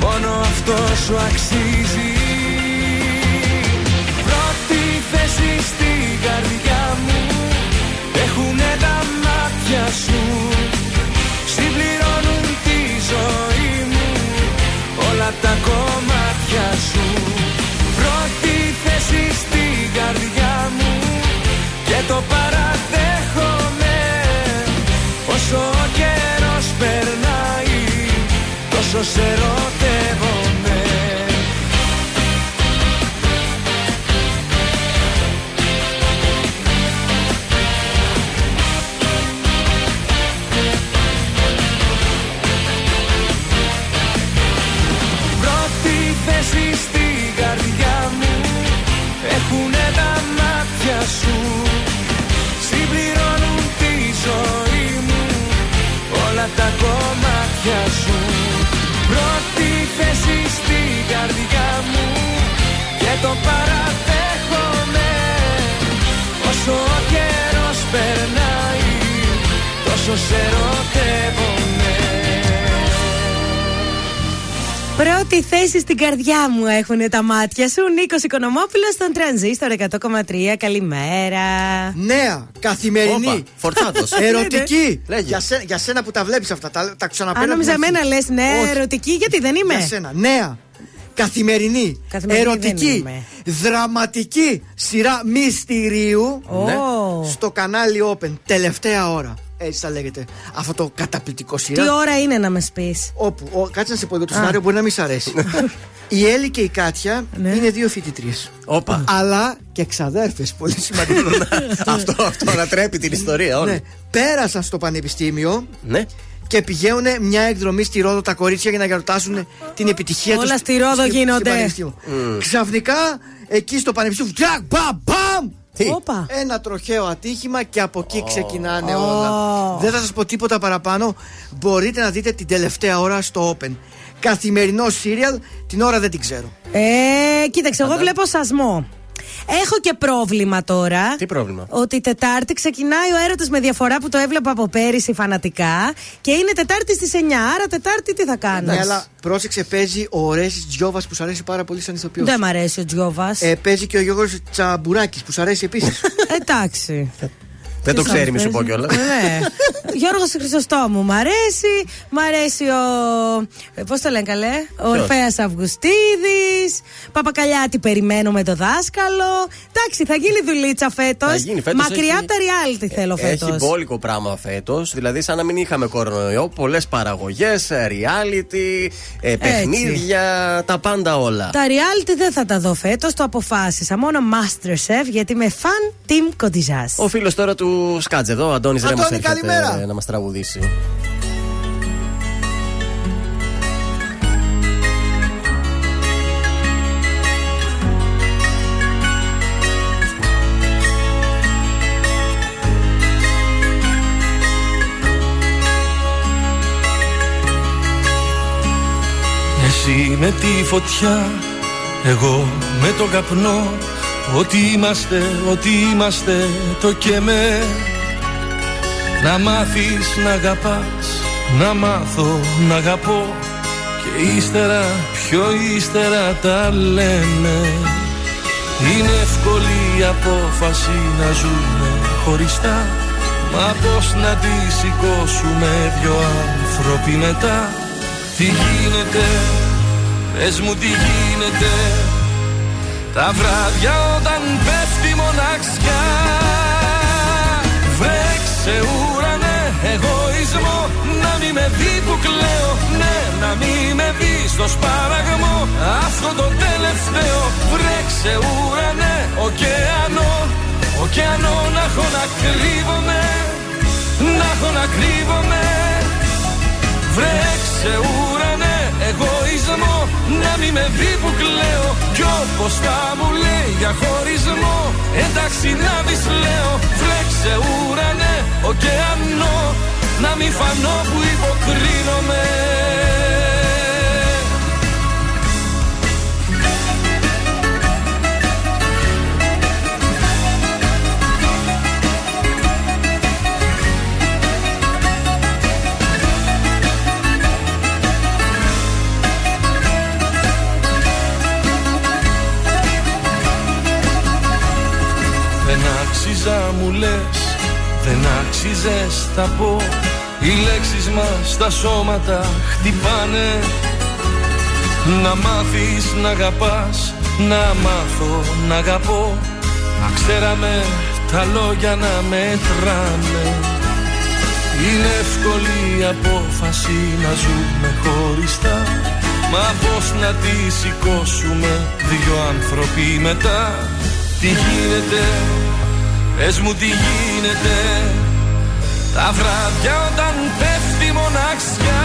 Μόνο αυτός σου αξίζει Τόσο σε ερωτεύομαι Πρώτη θέση στην καρδιά μου Έχουνε τα μάτια σου. Συμπληρώνουν τη ζωή μου Όλα τα κομμάτια σου το παραδέχομαι Όσο ο καιρός περνάει Τόσο σε ερωτεύομαι Πρώτη θέση στην καρδιά μου έχουν τα μάτια σου. Νίκος Οικονομόπουλος στον Τρανζίστορ 100,3. Καλημέρα. Νέα, καθημερινή. Όπα, φορτσάτος. Ερωτική. Λέγε. για, σένα, για σένα που τα βλέπεις αυτά, τα, τα ξαναπαίρνω. Αν νόμιζα από την εμένα αρχή. λες, ναι, Όχι. ερωτική, γιατί δεν είμαι; Για σένα. Νέα. Καθημερινή, Καθημερινή δεν ερωτική, είμαι. δραματική σειρά μυστηρίου Ω. Ναι. στο κανάλι Open. Τελευταία ώρα. Έτσι θα λέγεται. Αυτό το καταπληκτικό σειρά. Τι ώρα είναι να με πει. Όπου, ο, κάτσε να σε πω για το Α. σενάριο, μπορεί να μην σ' αρέσει. η Έλλη και η Κάτια Ναι. είναι δύο φοιτητρίες. Όπα. Αλλά και ξαδέρφες, πολύ σημαντικό. αυτό, αυτό ανατρέπει την ιστορία όλη. ναι. Πέρασαν στο πανεπιστήμιο Ναι. Και πηγαίνουν μια εκδρομή στη Ρόδο τα κορίτσια για να γιορτάσουν την επιτυχία Όλα τους στη Ρόδο στη- γίνονται. στην πανεπιστήμιο. Ξαφνικά εκεί στο πανεπιστήμιο, τζακ, μπαμ, μπαμ, Όπα. Ένα τροχαίο ατύχημα και από εκεί ξεκινάνε Ω. όλα. Δεν θα σας πω τίποτα παραπάνω. Μπορείτε να δείτε την τελευταία ώρα στο Open. Καθημερινό σύριαλ, την ώρα δεν την ξέρω. Ε, κοίταξε, εγώ βλέπω σασμό. Έχω και πρόβλημα τώρα. Τι πρόβλημα; Ότι Τετάρτη ξεκινάει ο έρωτας με διαφορά που το έβλεπα από πέρυσι φανατικά και είναι Τετάρτη στις 9. Άρα Τετάρτη τι θα κάνω. Ναι, αλλά πρόσεξε, παίζει ο Ρέση Τζιόβα που σου αρέσει πάρα πολύ σαν ηθοποιός. Δεν μ' αρέσει ο Τζιόβα. Ε, παίζει και ο Γιώργος Τσαμπουράκης που σου αρέσει επίσης. Εντάξει. Δεν το Τι ξέρει, σας μη σου πω παίζει. κιόλας. Ναι. Γιώργος Χρυσοστόμου, μ' αρέσει. Μ' αρέσει ο. Πώς το λένε καλέ, Ο Ποιος; Ορφαία Αυγουστίδης. Παπακαλιάτη, περιμένω με το δάσκαλο. Εντάξει, θα γίνει δουλίτσα φέτος. Θα γίνει φέτος, Μακριά έχει- από τα reality θέλω φέτος. Έχει μπόλικο πράγμα φέτος. Δηλαδή, σαν να μην είχαμε κορονοϊό. Πολλές παραγωγές, reality, ε, παιχνίδια, τα πάντα όλα. Τα reality δεν θα τα δω φέτος, το αποφάσισα. Μόνο Masterchef γιατί είμαι φαν team κοντιζά. Ο φίλος τώρα του Σκάτζ εδώ, ο Αντώνη Αντώνη, Ρέμο, καλημέρα. να μας τραγουδήσει. Εσύ με τη φωτιά, εγώ με το καπνό Ότι είμαστε, ότι είμαστε το και με. Να μάθεις να αγαπάς, να μάθω να αγαπώ. Και ύστερα, πιο ύστερα τα λέμε Είναι εύκολη η απόφαση να ζούμε χωριστά. Μα πώς να τη σηκώσουμε δυο άνθρωποι μετά. Τι γίνεται, πες μου τι γίνεται Τα βράδια όταν πέφτει η μοναξιά Βρέξε ουρανέ εγωισμό Να μη με δει που κλαίω. Ναι να μη με δει στο σπάραγμο Αυτό το τελευταίο. Βρέξε ουρανέ ωκεανό Ωκεανό να έχω να κρύβομαι Να έχω να κρύβομαι. Βρέξε ουρανέ εγωισμό Να μη με δει που κλαίω. Κι όπως θα μου λέει για χωρισμό Εντάξει να δεις λέω. Βρέξε ουρανέ ωκεανό. Να μη φανώ που υποκρίνομαι άξιζα μου λες Δεν άξιζες θα πω. Οι λέξεις μας στα σώματα χτυπάνε. Να μάθεις να αγαπάς Να μάθω να αγαπώ. Να ξέραμε τα λόγια να μετράνε Είναι εύκολη η απόφαση να ζούμε χωριστά. Μα πώς να τη σηκώσουμε δυο άνθρωποι μετά. Τι γίνεται, πες μου τι γίνεται. Τα βράδια όταν πέφτει η μοναξιά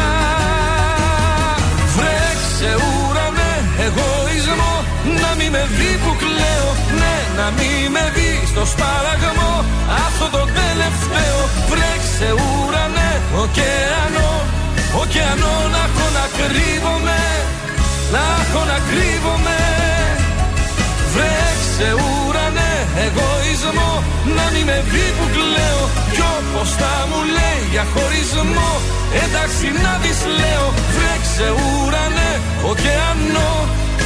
Βρέξε ουρανέ εγωισμό Να μη με δει που κλαίω Ναι να μη με δει στο σπάραγμο Αυτό το τελευταίο Βρέξε ουρανέ. Ωκεανό Ωκεανό να έχω να κρύβομαι. Να έχω να κρύβομαι. Βρέξε ουρανέ εγωισμό Να μη με δει που κλαίω. Κι όπως θα μου λέει για χωρισμό Εντάξει να δεις λέω. Βρέξε ουρανέ ωκεανό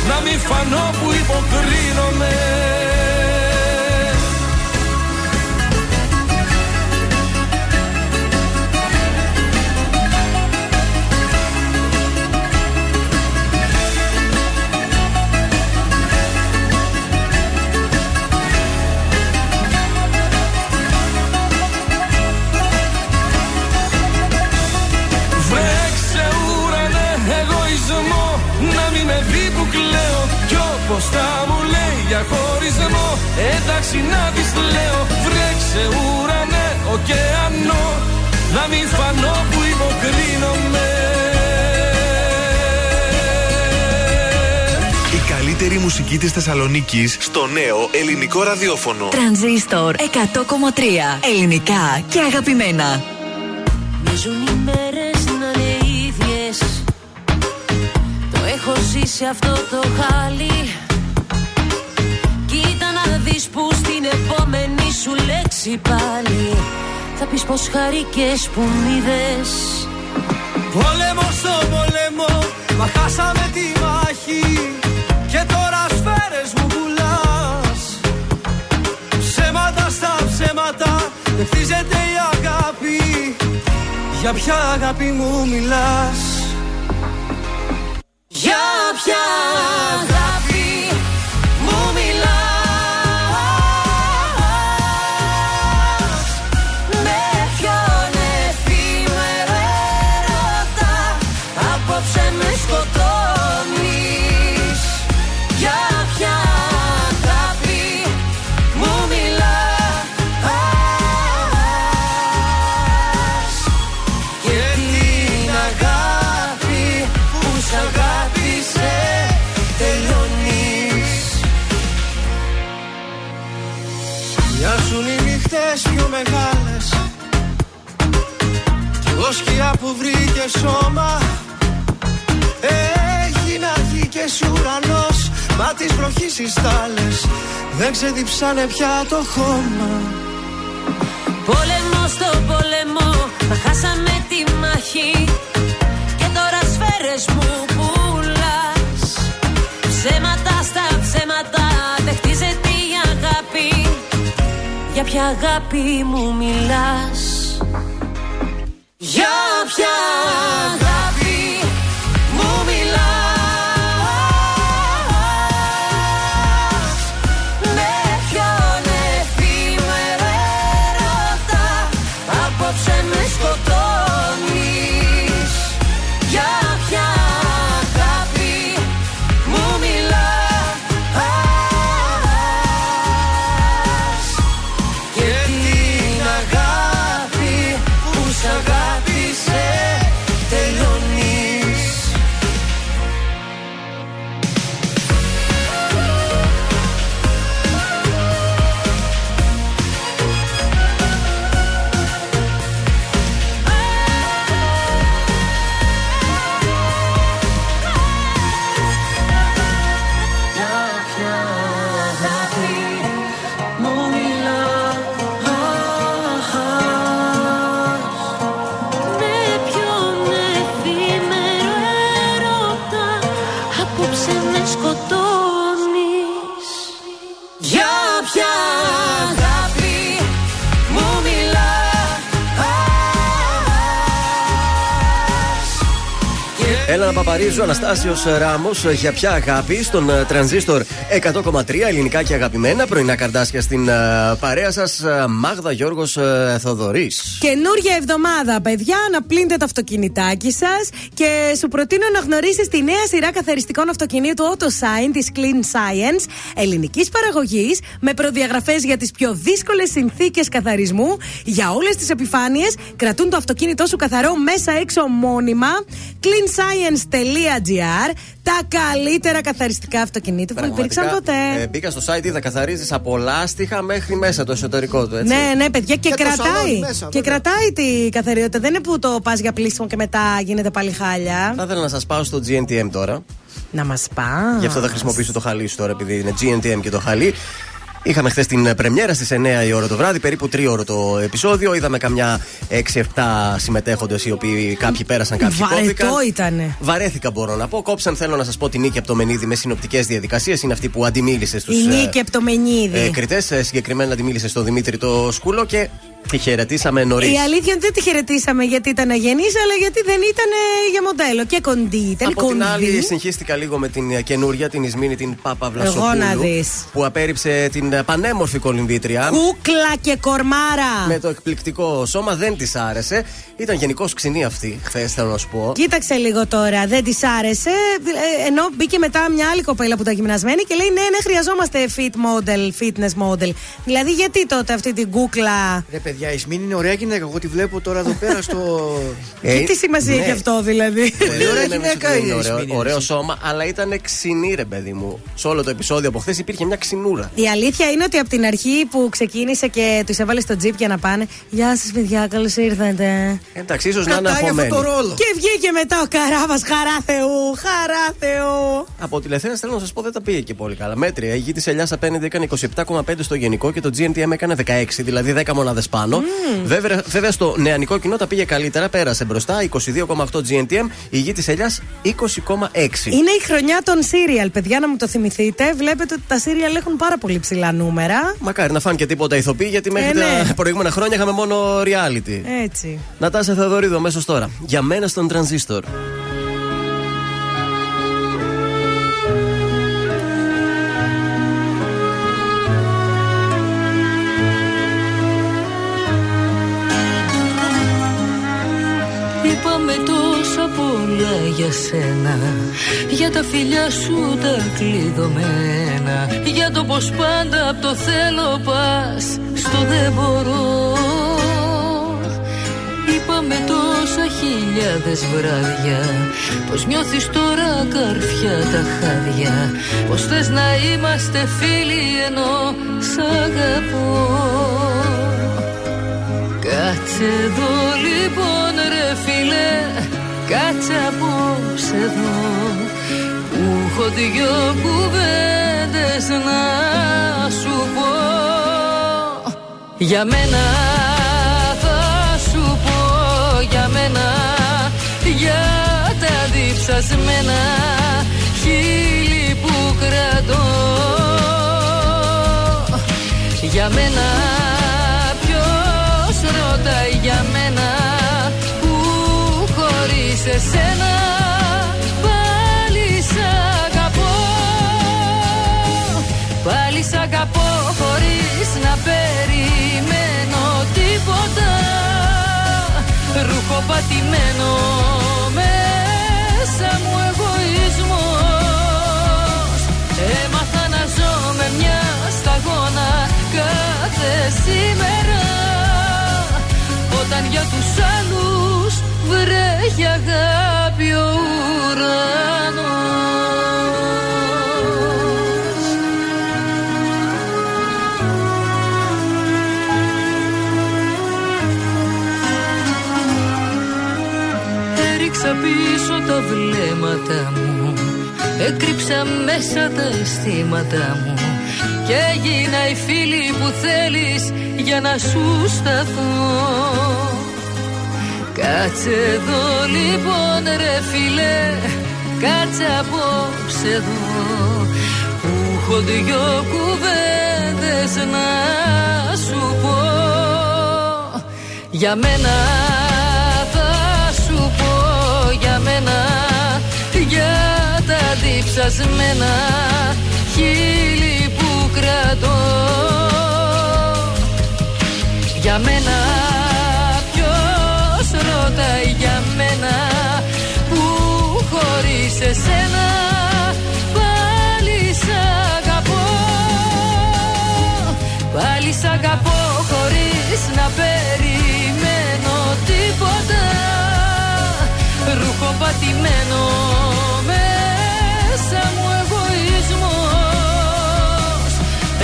Να μη φανώ που υποκρίνομαι Κι όπως θα μου λέει για χωρισμό. Εντάξει να δεις λέω Βρέξε ουρανέ ωκεανό. Να μην φανώ που υποκρίνομαι. Η καλύτερη καλύτερη μουσική της Θεσσαλονίκης στο νέο ελληνικό ραδιόφωνο. Τρανζίστορ 100,3 ελληνικά και αγαπημένα. Μοιάζουν οι μέρες να είναι ίδιες. Το έχω ζήσει αυτό το χάλι Κοίτα να δεις που στην επόμενη σου λέξη πάλι Θα πεις πως χαρικές που μ' είδες Πόλεμο στο πόλεμο, μα χάσαμε τη μάχη Και τώρα σφαίρες μου πουλάς. Ψέματα στα ψέματα, δεν χτίζεται η αγάπη. Για ποια αγάπη μου μιλάς; Για ποια αγάπη σκιά που βρήκε σώμα. Έγινα γη και εσύ ουρανός. Μα τις βροχής οι στάλες Δεν ξεδιψάνε πια το χώμα. Πόλεμο στο πόλεμο, μα χάσαμε τη μάχη. Και τώρα σφαίρες μου πουλάς. Ψέματα στα ψέματα, δεν χτίζεται η αγάπη. Για ποια αγάπη μου μιλάς Για ποια αγάπη Έλα να παπαρίζω, Αναστάσιο Ράμος, για ποια αγάπη στον ε, τρανζίστορ 100,3 ελληνικά και αγαπημένα. Πρωινά καρδάσια στην ε, παρέα σας, Μάγδα Γιώργος Θοδωρής. Καινούργια εβδομάδα, παιδιά, να πλύνετε το αυτοκινητάκι σας και σου προτείνω να γνωρίσεις τη νέα σειρά καθαριστικών αυτοκινήτου Auto Sign της Clean Science, ελληνικής παραγωγής, με προδιαγραφές για τις πιο δύσκολες συνθήκες καθαρισμού για όλες τις επιφάνειες. Κρατούν το αυτοκίνητό σου καθαρό μέσα έξω μόνιμα. cleanscience.gr Τα καλύτερα καθαριστικά αυτοκινήτου που υπήρξαν ποτέ. Ε, μπήκα στο site, είδα καθαρίζεις από λάστιχα μέχρι μέσα το εσωτερικό του, έτσι. Ναι, ναι, παιδιά, και, Και το κρατάει. σαλόνι μέσα, και βέβαια. κρατάει τη καθαριότητα. Δεν είναι που το πας για πλήσιμο και μετά γίνεται πάλι χάλια. Θα ήθελα να σας πάω στο GNTM τώρα. Να μας πά. Γι' αυτό θα χρησιμοποιήσω το χαλί σου τώρα, επειδή είναι GNTM και το χαλί. Είχαμε χθες την πρεμιέρα στις 9 η ώρα το βράδυ, περίπου 3 ώρα το επεισόδιο. Είδαμε καμιά 6-7 συμμετέχοντες, οι οποίοι κάποιοι πέρασαν, κάποιοι Βαρετό κόπηκαν. ήτανε. Βαρέθηκα, μπορώ να πω. Κόψαν, θέλω να σας πω, την νίκη από το Μενίδη με συνοπτικές διαδικασίες. Είναι αυτή που αντιμίλησε στους Η νίκη από το Μενίδη. ε, κριτές. Συγκεκριμένα αντιμίλησε στον Δημήτρη το Σκούλο και τη χαιρετήσαμε νωρίς. Η αλήθεια είναι ότι δεν τη χαιρετήσαμε γιατί ήταν αγενής, αλλά γιατί δεν ήταν ε, για μοντέλο. Και κοντή ήταν. Από την άλλη, κοντή. συγχύστηκα λίγο με την ε, καινούρια, την Ισμήνη, την Πάπα Εγώ να Βλασοπούλου. δεις. Που απέρριψε την ε, πανέμορφη κολυμβήτρια. Κούκλα και κορμάρα. Με το εκπληκτικό σώμα δεν της άρεσε. Ήταν γενικώς ξινή αυτή, χθες θέλω να σου πω. Κοίταξε λίγο τώρα, δεν της άρεσε. ε, Ενώ μπήκε μετά μια άλλη κοπέλα που ήταν γυμνασμένη και λέει: Ναι, ναι, χρειαζόμαστε fit model, fitness model. Δηλαδή, γιατί τότε αυτή την κούκλα παιδιά, η Σμίνη είναι ωραία γυναίκα. Εγώ τη βλέπω τώρα εδώ πέρα στο. Και τι σημασία ναι. έχει αυτό δηλαδή; Πολύ ωραία Δεν γυναίκα νομίζω ότι είναι η ωραίο, Σμίνη, ωραίο εσύ. σώμα, αλλά ήταν ξινή, ρε παιδί μου. Σε όλο το επεισόδιο από χθες υπήρχε μια ξινούρα. Η αλήθεια είναι ότι από την αρχή που ξεκίνησε και τους έβαλε στο τζιπ για να πάνε. Γεια σας, παιδιά, καλώς ήρθατε. Εντάξει, ίσως να είναι Κρατάει αυτό αφομένη. το ρόλο. Και βγήκε μετά ο Καράβας, χαρά Θεού, χαρά Θεού. Από τηλεθέα θέλω να σας πω δεν τα πήγε και πολύ καλά. Μέτρια. Η γη της Ελιάς απέναντι έκανε 27,5 στο γενικό και το GNTM έκανε 16, δηλαδή 10 μονάδες πάνω. Βέβαια, βέβαια στο νεανικό κοινό τα πήγε καλύτερα, πέρασε μπροστά 22,8 GNTM, η γη της Ελιάς 20,6. Είναι η χρονιά των σύριαλ, παιδιά, να μου το θυμηθείτε. Βλέπετε ότι τα σύριαλ έχουν πάρα πολύ ψηλά νούμερα. Μακάρι να φάνε και τίποτα ηθοποιοί, γιατί μέχρι Ε, ναι. τα προηγούμενα χρόνια είχαμε μόνο reality. Έτσι. Νατάσα Θεοδωρίδου, αμέσως τώρα. Για μένα στον τρανζίστορ. Πολλά για σένα. Για τα φιλιά σου τα κλειδωμένα. Για το πως πάντα απ' το θέλω πας. Στο δεν μπορώ Είπαμε τόσα χιλιάδες βράδια. Πως νιώθεις τώρα καρφιά τα χάδια. Πως θες να είμαστε φίλοι ενώ σ' αγαπώ. Κάτσε εδώ λοιπόν ρε φίλε Κάτσε απόψε εδώ Που έχω δυο κουβέντες να σου πω. Για μένα θα σου πω Για μένα Για τα διψασμένα χείλη που κρατώ. Για μένα χωρίς εσένα πάλι σ' αγαπώ. Πάλι σ' αγαπώ χωρίς να περιμένω τίποτα. Ρούχο πατημένο μέσα μου εγωισμός. Έμαθα να ζω με μια σταγόνα κάθε σήμερα. Όταν για τους άλλους βρέχει αγάπη ο ουρανός. Έριξα πίσω τα βλέμματα μου Έκρυψα μέσα τα αισθήματα μου Και έγινα η φίλη που θέλεις για να σου σταθώ Κάτσε εδώ λοιπόν ρε φίλε. Κάτσε απόψε εδώ. Που έχω δυο κουβέντες να σου πω. Για μένα θα σου πω. Για μένα Για τα διψασμένα χείλη που κρατώ. Για μένα πάλι σ' αγαπώ. Πάλι σ' αγαπώ χωρίς να περιμένω τίποτα. Ρούχο πατημένο μέσα μου εγωισμός.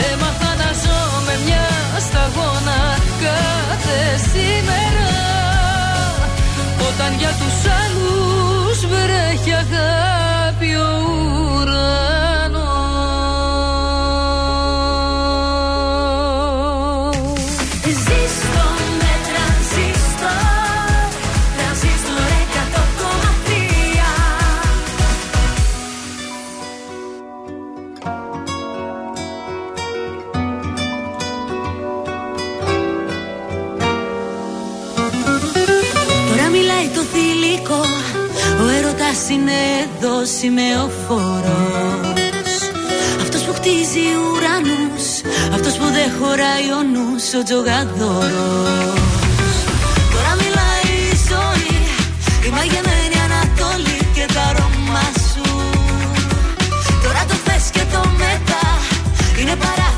Έμαθα να ζω με μια σταγόνα κάθε σήμερα. Όταν για τους άλλους βρέχει αγάπη ο ουρανός εδώ σημεοφόρος. Αυτός που χτίζει ουρανούς Αυτός που δεν χωράει ο νους Ο τζογαδόρος. Τώρα μιλάει η ζωή Η μαγεμένη Ανατολή και τα αρώμα σου. Τώρα το θες και το μετά Είναι παράθυρα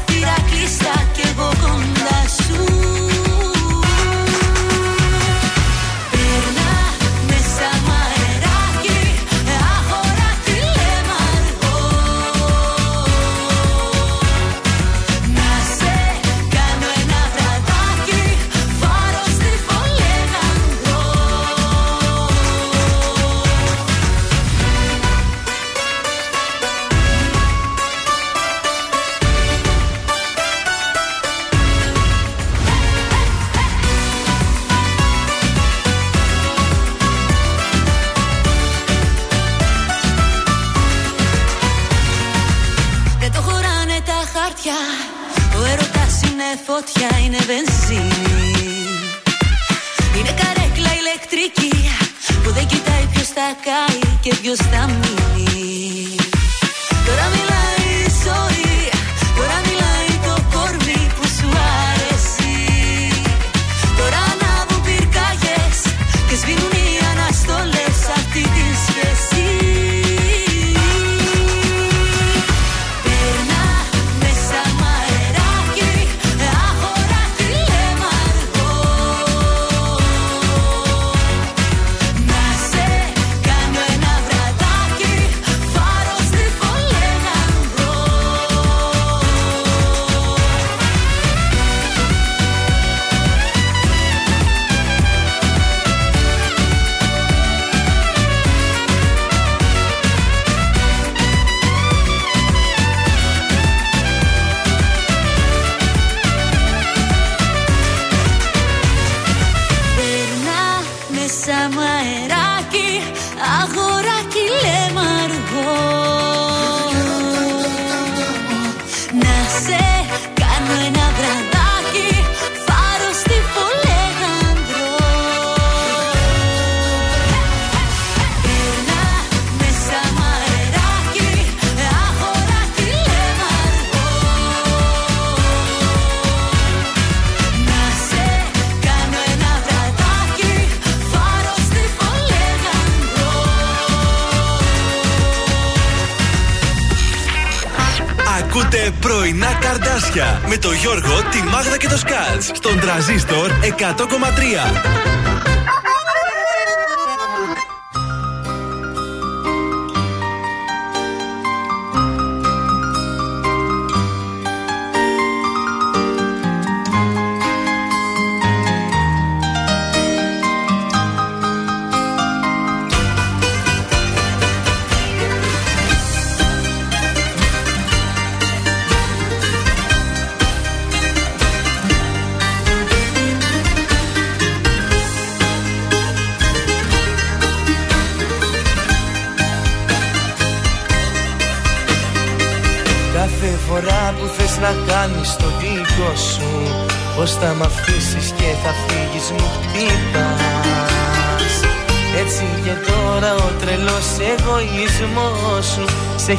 τραζίστορ 100,3.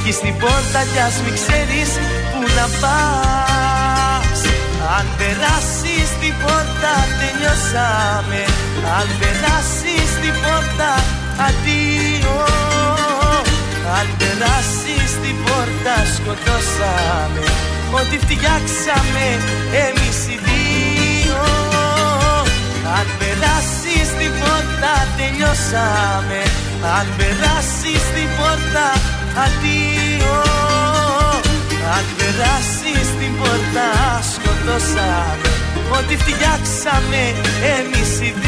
Σε έχει στην πόρτα κι ας μην ξέρεις που να πας. Αν περάσεις την πόρτα τελειώσαμε. Αν περάσεις την πόρτα αντίο. Αν περάσεις την πόρτα σκοτώσαμε. Ό,τι φτιάξαμε εμείς οι δύο. Αν περάσεις την πόρτα τελειώσαμε. Αν περάσεις την πόρτα αντίο Αν περάσεις την πόρτα σκοτώσαμε. Ό,τι φτιάξαμε εμείς οι δύο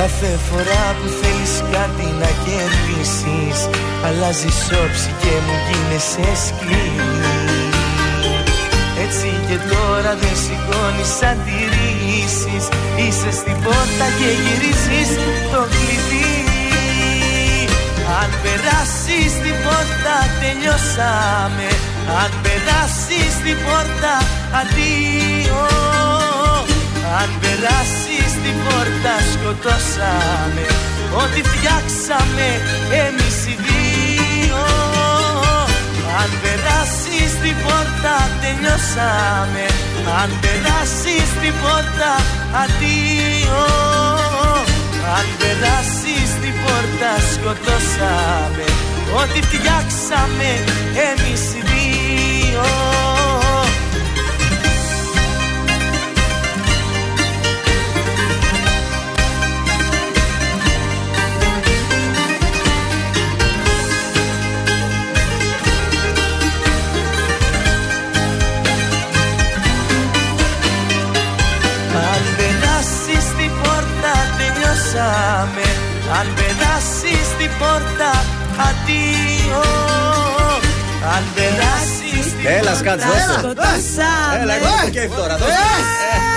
Κάθε φορά που θέλεις κάτι να κερδίσεις Αλλάζεις όψη και μου γίνεσαι σκληρή. Έτσι και τώρα δεν σηκώνεις αντιρρήσεις Είσαι στην πόρτα και γυρίζεις το κλειδί. Αν περάσεις την πόρτα τελειώσαμε. Αν περάσεις την πόρτα αντίο αν περάσεις την πόρτα σκοτώσαμε. Ό,τι φτιάξαμε εμείς οι δύο. Αν περάσεις την πόρτα τελειώσαμε. Αν περάσεις την πόρτα αντίο Αν περάσεις την πόρτα σκοτώσαμε. Ό,τι φτιάξαμε εμείς οι δύο την πόρτα τελειώσαμε Αν περάσεις την πόρτα Αντίο Αν περάσεις Έλα, σκάτ, δώσε. Σκοτώσαμε. Έλα, εγώ το κέφι τώρα. δώσε.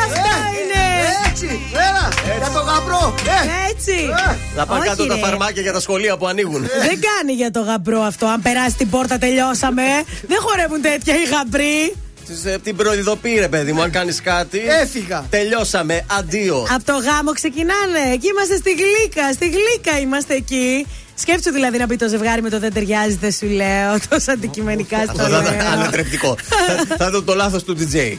Αυτό είναι. Έτσι, έλα, για το γαμπρό. Ε, Έτσι. Να πάνε Όχι, κάτω τα ρε. φαρμάκια για τα σχολεία που ανοίγουν. Δεν κάνει για το γαμπρό αυτό. Αν περάσει την πόρτα, τελειώσαμε. Δεν χορεύουν τέτοια οι γαμπροί. Τις, ε, Την προειδοποιεί, ρε παιδί μου, αν κάνεις κάτι. Έφυγα. Τελειώσαμε. Αντίο. Από το γάμο ξεκινάνε. Εκεί είμαστε στη γλύκα. Στη γλύκα είμαστε εκεί. Σκέψου δηλαδή να πει το ζευγάρι με το δεν ταιριάζει, δεν σου λέω. Τόσο αντικειμενικά στο Αυτό θα ήταν λέω. ανατρεπτικό. Θα- Θα ήταν το λάθος του DJ.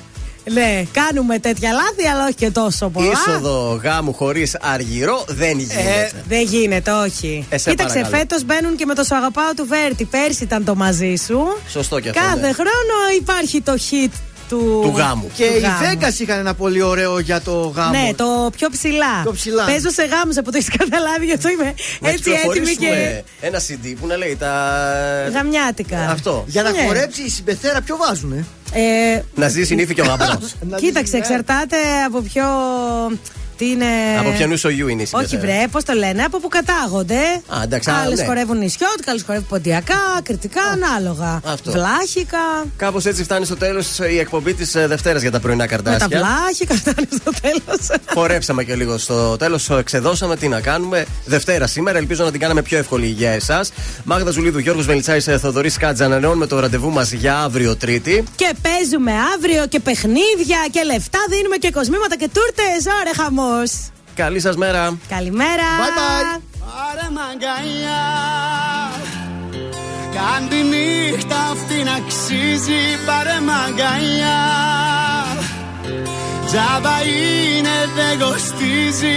Ναι, κάνουμε τέτοια λάθη, αλλά όχι και τόσο πολλά. Είσοδο γάμου χωρίς αργυρό δεν γίνεται. Δεν γίνεται, όχι. Ε, σε Κοίταξε, παρακαλώ. φέτος μπαίνουν και με το σου αγαπάω του Βέρτη. Πέρσι ήταν το μαζί σου. Σωστό και αυτό. Κάθε ναι. χρόνο υπάρχει το hit του, Του γάμου. Και του οι γάμου. Vegas είχαν ένα πολύ ωραίο για το γάμο. Ναι, το πιο ψηλά. Το ψηλά. Παίζω σε γάμους από το έχεις καταλάβει, γι' αυτό είμαι Να έτσι έτοιμη και κυκλοφορήσουμε ένα CD που να λέει τα. γαμιάτικα. Αυτό. Για να Ναι. χορέψει η συμπεθέρα, ποιο βάζουνε; Ε, Να ζήσει νύφη και ο γαμπρός. Να κοίταξε, δεις, ναι. εξαρτάται από ποιο. Τι είναι. Από ποιανού σογιού είναι η Όχι, συμπεθέρα. βρε, πώς το λένε, από που κατάγονται. Α, εντάξει, α, Άλλες ναι. χορεύουν νησιώτικα, άλλες χορεύουν ποντιακά, κριτικά, ανάλογα. Αυτό. Βλάχικα. Κάπως έτσι φτάνει στο τέλος η εκπομπή της Δευτέρας για τα πρωινά Με τα καρτάσια. βλάχικα φτάνει στο τέλος. Χορέψαμε και λίγο στο τέλος. Ξεδώσαμε τι να κάνουμε. Δευτέρα σήμερα. Ελπίζω να την κάναμε πιο εύκολη για εσάς. Μάγδα Ζουλίδου, Γιώργος Βελιτσάη, Θοδωρής Κάτζα. Ανανεώνουμε το ραντεβού μας για αύριο Τρίτη. Και παίζουμε αύριο και παιχνίδια και λεφτά δίνουμε και κοσμήματα και τούρτες. Ωραία, χαμό. Καλή σας μέρα. Καλημέρα. Bye bye. Πάρε μ' αγκαλιά Κάν τη νύχτα αυτή να αξίζει Πάρε μ' αγκαλιά Τζάμπα είναι δεν κοστίζει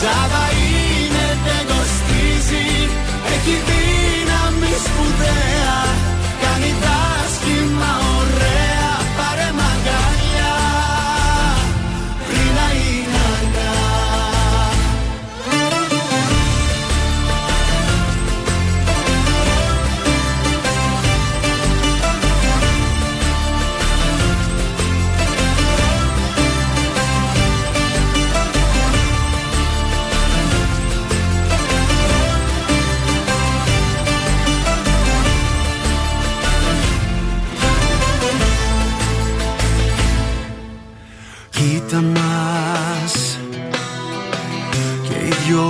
Dava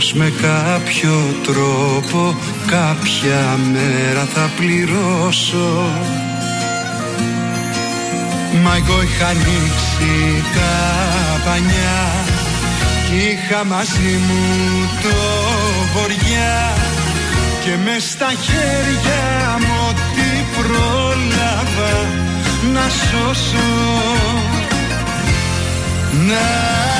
πως με κάποιο τρόπο κάποια μέρα θα πληρώσω. Μα εγώ είχα ανοίξει τα πανιά κι είχα μαζί μου το βοριά και μες στα χέρια μου ό,τι πρόλαβα να σώσω. Να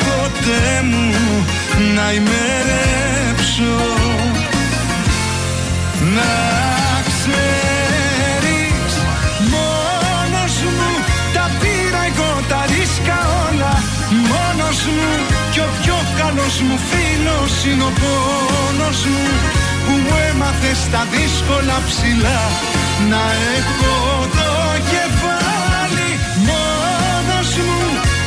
ποτέ μου να ημερέψω. Να ξέρεις μόνος μου τα πήρα εγώ τα ρίσκα όλα. Μόνος μου κι ο πιο καλός μου φίλος είναι ο πόνος μου που μου έμαθες στα δύσκολα ψηλά. Να έχω το